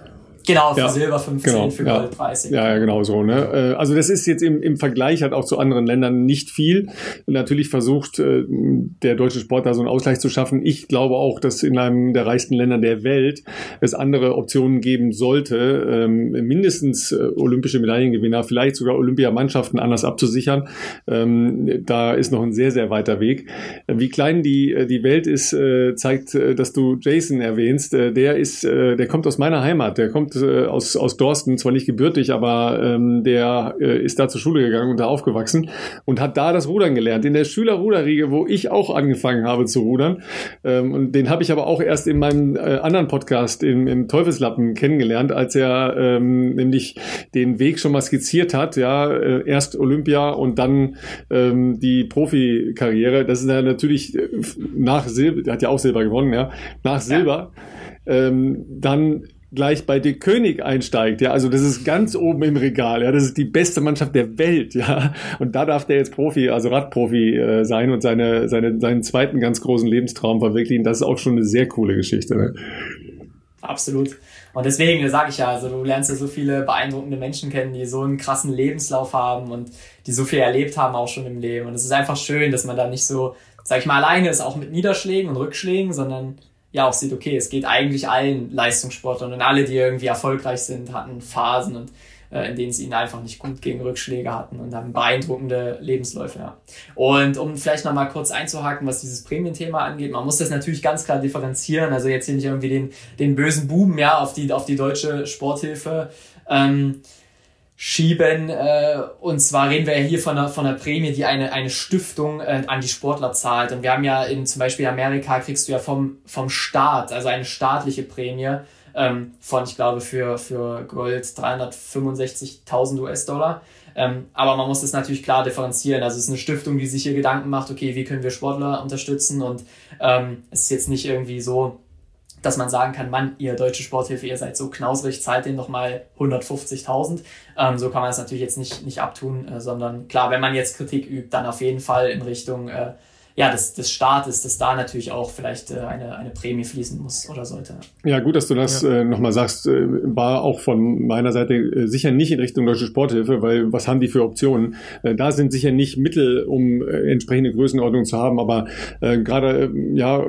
Genau, für ja, Silber 15, genau, für Gold 30. Ja, ja, genau so. Ne? Äh, also das ist jetzt im, im Vergleich halt auch zu anderen Ländern nicht viel. Natürlich versucht äh, der deutsche Sport da so einen Ausgleich zu schaffen. Ich glaube auch, dass in einem der reichsten Länder der Welt es andere Optionen geben sollte, ähm, mindestens äh, olympische Medaillengewinner, vielleicht sogar Olympiamannschaften anders abzusichern. Ähm, da ist noch ein sehr, sehr weiter Weg. Wie klein die, die Welt ist, zeigt, dass du Jason erwähnst. Der ist, der kommt aus meiner Heimat. Der kommt äh, aus, aus Dorsten, zwar nicht gebürtig, aber ähm, der äh, ist da zur Schule gegangen und da aufgewachsen und hat da das Rudern gelernt. In der Schülerruderriege, wo ich auch angefangen habe zu rudern. Ähm, und den habe ich aber auch erst in meinem äh, anderen Podcast im, im Teufelslappen kennengelernt, als er ähm, nämlich den Weg schon mal skizziert hat. Ja, äh, erst Olympia und dann ähm, die Profikarriere. Das ist ja natürlich äh, nach Silber, der hat ja auch Silber gewonnen, ja, nach Silber. Ja. Ähm, dann gleich bei De König einsteigt, ja, also das ist ganz oben im Regal, ja, das ist die beste Mannschaft der Welt, ja, und da darf der jetzt Profi, also Radprofi äh, sein und seine, seine, seinen zweiten ganz großen Lebenstraum verwirklichen, das ist auch schon eine sehr coole Geschichte. Ne? Absolut. Und deswegen sage ich ja, also du lernst ja so viele beeindruckende Menschen kennen, die so einen krassen Lebenslauf haben und die so viel erlebt haben auch schon im Leben. Und es ist einfach schön, dass man da nicht so, sag ich mal, alleine ist, auch mit Niederschlägen und Rückschlägen, sondern ja auch sieht, okay, es geht eigentlich allen Leistungssportlern und alle, die irgendwie erfolgreich sind, hatten Phasen und äh, in denen es ihnen einfach nicht gut gegen Rückschläge hatten und haben beeindruckende Lebensläufe. Ja. Und um vielleicht nochmal kurz einzuhaken, was dieses Prämienthema angeht, man muss das natürlich ganz klar differenzieren. Also jetzt hier nicht irgendwie den, den bösen Buben ja auf die, auf die deutsche Sporthilfe. Ähm, schieben. Äh, und zwar reden wir ja hier von einer, von einer Prämie, die eine, eine Stiftung äh, an die Sportler zahlt. Und wir haben ja in zum Beispiel Amerika kriegst du ja vom, vom Staat, also eine staatliche Prämie ähm, von, ich glaube, für, für Gold 365.000 US-Dollar. Ähm, aber man muss das natürlich klar differenzieren. Also es ist eine Stiftung, die sich hier Gedanken macht, okay, wie können wir Sportler unterstützen? Und ähm, es ist jetzt nicht irgendwie so, dass man sagen kann, Mann, ihr deutsche Sporthilfe, ihr seid so knausrig, zahlt denen nochmal 150.000. Ähm, so kann man es natürlich jetzt nicht, nicht abtun, äh, sondern klar, wenn man jetzt Kritik übt, dann auf jeden Fall in Richtung äh, ja, des, des Staates, dass da natürlich auch vielleicht äh, eine, eine Prämie fließen muss oder sollte. Ja, gut, dass du das ja. äh, nochmal sagst, äh, war auch von meiner Seite äh, sicher nicht in Richtung Deutsche Sporthilfe, weil was haben die für Optionen? Äh, da sind sicher nicht Mittel, um äh, entsprechende Größenordnung zu haben, aber äh, gerade, äh, ja,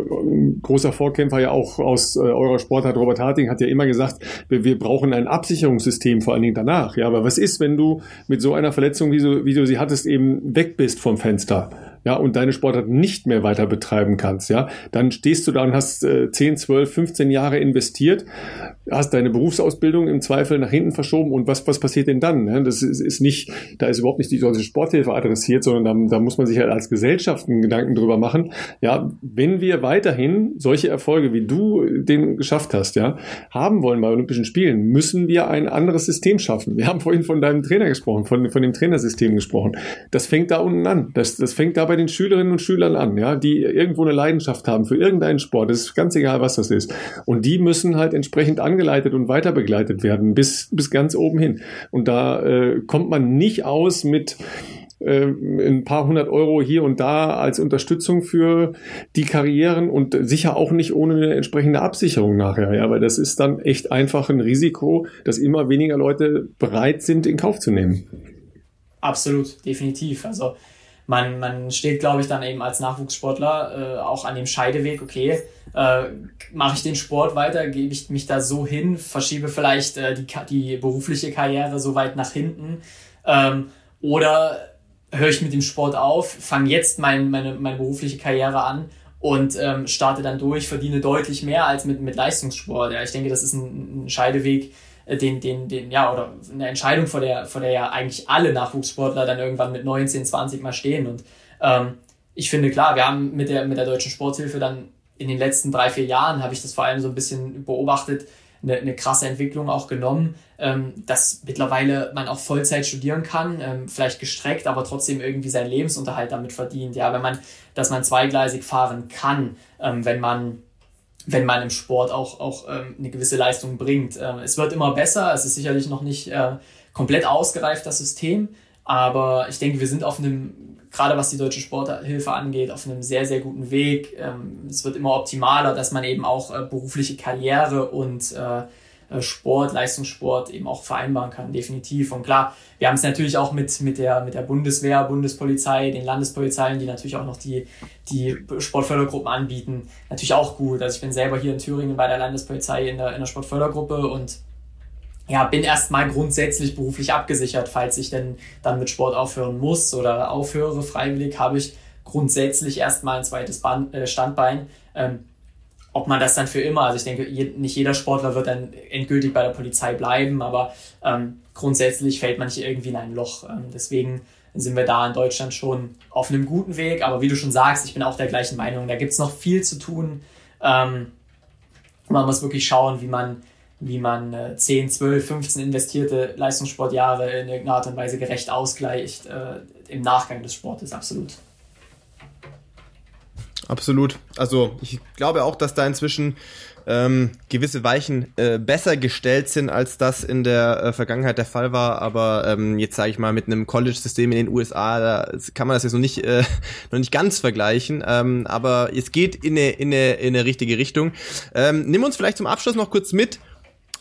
großer Vorkämpfer ja auch aus äh, eurer Sportart, Robert Harting, hat ja immer gesagt, wir, wir brauchen ein Absicherungssystem, vor allen Dingen danach. Ja, aber was ist, wenn du mit so einer Verletzung, wie du, wie du sie hattest, eben weg bist vom Fenster? Ja, und deine Sportart nicht mehr weiter betreiben kannst, ja, dann stehst du da und hast äh, 10, 12, 15 Jahre investiert, hast deine Berufsausbildung im Zweifel nach hinten verschoben und was, was passiert denn dann? Ne? Das ist, ist nicht, da ist überhaupt nicht die deutsche Sporthilfe adressiert, sondern da, da muss man sich halt als Gesellschaft einen Gedanken drüber machen. Ja, wenn wir weiterhin solche Erfolge wie du den geschafft hast, ja, haben wollen bei Olympischen Spielen, müssen wir ein anderes System schaffen. Wir haben vorhin von deinem Trainer gesprochen, von, von dem Trainersystem gesprochen. Das fängt da unten an. Das, das fängt da bei den Schülerinnen und Schülern an, ja, die irgendwo eine Leidenschaft haben für irgendeinen Sport. Das ist ganz egal, was das ist. Und die müssen halt entsprechend angeleitet und weiter begleitet werden bis, bis ganz oben hin. Und da äh, kommt man nicht aus mit äh, ein paar hundert Euro hier und da als Unterstützung für die Karrieren und sicher auch nicht ohne eine entsprechende Absicherung nachher, ja, weil das ist dann echt einfach ein Risiko, dass immer weniger Leute bereit sind, in Kauf zu nehmen. Absolut, definitiv. Also man, man steht, glaube ich, dann eben als Nachwuchssportler äh, auch an dem Scheideweg, okay, äh, mache ich den Sport weiter, gebe ich mich da so hin, verschiebe vielleicht äh, die, die berufliche Karriere so weit nach hinten ähm, oder höre ich mit dem Sport auf, fange jetzt mein, meine, meine berufliche Karriere an und ähm, starte dann durch, verdiene deutlich mehr als mit, mit Leistungssport. Ja, ich denke, das ist ein, ein Scheideweg, den, den, den, ja, oder eine Entscheidung, vor der, vor der ja eigentlich alle Nachwuchssportler dann irgendwann mit 19, 20 mal stehen. Und ähm, ich finde, klar, wir haben mit der, mit der Deutschen Sporthilfe dann in den letzten drei, vier Jahren, habe ich das vor allem so ein bisschen beobachtet, eine, eine krasse Entwicklung auch genommen, ähm, dass mittlerweile man auch Vollzeit studieren kann, ähm, vielleicht gestreckt, aber trotzdem irgendwie seinen Lebensunterhalt damit verdient. Ja, wenn man, dass man zweigleisig fahren kann, ähm, wenn man wenn man im Sport auch, auch ähm, eine gewisse Leistung bringt. Ähm, es wird immer besser, es ist sicherlich noch nicht äh, komplett ausgereift, das System, aber ich denke, wir sind auf einem, gerade was die deutsche Sporthilfe angeht, auf einem sehr, sehr guten Weg. Ähm, es wird immer optimaler, dass man eben auch äh, berufliche Karriere und äh, Sport, Leistungssport eben auch vereinbaren kann, definitiv. Und klar, wir haben es natürlich auch mit, mit, der, mit der Bundeswehr, Bundespolizei, den Landespolizeien, die natürlich auch noch die, die Sportfördergruppen anbieten, natürlich auch gut. Also ich bin selber hier in Thüringen bei der Landespolizei in der, in der Sportfördergruppe und ja, bin erstmal grundsätzlich beruflich abgesichert, falls ich denn dann mit Sport aufhören muss oder aufhöre freiwillig, habe ich grundsätzlich erstmal ein zweites äh, Standbein. Ähm, ob man das dann für immer, also ich denke, je, nicht jeder Sportler wird dann endgültig bei der Polizei bleiben, aber ähm, grundsätzlich fällt man hier irgendwie in ein Loch. Ähm, deswegen sind wir da in Deutschland schon auf einem guten Weg, aber wie du schon sagst, ich bin auch der gleichen Meinung, da gibt's noch viel zu tun. Ähm, man muss wirklich schauen, wie man, wie man äh, 10, 12, 15 investierte Leistungssportjahre in irgendeiner Art und Weise gerecht ausgleicht äh, im Nachgang des Sportes, absolut. Absolut. Also ich glaube auch, dass da inzwischen ähm, gewisse Weichen äh, besser gestellt sind, als das in der äh, Vergangenheit der Fall war. Aber ähm, jetzt sage ich mal mit einem College-System in den USA, da kann man das jetzt noch nicht äh, noch nicht ganz vergleichen. Ähm, aber es geht in eine, in eine, in eine richtige Richtung. Ähm, nimm uns vielleicht zum Abschluss noch kurz mit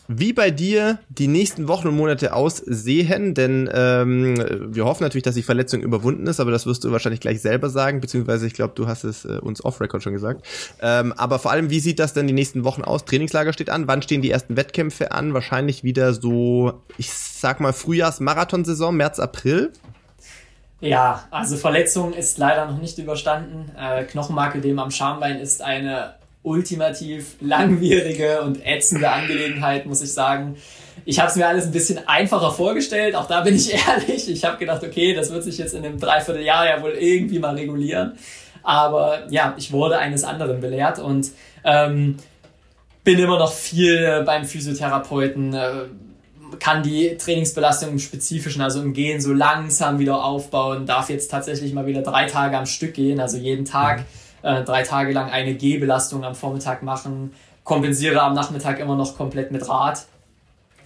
wie bei dir die nächsten Wochen und Monate aussehen, denn ähm, wir hoffen natürlich, dass die Verletzung überwunden ist, aber das wirst du wahrscheinlich gleich selber sagen, beziehungsweise ich glaube, du hast es äh, uns off-Record schon gesagt. Ähm, aber vor allem, wie sieht das denn die nächsten Wochen aus? Trainingslager steht an, wann stehen die ersten Wettkämpfe an? Wahrscheinlich wieder so, ich sag mal, Frühjahrs-Marathonsaison, März, April? Ja, also Verletzung ist leider noch nicht überstanden. Äh, Knochenmarkedem am Schambein ist eine ultimativ langwierige und ätzende Angelegenheit, muss ich sagen. Ich habe es mir alles ein bisschen einfacher vorgestellt, auch da bin ich ehrlich. Ich habe gedacht, okay, das wird sich jetzt in einem Dreivierteljahr ja wohl irgendwie mal regulieren. Aber ja, ich wurde eines anderen belehrt und ähm, bin immer noch viel beim Physiotherapeuten, äh, kann die Trainingsbelastung im Spezifischen, also im Gehen, so langsam wieder aufbauen, darf jetzt tatsächlich mal wieder drei Tage am Stück gehen, also jeden Tag. Mhm äh, drei Tage lang eine Gehbelastung am Vormittag machen, kompensiere am Nachmittag immer noch komplett mit Rad.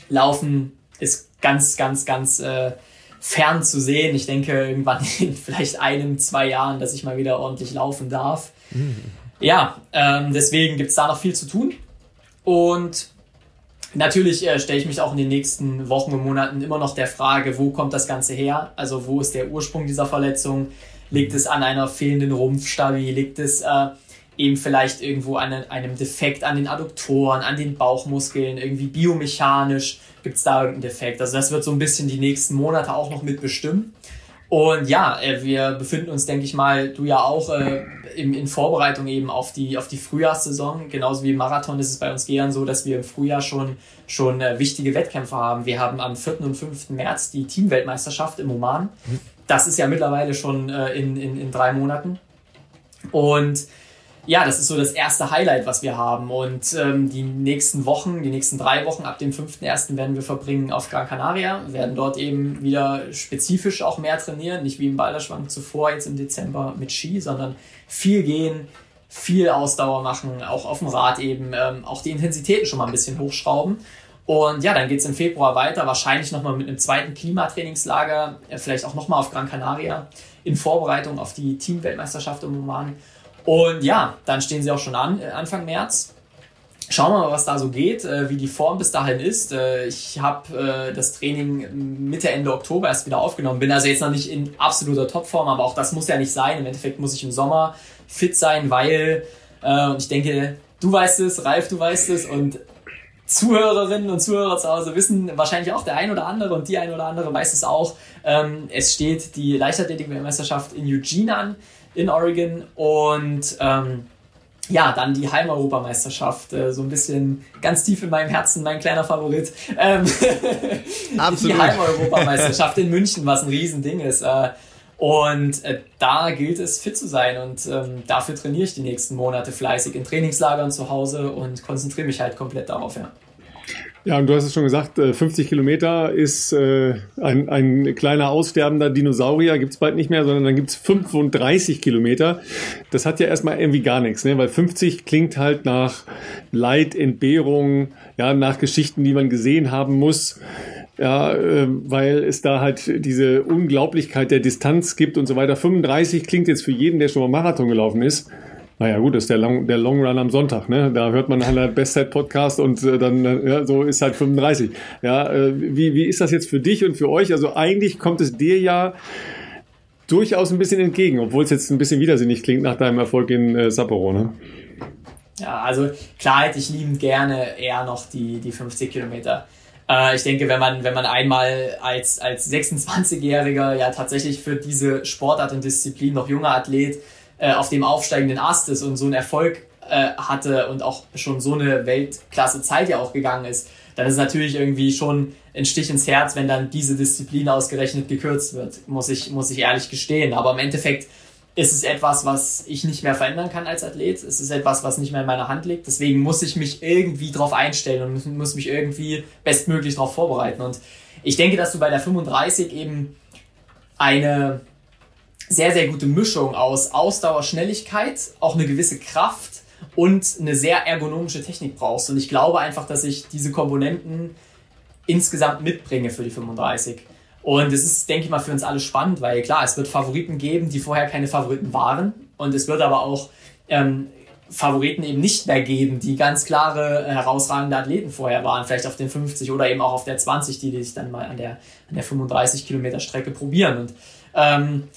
Laufen ist ganz, ganz, ganz äh, fern zu sehen. Ich denke irgendwann in vielleicht einem, zwei Jahren, dass ich mal wieder ordentlich laufen darf. Mhm. Ja, ähm, deswegen gibt es da noch viel zu tun. Und natürlich äh, stelle ich mich auch in den nächsten Wochen und Monaten immer noch der Frage, wo kommt das Ganze her? Also wo ist der Ursprung dieser Verletzung? Liegt es an einer fehlenden Rumpfstabi? Liegt es äh, eben vielleicht irgendwo an einem Defekt an den Adduktoren, an den Bauchmuskeln, irgendwie biomechanisch gibt es da irgendeinen Defekt? Also das wird so ein bisschen die nächsten Monate auch noch mitbestimmen. Und ja, äh, wir befinden uns, denke ich mal, du ja auch äh, in, in Vorbereitung eben auf die, auf die Frühjahrssaison. Genauso wie im Marathon ist es bei uns gern so, dass wir im Frühjahr schon, schon äh, wichtige Wettkämpfe haben. Wir haben am 4. und 5. März die Teamweltmeisterschaft im Oman. Das ist ja mittlerweile schon äh, in, in, in drei Monaten. Und ja, das ist so das erste Highlight, was wir haben. Und ähm, die nächsten Wochen, die nächsten drei Wochen ab dem 5.1. werden wir verbringen auf Gran Canaria, werden dort eben wieder spezifisch auch mehr trainieren, nicht wie im Balderschwang zuvor jetzt im Dezember mit Ski, sondern viel gehen, viel Ausdauer machen, auch auf dem Rad eben, ähm, auch die Intensitäten schon mal ein bisschen hochschrauben. Und ja, dann geht's im Februar weiter, wahrscheinlich nochmal mit einem zweiten Klimatrainingslager, äh, vielleicht auch nochmal auf Gran Canaria in Vorbereitung auf die Teamweltmeisterschaft im Oman. Und ja, dann stehen sie auch schon an, äh, Anfang März. Schauen wir mal, was da so geht, äh, wie die Form bis dahin ist. Ich habe das Training Mitte, Ende Oktober erst wieder aufgenommen. Bin also jetzt noch nicht in absoluter Topform, aber auch das muss ja nicht sein. Im Endeffekt muss ich im Sommer fit sein, weil, und ich denke, du weißt es, Ralf, du weißt es und Zuhörerinnen und Zuhörer zu Hause wissen wahrscheinlich auch der ein oder andere und die ein oder andere weiß es auch. Ähm, es steht die Leichtathletik-Weltmeisterschaft in Eugene an in Oregon und ähm, ja, dann die Heimeuropameisterschaft, äh, so ein bisschen ganz tief in meinem Herzen, mein kleiner Favorit. Ähm, Absolut. Die Heimeuropameisterschaft in München, was ein Riesending ist. Äh, und äh, da gilt es, fit zu sein. Und ähm, dafür trainiere ich die nächsten Monate fleißig in Trainingslagern zu Hause und konzentriere mich halt komplett darauf, ja. Ja, und du hast es schon gesagt, 50 äh, Kilometer ist äh, ein, ein kleiner aussterbender Dinosaurier, gibt's bald nicht mehr, sondern dann gibt's 35 Kilometer. Das hat ja erstmal irgendwie gar nichts, ne? weil 50 klingt halt nach Leid, Entbehrung, ja, nach Geschichten, die man gesehen haben muss. Ja, äh, weil es da halt diese Unglaublichkeit der Distanz gibt und so weiter. 35 klingt jetzt für jeden, der schon mal Marathon gelaufen ist, naja, gut, das ist der Long, der Long Run am Sonntag, ne? Da hört man halt Bestzeit-Podcast und äh, dann, äh, ja, so ist halt 35. Ja, äh, wie, wie ist das jetzt für dich und für euch? Also eigentlich kommt es dir ja durchaus ein bisschen entgegen, obwohl es jetzt ein bisschen widersinnig klingt nach deinem Erfolg in äh, Sapporo, ne? Ja, also klar hätte ich liebend gerne eher noch die, die 50 Kilometer. Äh, ich denke, wenn man, wenn man einmal als, als 26-Jähriger ja tatsächlich für diese Sportart und Disziplin noch junger Athlet äh, auf dem aufsteigenden Ast ist und so einen Erfolg äh, hatte und auch schon so eine Weltklasse Zeit ja auch gegangen ist, dann ist natürlich irgendwie schon ein Stich ins Herz, wenn dann diese Disziplin ausgerechnet gekürzt wird, muss ich, muss ich ehrlich gestehen. Aber im Endeffekt ist es etwas, was ich nicht mehr verändern kann als Athlet. Es ist etwas, was nicht mehr in meiner Hand liegt. Deswegen muss ich mich irgendwie darauf einstellen und muss mich irgendwie bestmöglich darauf vorbereiten. Und ich denke, dass du bei der 35 eben eine sehr, sehr gute Mischung aus Ausdauer, Schnelligkeit, auch eine gewisse Kraft und eine sehr ergonomische Technik brauchst. Und ich glaube einfach, dass ich diese Komponenten insgesamt mitbringe für die 35. Und es ist, denke ich mal, für uns alle spannend, weil klar, es wird Favoriten geben, die vorher keine Favoriten waren. Und es wird aber auch ähm, Favoriten eben nicht mehr geben, die ganz klare, äh, herausragende Athleten vorher waren, vielleicht auf den 50 oder eben auch auf der 20, die, sich dann mal an der, an der 35 Kilometer Strecke probieren. Und ähm,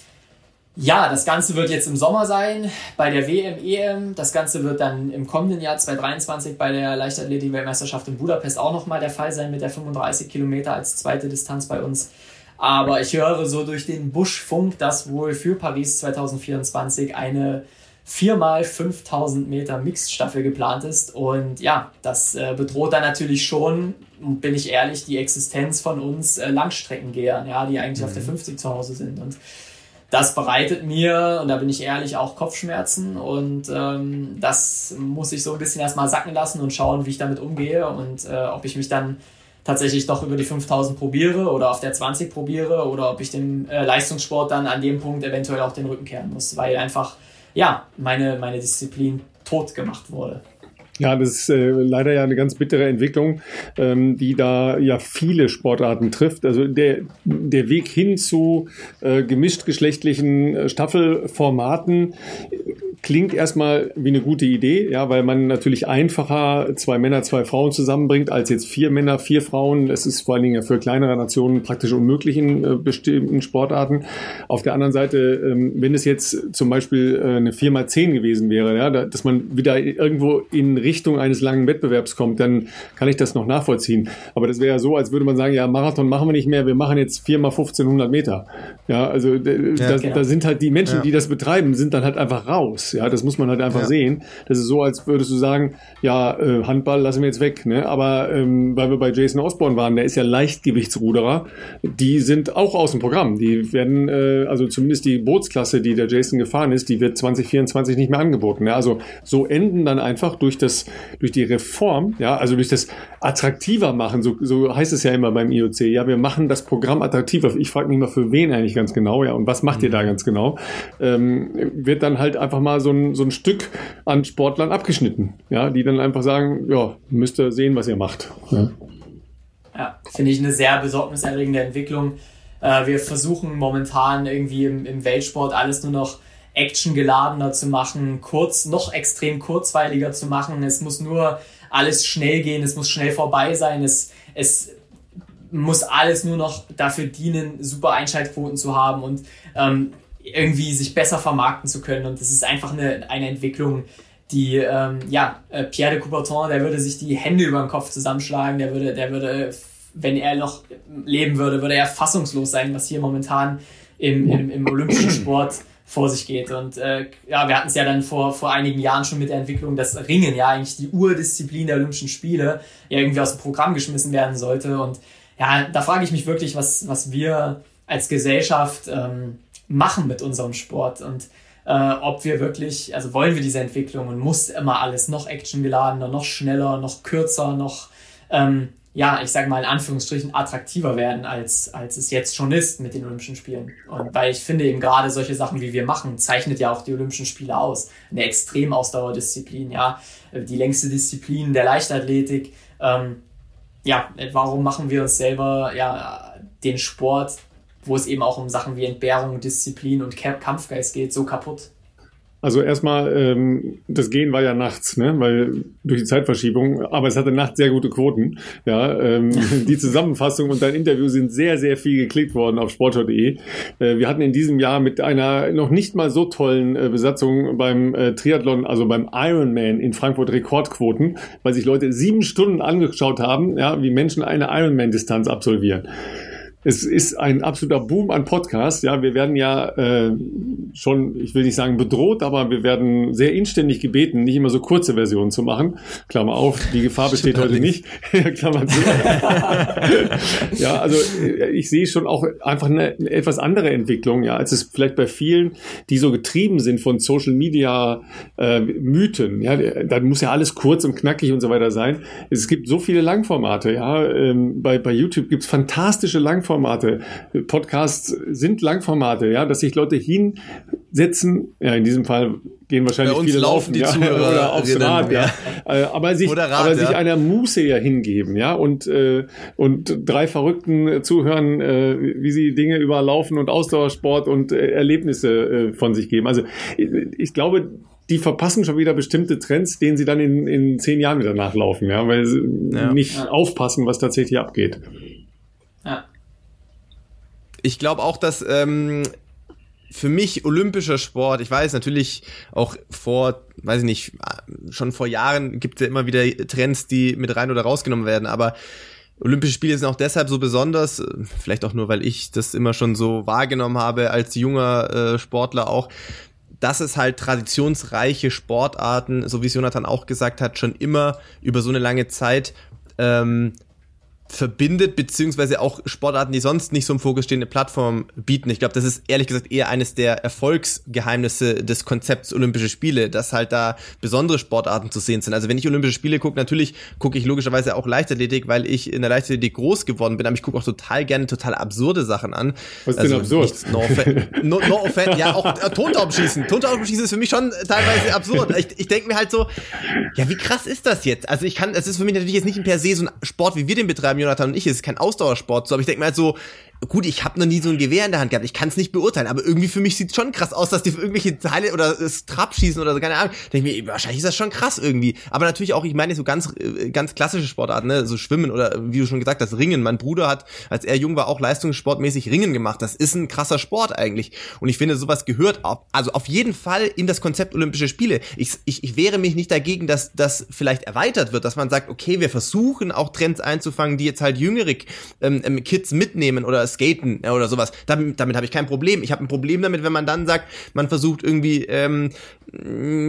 ja, das Ganze wird jetzt im Sommer sein bei der WM, EM. Das Ganze wird dann im kommenden Jahr 2023 bei der Leichtathletik-Weltmeisterschaft in Budapest auch nochmal der Fall sein mit der 35 Kilometer als zweite Distanz bei uns. Aber ich höre so durch den Buschfunk, dass wohl für Paris 2024 eine 4x 5000 Meter Mixed-Staffel geplant ist. Und ja, das äh, bedroht dann natürlich schon, bin ich ehrlich, die Existenz von uns äh, Langstreckengehern, ja, die eigentlich mhm. auf der 50 zu Hause sind. Und das bereitet mir, und da bin ich ehrlich, auch Kopfschmerzen. Und ähm, das muss ich so ein bisschen erstmal sacken lassen und schauen, wie ich damit umgehe und äh, ob ich mich dann tatsächlich doch über die 5000 probiere oder auf der 20 probiere oder ob ich dem äh, Leistungssport dann an dem Punkt eventuell auch den Rücken kehren muss, weil einfach, ja, meine, meine Disziplin tot gemacht wurde. Ja, das ist äh, leider ja eine ganz bittere Entwicklung, ähm, die da ja viele Sportarten trifft. Also der, der Weg hin zu äh, gemischtgeschlechtlichen äh, Staffelformaten klingt erstmal wie eine gute Idee, ja, weil man natürlich einfacher zwei Männer, zwei Frauen zusammenbringt, als jetzt vier Männer, vier Frauen. Das ist vor allen Dingen ja für kleinere Nationen praktisch unmöglich in äh, bestimmten Sportarten. Auf der anderen Seite, ähm, wenn es jetzt zum Beispiel äh, eine 4x10 gewesen wäre, ja, da, dass man wieder irgendwo in Richtung eines langen Wettbewerbs kommt, dann kann ich das noch nachvollziehen. Aber das wäre ja so, als würde man sagen, ja, Marathon machen wir nicht mehr, wir machen jetzt 4x1500 Meter. Ja, also ja, da, genau. da, sind halt die Menschen, ja. die das betreiben, sind dann halt einfach raus. Ja, das muss man halt einfach ja. sehen. Das ist so, als würdest du sagen, ja, äh, Handball lassen wir jetzt weg. Ne? Aber ähm, weil wir bei Jason Osborne waren, der ist ja Leichtgewichtsruderer, die sind auch aus dem Programm. Die werden, äh, also zumindest die Bootsklasse, die der Jason gefahren ist, die wird 2024 nicht mehr angeboten. Ja? Also so enden dann einfach durch das, durch die Reform, ja, also durch das attraktiver machen, so, so heißt es ja immer beim IOC, ja, wir machen das Programm attraktiver. Ich frage mich mal, für wen eigentlich ganz genau, ja, und was macht ihr da ganz genau? Ähm, wird dann halt einfach mal so ein, so ein Stück an Sportlern abgeschnitten, ja, die dann einfach sagen, ja, müsst ihr sehen, was ihr macht. Ja, ja finde ich eine sehr besorgniserregende Entwicklung. Äh, wir versuchen momentan irgendwie im, im Weltsport alles nur noch actiongeladener zu machen, kurz, noch extrem kurzweiliger zu machen. Es muss nur alles schnell gehen, es muss schnell vorbei sein, es, es muss alles nur noch dafür dienen, super Einschaltquoten zu haben und ähm, irgendwie sich besser vermarkten zu können. Und das ist einfach eine, eine Entwicklung, die, ähm, ja, äh, Pierre de Coubertin, der würde sich die Hände über den Kopf zusammenschlagen, der würde, der würde, wenn er noch leben würde, würde er fassungslos sein, was hier momentan im, im, im olympischen Sport vor sich geht. Und äh, ja, wir hatten es ja dann vor, vor einigen Jahren schon mit der Entwicklung, dass Ringen ja eigentlich die Urdisziplin der Olympischen Spiele ja irgendwie aus dem Programm geschmissen werden sollte. Und ja, da frage ich mich wirklich, was, was wir als Gesellschaft ähm, machen mit unserem Sport und äh, ob wir wirklich, also wollen wir diese Entwicklung und muss immer alles noch actiongeladener, noch schneller, noch kürzer, noch, ähm, ja, ich sage mal in Anführungsstrichen attraktiver werden, als, als es jetzt schon ist mit den Olympischen Spielen. Und weil ich finde eben gerade solche Sachen, wie wir machen, zeichnet ja auch die Olympischen Spiele aus. Eine Extremausdauerdisziplin, ja, die längste Disziplin der Leichtathletik. Ähm, ja, warum machen wir uns selber ja den Sport, wo es eben auch um Sachen wie Entbehrung, Disziplin und Kampfgeist geht, so kaputt? Also erstmal, ähm, das Gehen war ja nachts, ne? weil durch die Zeitverschiebung, aber es hatte nachts sehr gute Quoten. Ja, ähm, die Zusammenfassung und dein Interview sind sehr, sehr viel geklickt worden auf sportschau.de. Äh, wir hatten in diesem Jahr mit einer noch nicht mal so tollen äh, Besatzung beim äh, Triathlon, also beim Ironman in Frankfurt Rekordquoten, weil sich Leute sieben Stunden angeschaut haben, ja, wie Menschen eine Ironman-Distanz absolvieren es ist ein absoluter Boom an Podcasts. Ja, wir werden ja äh, schon, ich will nicht sagen bedroht, aber wir werden sehr inständig gebeten, nicht immer so kurze Versionen zu machen. Klammer auf, die Gefahr besteht heute nicht. Klammer zu. ja, also äh, ich sehe schon auch einfach eine, eine, etwas andere Entwicklung, ja, als es vielleicht bei vielen, die so getrieben sind von Social Media äh, Mythen. Ja, da muss ja alles kurz und knackig und so weiter sein. Es gibt so viele Langformate. Ja, ähm, bei bei YouTube gibt's fantastische Langformate Langformate. Podcasts sind Langformate, ja, dass sich Leute hinsetzen, ja, in diesem Fall gehen wahrscheinlich viele laufen, die ja, Zuhörer oder aufs Rad, ja. ja. Äh, aber sich, Rad, aber sich einer Muße ja hingeben, ja, und, äh, und drei Verrückten zuhören, äh, wie sie Dinge überlaufen und Ausdauersport und äh, Erlebnisse äh, von sich geben. Also ich, ich glaube, die verpassen schon wieder bestimmte Trends, denen sie dann in, in zehn Jahren wieder nachlaufen, ja, weil sie ja. nicht aufpassen, was tatsächlich abgeht. Ich glaube auch, dass ähm, für mich olympischer Sport, ich weiß natürlich auch vor, weiß ich nicht, schon vor Jahren gibt es ja immer wieder Trends, die mit rein oder rausgenommen werden, aber Olympische Spiele sind auch deshalb so besonders, vielleicht auch nur, weil ich das immer schon so wahrgenommen habe als junger äh, Sportler auch, dass es halt traditionsreiche Sportarten, so wie es Jonathan auch gesagt hat, schon immer über so eine lange Zeit ähm, verbindet, beziehungsweise auch Sportarten, die sonst nicht so im Fokus stehen, eine Plattform bieten. Ich glaube, das ist ehrlich gesagt eher eines der Erfolgsgeheimnisse des Konzepts Olympische Spiele, dass halt da besondere Sportarten zu sehen sind. Also wenn ich Olympische Spiele gucke, natürlich gucke ich logischerweise auch Leichtathletik, weil ich in der Leichtathletik groß geworden bin, aber ich gucke auch total gerne total absurde Sachen an. Was ist also denn absurd? Nichts, no, offense, no, no offense, ja, auch äh, Tontaubenschießen. Tontaubenschießen ist für mich schon teilweise absurd. Ich, ich denke mir halt so, ja, wie krass ist das jetzt? Also ich kann, es ist für mich natürlich jetzt nicht per se so ein Sport, wie wir den betreiben, Jonathan und ich, ist kein Ausdauersport, so, aber ich denke mir halt so, gut, ich habe noch nie so ein Gewehr in der Hand gehabt, ich kann es nicht beurteilen, aber irgendwie für mich sieht schon krass aus, dass die irgendwelche Teile oder das Trab schießen oder so, keine Ahnung. Denke ich mir, wahrscheinlich ist das schon krass irgendwie. Aber natürlich auch, ich meine so ganz äh, ganz klassische Sportarten, ne, so Schwimmen oder wie du schon gesagt hast, Ringen. Mein Bruder hat, als er jung war, auch leistungssportmäßig Ringen gemacht. Das ist ein krasser Sport eigentlich. Und ich finde, sowas gehört auf, also auf jeden Fall in das Konzept Olympische Spiele. Ich, ich, ich wehre mich nicht dagegen, dass das vielleicht erweitert wird, dass man sagt, okay, wir versuchen auch Trends einzufangen, die jetzt halt jüngere ähm, ähm Kids mitnehmen oder Skaten oder sowas. Damit, damit habe ich kein Problem. Ich habe ein Problem damit, wenn man dann sagt, man versucht irgendwie ähm,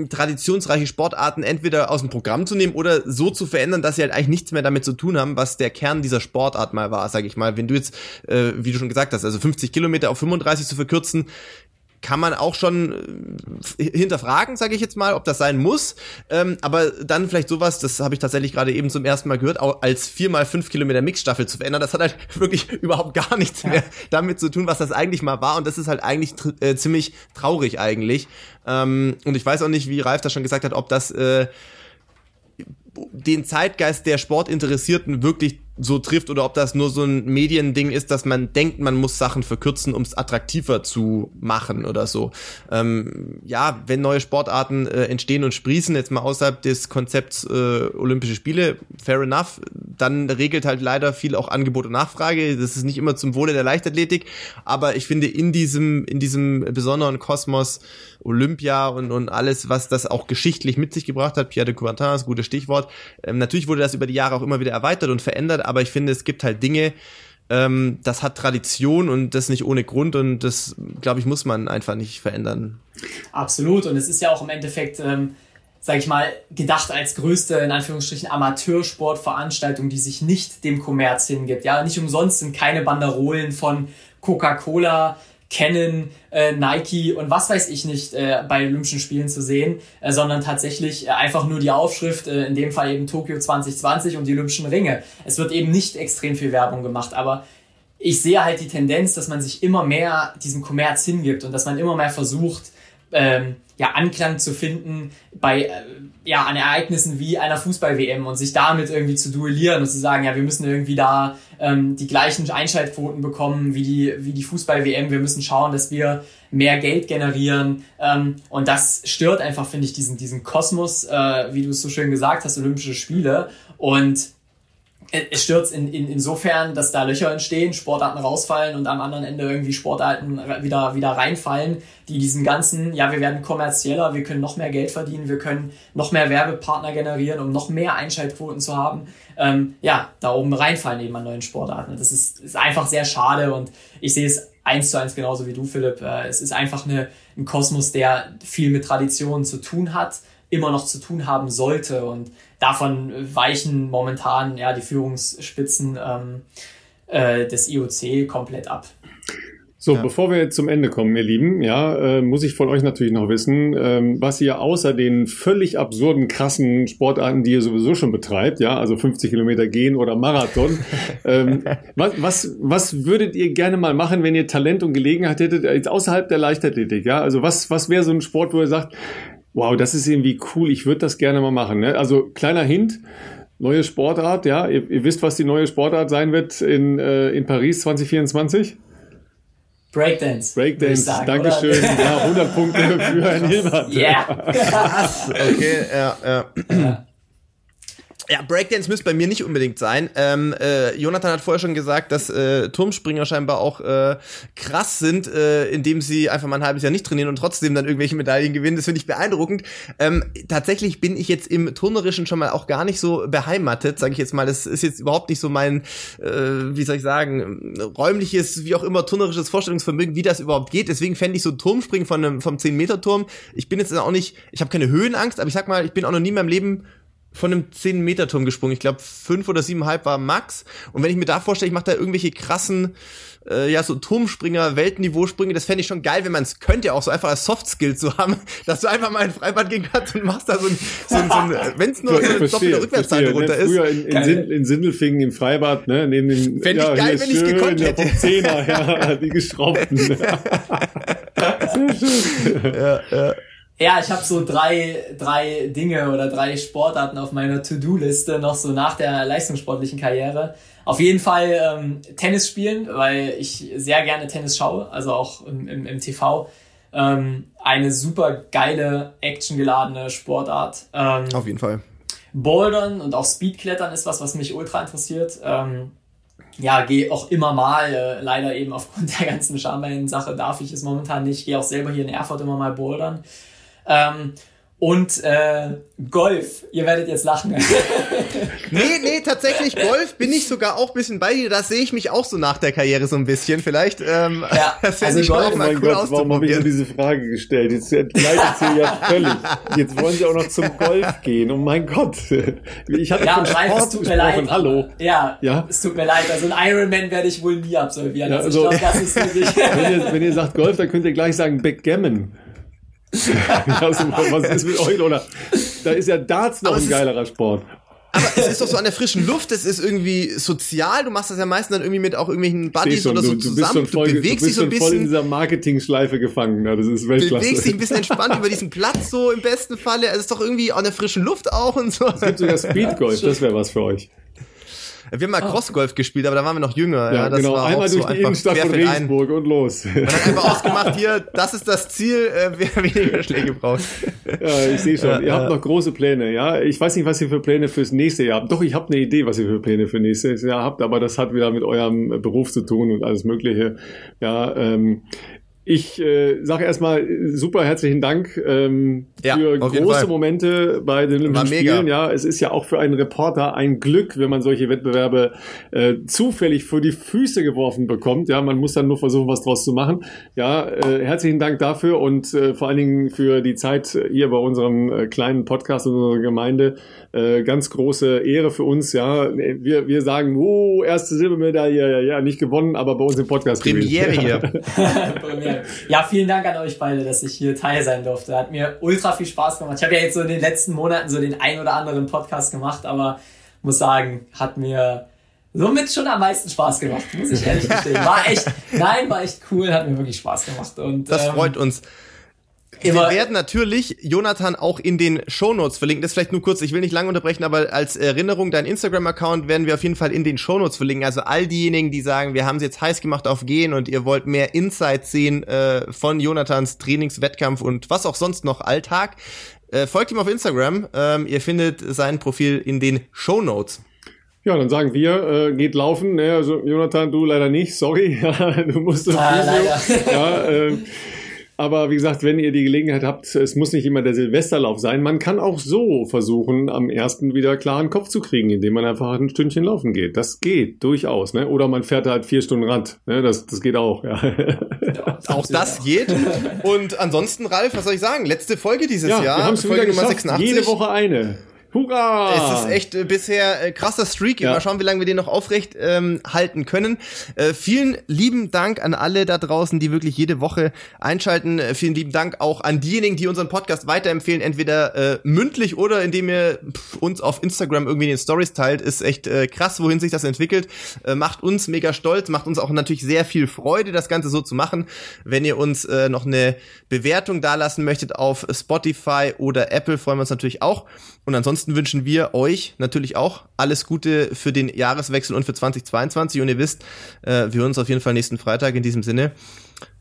traditionsreiche Sportarten entweder aus dem Programm zu nehmen oder so zu verändern, dass sie halt eigentlich nichts mehr damit zu tun haben, was der Kern dieser Sportart mal war, sage ich mal. Wenn du jetzt, äh, wie du schon gesagt hast, also 50 Kilometer auf 35 zu verkürzen, kann man auch schon äh, hinterfragen, sage ich jetzt mal, ob das sein muss. Ähm, aber dann vielleicht sowas, das habe ich tatsächlich gerade eben zum ersten Mal gehört, auch als viermal fünf Kilometer Mixstaffel zu verändern, das hat halt wirklich überhaupt gar nichts ja. mehr damit zu tun, was das eigentlich mal war. Und das ist halt eigentlich äh, ziemlich traurig eigentlich. Ähm, und ich weiß auch nicht, wie Ralf das schon gesagt hat, ob das äh, den Zeitgeist der Sportinteressierten wirklich so trifft oder ob das nur so ein Mediending ist, dass man denkt, man muss Sachen verkürzen, um es attraktiver zu machen oder so. Ähm, ja, wenn neue Sportarten äh, entstehen und sprießen, jetzt mal außerhalb des Konzepts äh, Olympische Spiele, fair enough, dann regelt halt leider viel auch Angebot und Nachfrage. Das ist nicht immer zum Wohle der Leichtathletik, aber ich finde in diesem, in diesem besonderen Kosmos Olympia und, und alles, was das auch geschichtlich mit sich gebracht hat, Pierre de Coubertin ist ein gutes Stichwort. Ähm, natürlich wurde das über die Jahre auch immer wieder erweitert und verändert, aber ich finde, es gibt halt Dinge, ähm, das hat Tradition und das nicht ohne Grund und das, glaube ich, muss man einfach nicht verändern. Absolut und es ist ja auch im Endeffekt, ähm, sage ich mal, gedacht als größte, in Anführungsstrichen, Amateursportveranstaltung, die sich nicht dem Kommerz hingibt. Ja, nicht umsonst sind keine Banderolen von Coca-Cola Canon, äh, Nike und was weiß ich nicht äh, bei Olympischen Spielen zu sehen, äh, sondern tatsächlich äh, einfach nur die Aufschrift, äh, in dem Fall eben Tokio 2020 und die Olympischen Ringe. Es wird eben nicht extrem viel Werbung gemacht, aber ich sehe halt die Tendenz, dass man sich immer mehr diesem Kommerz hingibt und dass man immer mehr versucht, ähm, ja, Anklang zu finden bei äh, ja, an Ereignissen wie einer Fußball-WM und sich damit irgendwie zu duellieren und zu sagen, ja, wir müssen irgendwie da ähm, die gleichen Einschaltquoten bekommen wie die, wie die Fußball-WM. Wir müssen schauen, dass wir mehr Geld generieren. Ähm, und das stört einfach, finde ich, diesen, diesen Kosmos, äh, wie du es so schön gesagt hast, Olympische Spiele. Und es stürzt in, in, insofern, dass da Löcher entstehen, Sportarten rausfallen und am anderen Ende irgendwie Sportarten wieder, wieder reinfallen, die diesen ganzen, ja, wir werden kommerzieller, wir können noch mehr Geld verdienen, wir können noch mehr Werbepartner generieren, um noch mehr Einschaltquoten zu haben, ähm, ja, da oben reinfallen eben an neuen Sportarten. Das ist, ist einfach sehr schade und ich sehe es eins zu eins genauso wie du, Philipp. Äh, es ist einfach eine, ein Kosmos, der viel mit Traditionen zu tun hat, immer noch zu tun haben sollte und davon weichen momentan ja die Führungsspitzen ähm, äh, des IOC komplett ab. So, ja. bevor wir jetzt zum Ende kommen, ihr Lieben, ja, äh, muss ich von euch natürlich noch wissen, ähm, was ihr außer den völlig absurden, krassen Sportarten, die ihr sowieso schon betreibt, ja, also 50 Kilometer gehen oder Marathon, ähm, was, was, was würdet ihr gerne mal machen, wenn ihr Talent und Gelegenheit hättet, jetzt außerhalb der Leichtathletik, ja? Also was, was wäre so ein Sport, wo ihr sagt, Wow, das ist irgendwie cool. Ich würde das gerne mal machen. Ne? Also kleiner Hint, neue Sportart, ja. Ihr, ihr, wisst, was die neue Sportart sein wird in, äh, in Paris 2024? Breakdance. Breakdance, sagen, Dankeschön. Oder? Ja, 100 Punkte für Herrn Hilbert. Ja. Yeah. okay, ja, ja. ja. Ja, Breakdance müsste bei mir nicht unbedingt sein. Ähm, äh, Jonathan hat vorher schon gesagt, dass äh, Turmspringer scheinbar auch äh, krass sind, äh, indem sie einfach mal ein halbes Jahr nicht trainieren und trotzdem dann irgendwelche Medaillen gewinnen. Das finde ich beeindruckend. Ähm, tatsächlich bin ich jetzt im Turnerischen schon mal auch gar nicht so beheimatet, sage ich jetzt mal. Das ist jetzt überhaupt nicht so mein, äh, wie soll ich sagen, räumliches, wie auch immer, turnerisches Vorstellungsvermögen, wie das überhaupt geht. Deswegen fände ich so Turmspringen von einem, vom 10-Meter-Turm. Ich bin jetzt auch nicht, ich habe keine Höhenangst, aber ich sag mal, ich bin auch noch nie in meinem Leben von einem 10-Meter-Turm gesprungen. Ich glaube, fünf oder siebenhalb war Max. Und wenn ich mir da vorstelle, ich mache da irgendwelche krassen, äh, ja, so Turmspringer, Weltniveau-Sprünge, das fände ich schon geil, wenn man es könnte, auch so einfach als Soft-Skill zu haben, dass du einfach mal ein Freibad gehen kannst und machst da so ein, so ein, so ein wenn es nur so eine doppelte Rückwärtsseite ne, runter ist. Früher in, in, Sin, in Sindelfingen im Freibad, ne, neben den, Fände ja, ich geil, wenn ich gekonnt hätte. Ja, Zehner, ja, die geschraubten. Sehr schön. ja, ja. Ja, ich habe so drei, drei Dinge oder drei Sportarten auf meiner To-Do-Liste noch so nach der leistungssportlichen Karriere. Auf jeden Fall ähm, Tennis spielen, weil ich sehr gerne Tennis schaue, also auch im, im, im TV. Ähm, eine super geile, actiongeladene Sportart. Ähm, auf jeden Fall. Bouldern und auch Speedklettern ist was, was mich ultra interessiert. Ähm, ja, gehe auch immer mal, äh, leider eben aufgrund der ganzen Schambein-Sache darf ich es momentan nicht. Gehe auch selber hier in Erfurt immer mal bouldern. Ähm, und äh, Golf, ihr werdet jetzt lachen. nee, nee, tatsächlich Golf bin ich sogar auch ein bisschen bei dir. Das sehe ich mich auch so nach der Karriere so ein bisschen. Vielleicht ähm, ja, das also ich Golf, auch mal cool Gott, Warum habe ich mir diese Frage gestellt? Jetzt entgleitet sie ja völlig. Jetzt wollen sie auch noch zum Golf gehen. Oh mein Gott. Ich hatte ja, von Sport es tut mir leid. Hallo. Ja, ja, es tut mir leid. Also ein Ironman werde ich wohl nie absolvieren. Ja, also, also ich glaube, das ist wirklich... wenn, ihr, wenn ihr sagt Golf, dann könnt ihr gleich sagen Backgammon. also, was ist mit euch, oder? Da ist ja Darts noch ein geilerer Sport. Aber es ist doch so an der frischen Luft, es ist irgendwie sozial, du machst das ja meistens dann irgendwie mit auch irgendwelchen Buddies oder so du, du zusammen, voll, du bewegst dich so ein bisschen. voll in dieser Marketing-Schleife gefangen, ja, das ist Weltklasse. Bewegst dich ein bisschen entspannt über diesen Platz so im besten Falle, es ist doch irgendwie an der frischen Luft auch und so. Es gibt sogar Speedgolf, das wäre was für euch. Wir haben mal oh. Crossgolf gespielt, aber da waren wir noch jünger. Ja, ja das genau. War Einmal durch so die Innenstadt von Regensburg ein. und los. Man hat einfach ausgemacht, hier, das ist das Ziel, äh, wer weniger Schläge braucht. Ja, ich sehe schon. Ja, ihr habt noch große Pläne, ja. Ich weiß nicht, was ihr für Pläne fürs nächste Jahr habt. Doch, ich habe eine Idee, was ihr für Pläne für nächstes Jahr habt, aber das hat wieder mit eurem Beruf zu tun und alles Mögliche. Ja, ähm, ich äh, sage erstmal super herzlichen Dank ähm, ja, für große Momente bei den Olympischen Spielen. Ja, es ist ja auch für einen Reporter ein Glück, wenn man solche Wettbewerbe äh, zufällig vor die Füße geworfen bekommt. Ja, man muss dann nur versuchen, was draus zu machen. Ja, äh, herzlichen Dank dafür und äh, vor allen Dingen für die Zeit hier bei unserem äh, kleinen Podcast in unserer Gemeinde. Äh, ganz große Ehre für uns. Ja, wir wir sagen, oh, erste Silbermedaille, ja, ja, nicht gewonnen, aber bei uns im Podcast Premiere hier. Ja, vielen Dank an euch beide, dass ich hier Teil sein durfte. Hat mir ultra viel Spaß gemacht. Ich habe ja jetzt so in den letzten Monaten so den ein oder anderen Podcast gemacht, aber muss sagen, hat mir somit schon am meisten Spaß gemacht, muss ich ehrlich gestehen. War echt, nein, war echt cool, hat mir wirklich Spaß gemacht. Und, das ähm, freut uns. Wir werden natürlich Jonathan auch in den Shownotes verlinken. Das vielleicht nur kurz, ich will nicht lange unterbrechen, aber als Erinnerung, dein Instagram-Account werden wir auf jeden Fall in den Shownotes verlinken. Also all diejenigen, die sagen, wir haben es jetzt heiß gemacht auf Gehen und ihr wollt mehr Insights sehen äh, von Jonathans Trainingswettkampf und was auch sonst noch Alltag, äh, folgt ihm auf Instagram. Ähm, ihr findet sein Profil in den Shownotes. Ja, dann sagen wir, äh, geht laufen. Ne? Also Jonathan, du leider nicht, sorry. du musst ah, leider. Ja, äh, aber wie gesagt, wenn ihr die Gelegenheit habt, es muss nicht immer der Silvesterlauf sein. Man kann auch so versuchen, am ersten wieder klaren Kopf zu kriegen, indem man einfach ein Stündchen laufen geht. Das geht durchaus. Ne? Oder man fährt halt vier Stunden Rad. Ne? Das, das geht auch. Ja. ja auch das geht. Und ansonsten, Ralf, was soll ich sagen? Letzte Folge dieses ja, Jahr. Wir haben es Folge Nummer 86. Jede Woche eine. Hurra! Es ist echt äh, bisher äh, krasser Streak. Ja. Mal schauen, wie lange wir den noch aufrecht ähm, halten können. Äh, vielen lieben Dank an alle da draußen, die wirklich jede Woche einschalten. Äh, vielen lieben Dank auch an diejenigen, die unseren Podcast weiterempfehlen, entweder äh, mündlich oder indem ihr pff, uns auf Instagram irgendwie in den Stories teilt. Ist echt äh, krass, wohin sich das entwickelt. Äh, macht uns mega stolz, macht uns auch natürlich sehr viel Freude, das Ganze so zu machen. Wenn ihr uns äh, noch eine Bewertung dalassen möchtet auf Spotify oder Apple, freuen wir uns natürlich auch. Und ansonsten wünschen wir euch natürlich auch alles Gute für den Jahreswechsel und für 2022. Und ihr wisst, äh, wir hören uns auf jeden Fall nächsten Freitag in diesem Sinne.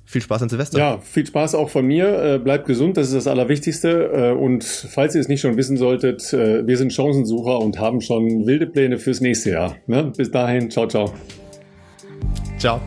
Viel Spaß an Silvester. Ja, viel Spaß auch von mir. Äh, bleibt gesund, das ist das Allerwichtigste. Äh, und falls ihr es nicht schon wissen solltet, äh, wir sind Chancensucher und haben schon wilde Pläne fürs nächste Jahr. Ne? Bis dahin, ciao, ciao. Ciao.